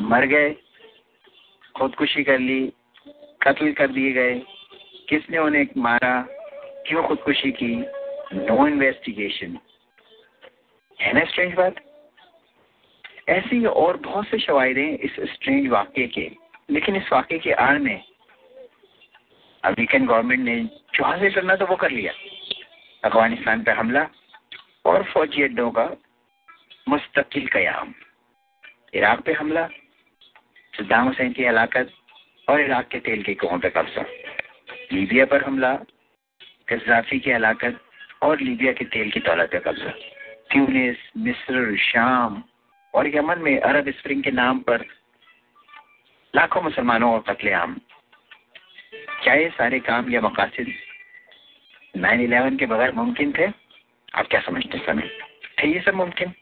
मर गए, खुदकुशी कर ली, कत्ल कर दिए गए। किसने उन्हें मारा? क्यों खुदकुशी की? नो इन्वेस्टिगेशन है ना स्ट्रेंज बात? ऐसे ही और बहुत से शवायदे इस स्ट्रेंज वाक्य के, लेकिन इस वाक्य के आड़ में अमेरिकन गवर्नमेंट ने जो हासिल करना तो वो कर लिया। अफ़गानिस्तान पर हमला और फौजी अड्डों का मुस्तकिल कयाम। इराक पे हमला सद्दाम हुसैन की हलाकत और इराक के तेल के कुओं पर कब्जा। लीबिया पर हमला गजाफी की हलाकत और लीबिया के तेल की दौलत पर कब्जा। ट्यूनिस, मिस्र, शाम और यमन में अरब स्प्रिंग के नाम पर लाखों मुसलमानों और कत्लेआम क्या ये सारे काम या मकासद नाइन इलेवन के बगैर मुमकिन थे? आप क्या समझते समय थे ये सब मुमकिन?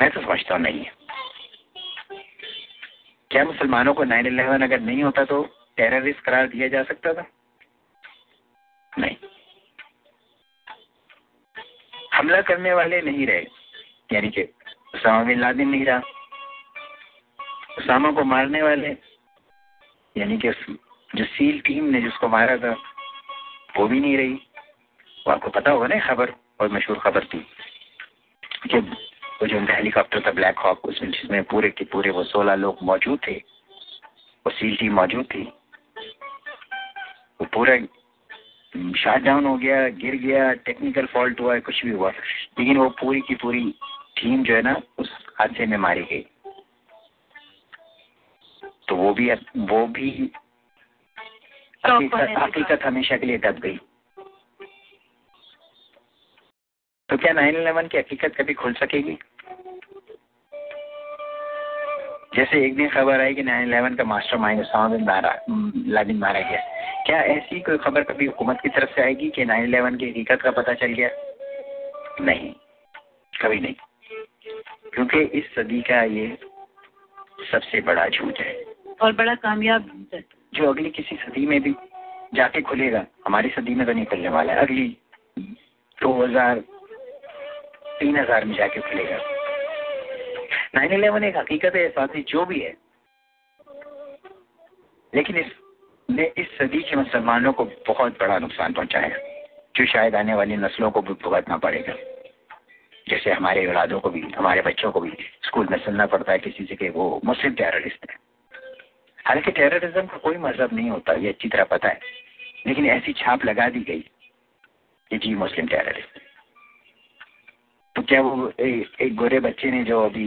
मैं तो समझता हूँ नहीं। क्या मुसलमानों को नाइन इलेवन अगर नहीं होता तो टेररिस्ट करार दिया जा सकता था? नहीं। हमला करने वाले नहीं रहे। यानी कि उसामा बिन लादेन नहीं रहा। उसामा को मारने वाले, यानी कि जो सील टीम ने जिसको मारा था, वो भी नहीं रही। वो आपको पता होगा ना खबर, और मशहूर खबर थी कि वो जो उनका हेलीकॉप्टर था ब्लैक हॉक उसमें, जिसमें पूरे के पूरे वो सोलह लोग मौजूद थे, वो सील टीम मौजूद थी, वो पूरा शाट डाउन हो गया, गिर गया टेक्निकल फॉल्ट हुआ, कुछ भी हुआ। लेकिन वो पूरी की पूरी टीम जो है ना उस हादसे में मारी गई। तो वो भी वो भी हकीकत हमेशा के लिए दब गई। तो क्या नाइन इलेवन की हकीकत कभी खुल सकेगी? जैसे एक दिन खबर आई कि नाइन इलेवन का मास्टर माइंड उसामा मारा लादिन मारा गया। क्या ऐसी कोई खबर कभी हुकूमत की तरफ़ से आएगी कि नाइन इलेवन की हकीकत का पता चल गया? नहीं कभी नहीं। क्योंकि इस सदी का ये सबसे बड़ा झूठ है। और बड़ा कामयाब है। जो अगली किसी सदी में भी जाके खुलेगा हमारी सदी में तो नहीं खुलने वाला है। अगली दो हज़ार तीन हज़ार में जाके खुलेगा। नाइन इलेवन एक हकीकत है साथ ही जो भी है। लेकिन इस ने इस सदी के मुसलमानों को बहुत बड़ा नुकसान पहुँचाया जो शायद आने वाली नस्लों को भी भुगतना पड़ेगा। जैसे हमारे औलादों को भी हमारे बच्चों को भी स्कूल में सुनना पड़ता है किसी से कि वो मुस्लिम टेररिस्ट है। हालाँकि टेररिज्म का कोई मज़हब नहीं होता ये अच्छी तरह पता है। लेकिन ऐसी छाप लगा दी गई कि जी मुस्लिम टेररिस्ट तो क्या वो ए, एक गोरे बच्चे ने जो अभी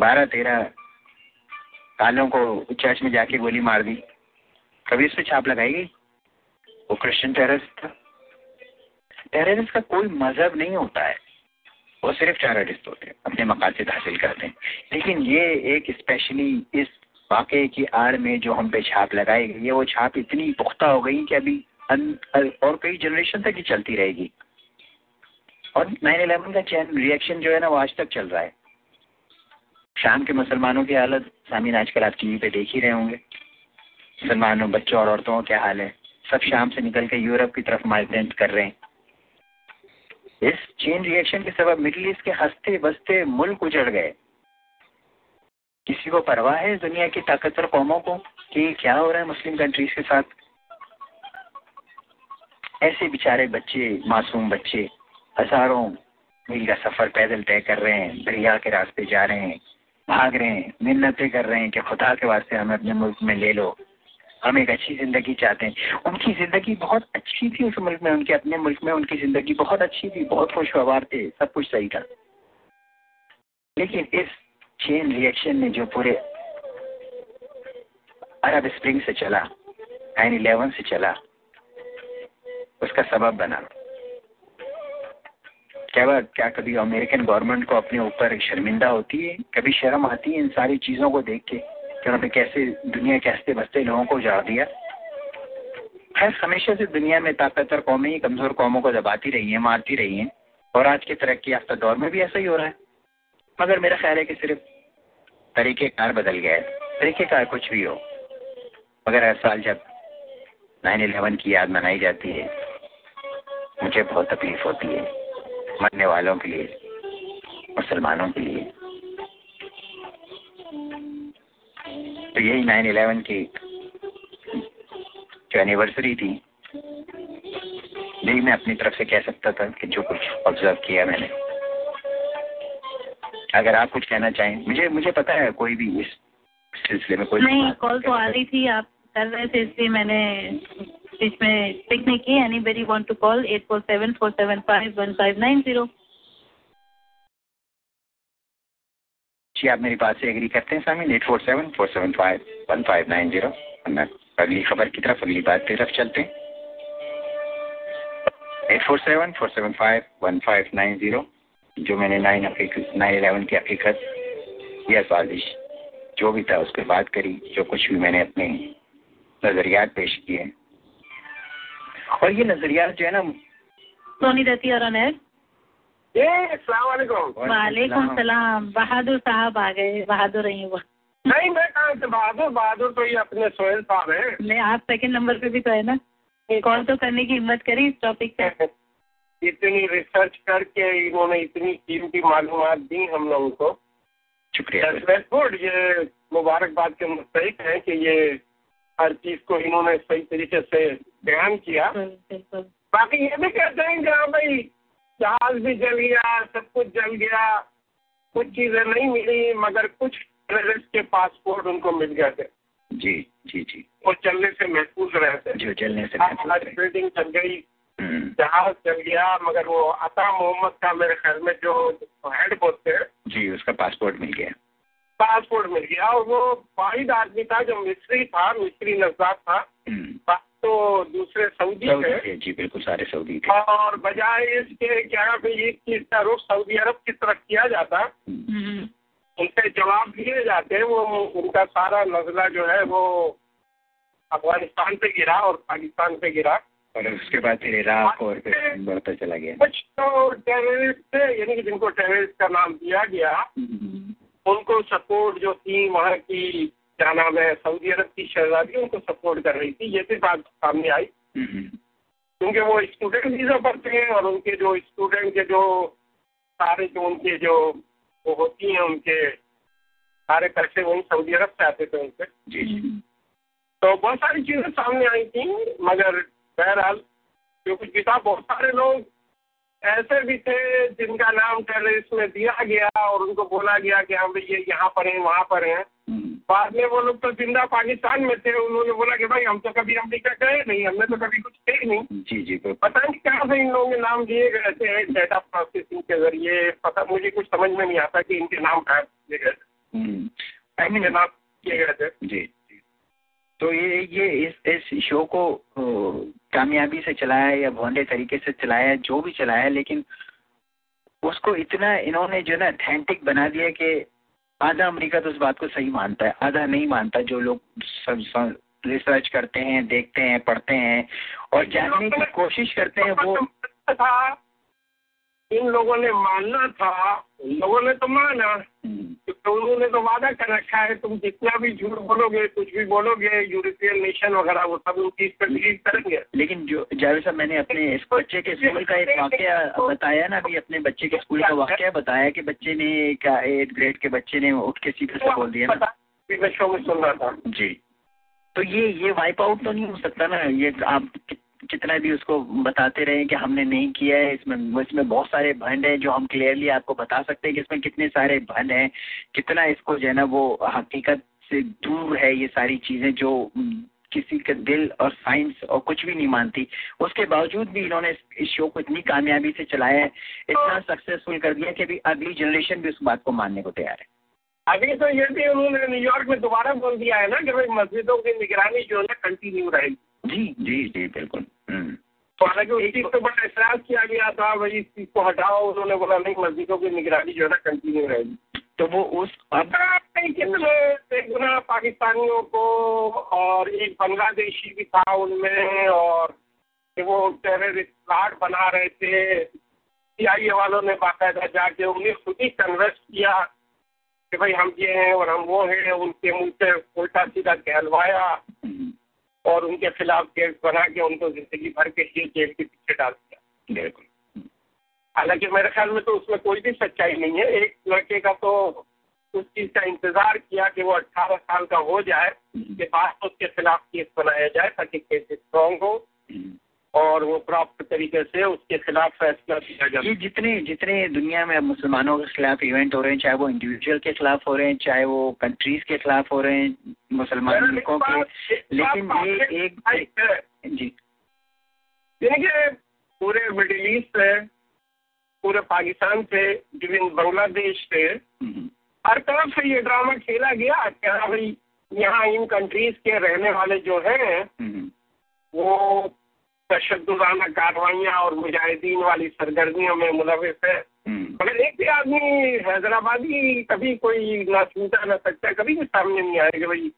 बारह तेरह कालों को चर्च में जाके गोली मार दी कभी इस पर छाप लगाई गई? वो क्रिश्चियन टेररिस्ट था। टेररिस्ट का कोई मज़हब नहीं होता है। वो सिर्फ़ टेररिस्ट होते हैं, अपने मकासद हासिल करते हैं। लेकिन ये एक स्पेशली इस वाकई की आड़ में जो हम पे छाप लगाई गई है, वो छाप इतनी पुख्ता हो गई कि अभी और कई जनरेशन तक ही चलती रहेगी। और नाइन इलेवन का चैन रिएक्शन जो है ना, वो आज तक चल रहा है। शाम के मुसलमानों की हालत, सामीन आजकल आप टीवी पे देख ही रहे होंगे। मुसलमानों, बच्चों और औरतों का क्या हाल है? सब शाम से निकल के यूरोप की तरफ़ माइग्रेंट कर रहे हैं। इस चेन रिएक्शन के सबब मिडिल ईस्ट के हँसते बसते मुल्क उजड़ गए। किसी को परवाह है दुनिया की ताकतवर कौमों को कि क्या हो रहा है मुस्लिम कंट्रीज़ के साथ? ऐसे बेचारे बच्चे, मासूम बच्चे, हज़ारों मील का सफ़र पैदल तय कर रहे हैं, दरिया के रास्ते जा रहे हैं, भाग रहे हैं, मिन्नतें कर रहे हैं कि खुदा के वास्ते हमें अपने मुल्क में ले लो। हम एक अच्छी ज़िंदगी चाहते हैं। उनकी ज़िंदगी बहुत अच्छी थी उस मुल्क में, उनके अपने मुल्क में उनकी ज़िंदगी बहुत अच्छी थी, बहुत खुशगवार थे, सब कुछ सही था। लेकिन इस चेन रिएक्शन ने जो पूरे अरब स्प्रिंग से चला नाइन इलेवन से चला, उसका सबब बना। क्या क्या कभी अमेरिकन गवर्नमेंट को अपने ऊपर शर्मिंदा होती है? कभी शर्म आती है इन सारी चीज़ों को देख के? कि उन्होंने कैसे दुनिया के हँसते बसते लोगों को उजाड़ दिया। खैर, हमेशा से दुनिया में ताकतवर कौमें ही कमज़ोर कौमों को दबाती रही हैं, मारती रही हैं, और आज के तरक्की याफ्ता दौर में भी ऐसा ही हो रहा है। मगर मेरा ख्याल है कि सिर्फ़ तरीके कार बदल गया है। तरीके कार कुछ भी हो, मगर हर साल जब नाइन इलेवन की याद मनाई जाती है, मुझे बहुत तकलीफ़ होती है, मरने वालों के लिए, मुसलमानों के लिए यही नाइन इलेवन की जो एनिवर्सरी थी यही मैं अपनी तरफ़ से कह सकता था कि जो कुछ ऑब्ज़र्व किया मैंने। अगर आप कुछ कहना चाहें मुझे मुझे पता है कोई भी इस सिलसिले में कोई नहीं कॉल तो आ रही थी आप कर रहे थे इसलिए मैंने बीच में पिक नहीं की। Anyway want to call eight four seven four seven five one five nine zero जी, आप मेरी बात से एग्री करते हैं सामिन eight four seven four seven five one five nine zero अगली खबर की तरफ़, अगली बात की तरफ़ चलते हैं। Eight four seven four seven five one five nine zero जो मैंने नाइन नाइन इलेवन की हकीकत या साजिश जो भी था उस पर बात करी, जो कुछ भी मैंने अपने नज़रियात पेश किए। और ये नज़रियात जो है ना, सोनी रहती अनैर वालेकुम वालेकुम सलाम बहादुर साहब आ गए बहादुर रही वो नहीं मैं कहा से बहादुर बहादुर तो ये अपने सोहेल साहब है नहीं आप सेकंड नंबर पे भी तो है ना कॉल तो करने की हिम्मत करी इस टॉपिक पे इतनी रिसर्च करके इन्होंने इतनी कीमती मालूम दी हम लोगों को शुक्रिया गुड ये मुबारकबाद के मुस्तक है कि ये हर चीज़ को इन्होंने सही तरीके से बयान किया बाकी ये भी कहते हैं कि हाँ भाई जहाज़ भी जल गया सब कुछ जल गया। कुछ चीज़ें नहीं मिली मगर कुछ टेररिस्ट के पासपोर्ट उनको मिल गए थे। जी जी जी। वो चलने से महफूज रहे थे। जो चलने से आज बिल्डिंग चल गई। जहाज़ चल गया मगर वो अता मोहम्मद का मेरे ख्याल में जो हेड बोलते थे। जी उसका पासपोर्ट मिल गया। पासपोर्ट मिल गया और वो वाहिद आदमी था जो मिस्री था मिस्री नजदार था। तो दूसरे सऊदी थे जी बिल्कुल सारे सऊदी थे और बजाय इसके क्या भाई इस चीज़ का रुख सऊदी अरब की तरफ़ किया जाता। उनसे जवाब दिए जाते वो उनका सारा नजला जो है वो अफ़गानिस्तान पे गिरा और पाकिस्तान पे गिरा। और उसके बाद फिर इराक और फिर बढ़ता चला गया। कुछ तो टेररिस्ट यानी कि जिनको टेररिस्ट का नाम दिया गया उनको सपोर्ट जो थी वहाँ की क्या नाम है सऊदी अरब की शहजादी उनको सपोर्ट कर रही थी ये भी बात सामने आई। क्योंकि वो स्टूडेंट वीज़ा पर थे और उनके जो स्टूडेंट के जो सारे जो उनके जो वो होती हैं उनके सारे पैसे वही सऊदी अरब से आते थे उनसे। जी तो बहुत सारी चीज़ें सामने आई थी मगर बहरहाल जो कुछ भी था बहुत सारे लोग ऐसे भी थे जिनका नाम टेररिस्ट में दिया गया और उनको बोला गया कि हम भाई ये यहाँ पर हैं वहाँ पर हैं। बाद में वो लोग तो ज़िंदा पाकिस्तान में थे उन्होंने बोला कि भाई हम तो कभी अमरीका गए नहीं हमने तो कभी कुछ किया नहीं। जी जी पता नहीं कहाँ से इन लोगों के नाम दिए गए थे डेटा प्रोसेसिंग के ज़रिए पता मुझे कुछ समझ में नहीं आता कि इनके नाम कहाँ दिए गए थे। इनके नाम किए गए थे। जी तो ये ये इस इस शो को कामयाबी से चलाया या भोंडे तरीके से चलाया जो भी चलाया लेकिन उसको इतना इन्होंने जो ना अथेंटिक बना दिया कि आधा अमेरिका तो उस बात को सही मानता है, आधा नहीं मानता, जो लोग रिसर्च करते हैं, देखते हैं, पढ़ते हैं, और जानने की कोशिश करते हैं, वो इन लोगों ने मानना था उन लोगों ने तो माना। क्योंकि उन्होंने तो वादा कर रखा है तुम जितना भी झूठ बोलोगे कुछ भी बोलोगे यूरोपियन नेशन वगैरह वो सब उनकी इस पर बिलीव करेंगे। लेकिन जो जावेद साहब मैंने अपने इस बच्चे के स्कूल का एक वाक्य बताया ना अभी अपने बच्चे के स्कूल का वाक्य बताया कि बच्चे ने क्या एट ग्रेड के बच्चे ने उठ के सीधे से बोल दिया ना। मैं शो में सुन रहा था। जी। तो ये ये वाइप आउट तो नहीं हो सकता ना ये आप कितना भी उसको बताते रहे कि हमने नहीं किया है इसमें इसमें बहुत सारे भंड हैं जो हम क्लियरली आपको बता सकते हैं कि इसमें कितने सारे भंड हैं कितना इसको जो है ना वो हकीकत से दूर है ये सारी चीज़ें जो किसी का दिल और साइंस और कुछ भी नहीं मानती। उसके बावजूद भी इन्होंने इस शो को इतनी कामयाबी से चलाया है इतना सक्सेसफुल कर दिया कि अभी अगली जनरेशन भी उस बात को मानने को तैयार है। अभी तो ये भी उन्होंने न्यूयॉर्क में दोबारा बोल दिया है ना कि भाई मस्जिदों की निगरानी जो है कंटिन्यू रहेगी। जी जी जी बिल्कुल। तो हालाँकि उस चीज़ पे बड़ा एहसास किया गया था भाई इस चीज़ को हटाओ उन्होंने बोला नहीं मस्जिदों की निगरानी जो है ना कंटिन्यू रहेगी। तो वो उस गुना पाकिस्तानियों को और एक बांग्लादेशी भी था उनमें और वो टेररिस्ट प्लाट बना रहे थे। सी वालों ने बाकायदा जाके उन्हें खुद ही कन्वर्ट किया कि भाई हम ये हैं और हम वो हैं उनके मुँह से उल्टा सीधा कहलवाया और उनके खिलाफ केस बना के उनको ज़िंदगी भर के लिए जेल के पीछे डाल दिया। बिल्कुल। हालाँकि मेरे ख्याल में तो उसमें कोई भी सच्चाई नहीं है। एक लड़के का तो उस चीज़ का इंतज़ार किया कि वो अट्ठारह साल का हो जाए के बाद उसके खिलाफ केस बनाया जाए ताकि केस स्ट्रॉन्ग हो। और वो प्रॉपर तरीके से उसके खिलाफ फैसला किया जाए ये जितने जितने दुनिया में मुसलमानों के खिलाफ इवेंट हो रहे हैं चाहे वो इंडिविजुअल के खिलाफ हो रहे हैं चाहे वो कंट्रीज़ के खिलाफ हो रहे हैं मुसलमान मुल्कों के लेकिन ये एक जी। देखिए पूरे मिडिल ईस्ट से पूरे पाकिस्तान से इवन बांग्लादेश से हर तरफ़ से ये ड्रामा खेला गया क्या भाई यहाँ इन कंट्रीज़ के रहने वाले जो हैं वो तशदाना कार्रवाइयाँ और मुजाहिदीन वाली सरगर्मियों में मुलविस है। मगर एक भी आदमी हैदराबादी कभी कोई ना छूटा ना सकता कभी भी सामने नहीं आया कि भाई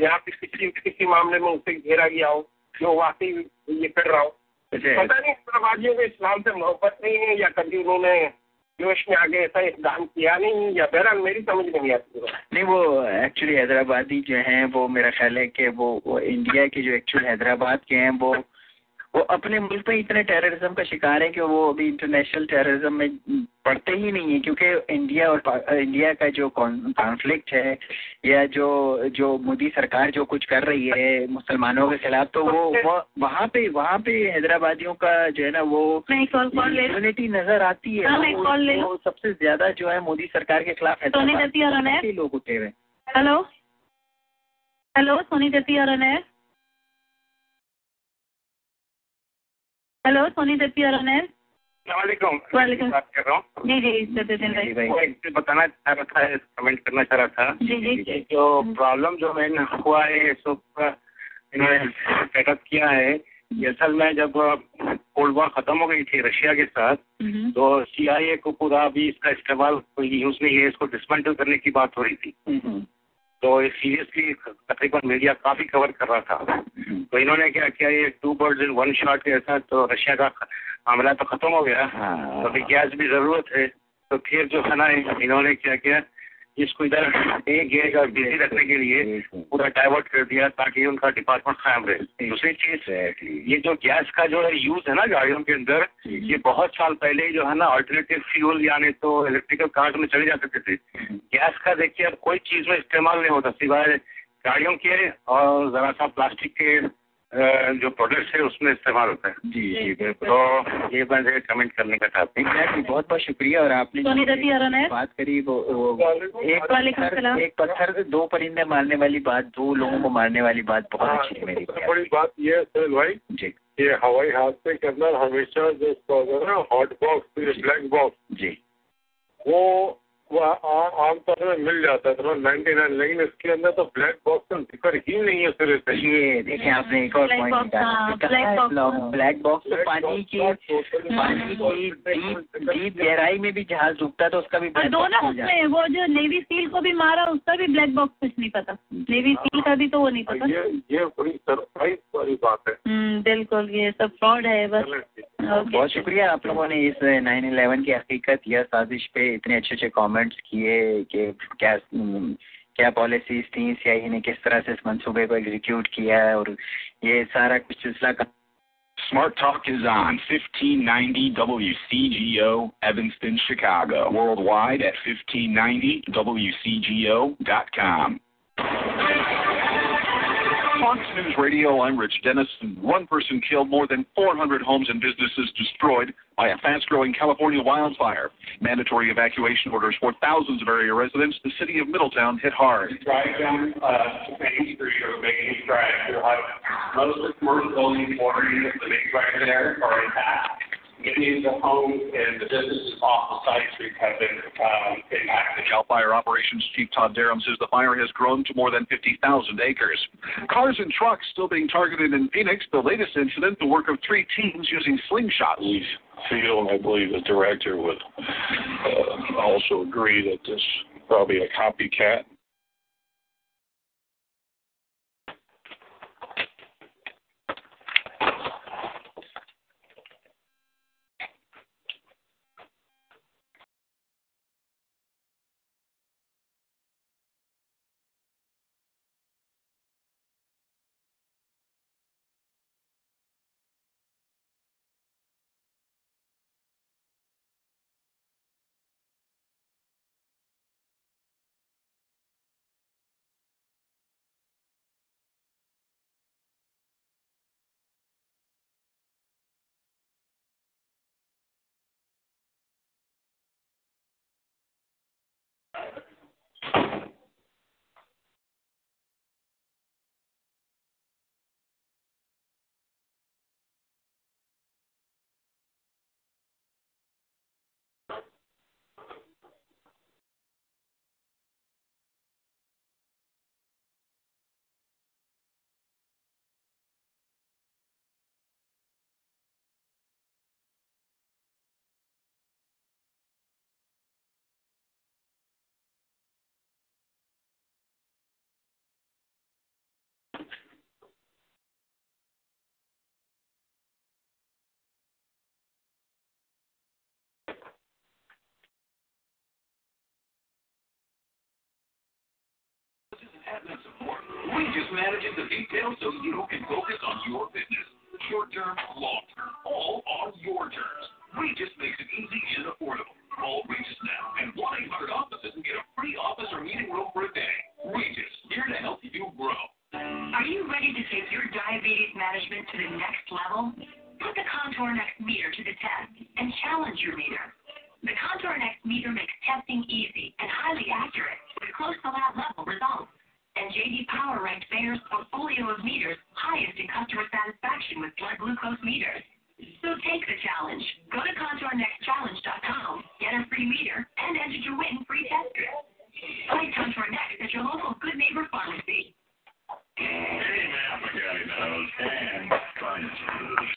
यहाँ पे किसी किसी मामले में उसे घेरा गया हो जो वाकई ये कर रहा हो। पता नहीं हैदराबादियों को इस्लाम से मोहब्बत नहीं है या कभी उन्होंने जोश में आगे ऐसा इकदाम किया नहीं या बहरहाल मेरी समझ नहीं आती नहीं वो एक्चुअली हैदराबादी जो हैं वो मेरा ख्याल है कि वो, वो इंडिया के जो एक्चुअल हैदराबाद के हैं वो वो अपने मुल्क में इतने टेररिज्म का शिकार है कि वो अभी इंटरनेशनल टेररिज्म में पढ़ते ही नहीं है क्योंकि इंडिया और इंडिया का जो कॉन्फ्लिक्ट है या जो जो मोदी सरकार जो कुछ कर रही है मुसलमानों के खिलाफ तो वो, वहाँ पे वहाँ पे हैदराबादियों का जो है ना वो यूनिटी नज़र आती है। वो, वो सबसे ज़्यादा जो है मोदी सरकार के खिलाफ हैदराबाद लोग उठे हुए हेलो? हेलो सोनी दत्ती और अनैर हेलो सोनी दत्ती और वालेकुम बात कर रहा हूँ। जी जी भाई बताना चाह रहा था कमेंट करना चाह रहा था। जी जी. जो प्रॉब्लम जो मैंने हुआ है इन्होंने सेटअप किया है। असल में जब कोल्ड वॉर खत्म हो गई थी रशिया के साथ तो सीआईए को पूरा अभी इसका इस्तेमाल कोई यूज़ नहीं है इसको डिसमेंटल करने की बात हो रही थी। तो सीरियसली तकरीबन मीडिया काफ़ी कवर कर रहा था। तो इन्होंने क्या किया ये two birds in one shot के था तो रशिया का हमला तो खत्म हो गया। तो अभी गैस भी ज़रूरत है। तो फिर जो है ना इन्होंने क्या किया इसको इधर एक गेज और बिज़ी रखने के लिए पूरा डाइवर्ट कर दिया ताकि उनका डिपार्टमेंट कायम रहे। दूसरी चीज़ ये जो गैस का जो है यूज़ है ना गाड़ियों के अंदर ये बहुत साल पहले ही जो है ना अल्टरनेटिव फ्यूल यानी तो इलेक्ट्रिकल कार में चले जा सकते थे गैस का देखिए अब कोई चीज़ में इस्तेमाल नहीं होता सिवाय गाड़ियों के और जरा सा प्लास्टिक के जो प्रोडक्ट्स है उसमें इस्तेमाल होता है। जी जी बिल्कुल। तो ये मैं कमेंट करने का चाहती हूँ बहुत बहुत शुक्रिया और आपने बात करी वो, वो एक पत्थर एक पत्थर दो परिंदे मारने वाली बात दो लोगों को मारने वाली बात बहुत अच्छी है मेरी बड़ी बात ये है भाई जी। ये हवाई हादसे के अंदर हमेशा जो ना हॉट बॉक्स ब्लैक बॉक्स जी। वो वो आमतौर में मिल जाता है तो नाइन्टी नाइन लेकिन इसके अंदर तो ब्लैक बॉक्स का ज़िक्र ही नहीं है सिरे से ये देखिए आपने एक और पॉइंट ब्लैक बॉक्स तो पानी की पानी की डीप डीप गहराई में भी जहाज़ डूबता तो उसका भी दोनों उसमें वो जो नेवी सील को भी मारा उसका भी ब्लैक बॉक्स कुछ नहीं पता। नेवी सील का भी तो वो नहीं पता। ये ये बड़ी सरप्राइज़ वाली बात है। बिल्कुल ये सब फ्रॉड है बस। बहुत शुक्रिया आप लोगों ने इस नाइन इलेवन की हकीकत या साजिश पे इतने अच्छे अच्छे कमेंट्स किए कि क्या क्या पॉलिसीज़ थी सीआईए ने किस तरह से इस मंसूबे को एग्जीक्यूट किया है और ये सारा कुछ सिलसिला का Smart Talk is on 1590 WCGO, Evanston, Chicago. Worldwide at 1590WCGO.com. Fox News Radio, I'm Rich Dennis. And one person killed, more than 400 homes and businesses destroyed by a fast-growing California wildfire. Mandatory evacuation orders for thousands of area residents. The city of Middletown hit hard. Drive down uh, Main Street or Main Drive. You'll have most of the commercial buildings, water the big drive there are intact. Many of the homes and the businesses off the side streets have been um, impacted. Cal Fire Operations Chief Todd Durham says the fire has grown to more than 50,000 acres. Cars and trucks still being targeted in Phoenix. The latest incident, the work of three teams using slingshots. We feel, and I believe the director would uh, also agree that this probably a copycat Regis manages the details so you can focus on your business. Short term, long term, all on your terms. Regis makes it easy and affordable. Call Regis now and 1 800 offices and get a free office or meeting room for a day. Regis, here to help you grow. Are you ready to take your diabetes management to the next level? Put the Contour Next meter to the test and challenge your meter. The Contour Next meter makes testing easy and highly accurate with close to lab level results. And JD Power ranked Bayer's portfolio of meters highest in customer satisfaction with blood glucose meters. So take the challenge. Go to ContourNextChallenge.com, get a free meter, and enter to win free test strip. Find Contour Next at your local Good Neighbor Pharmacy. Hey, man. And science.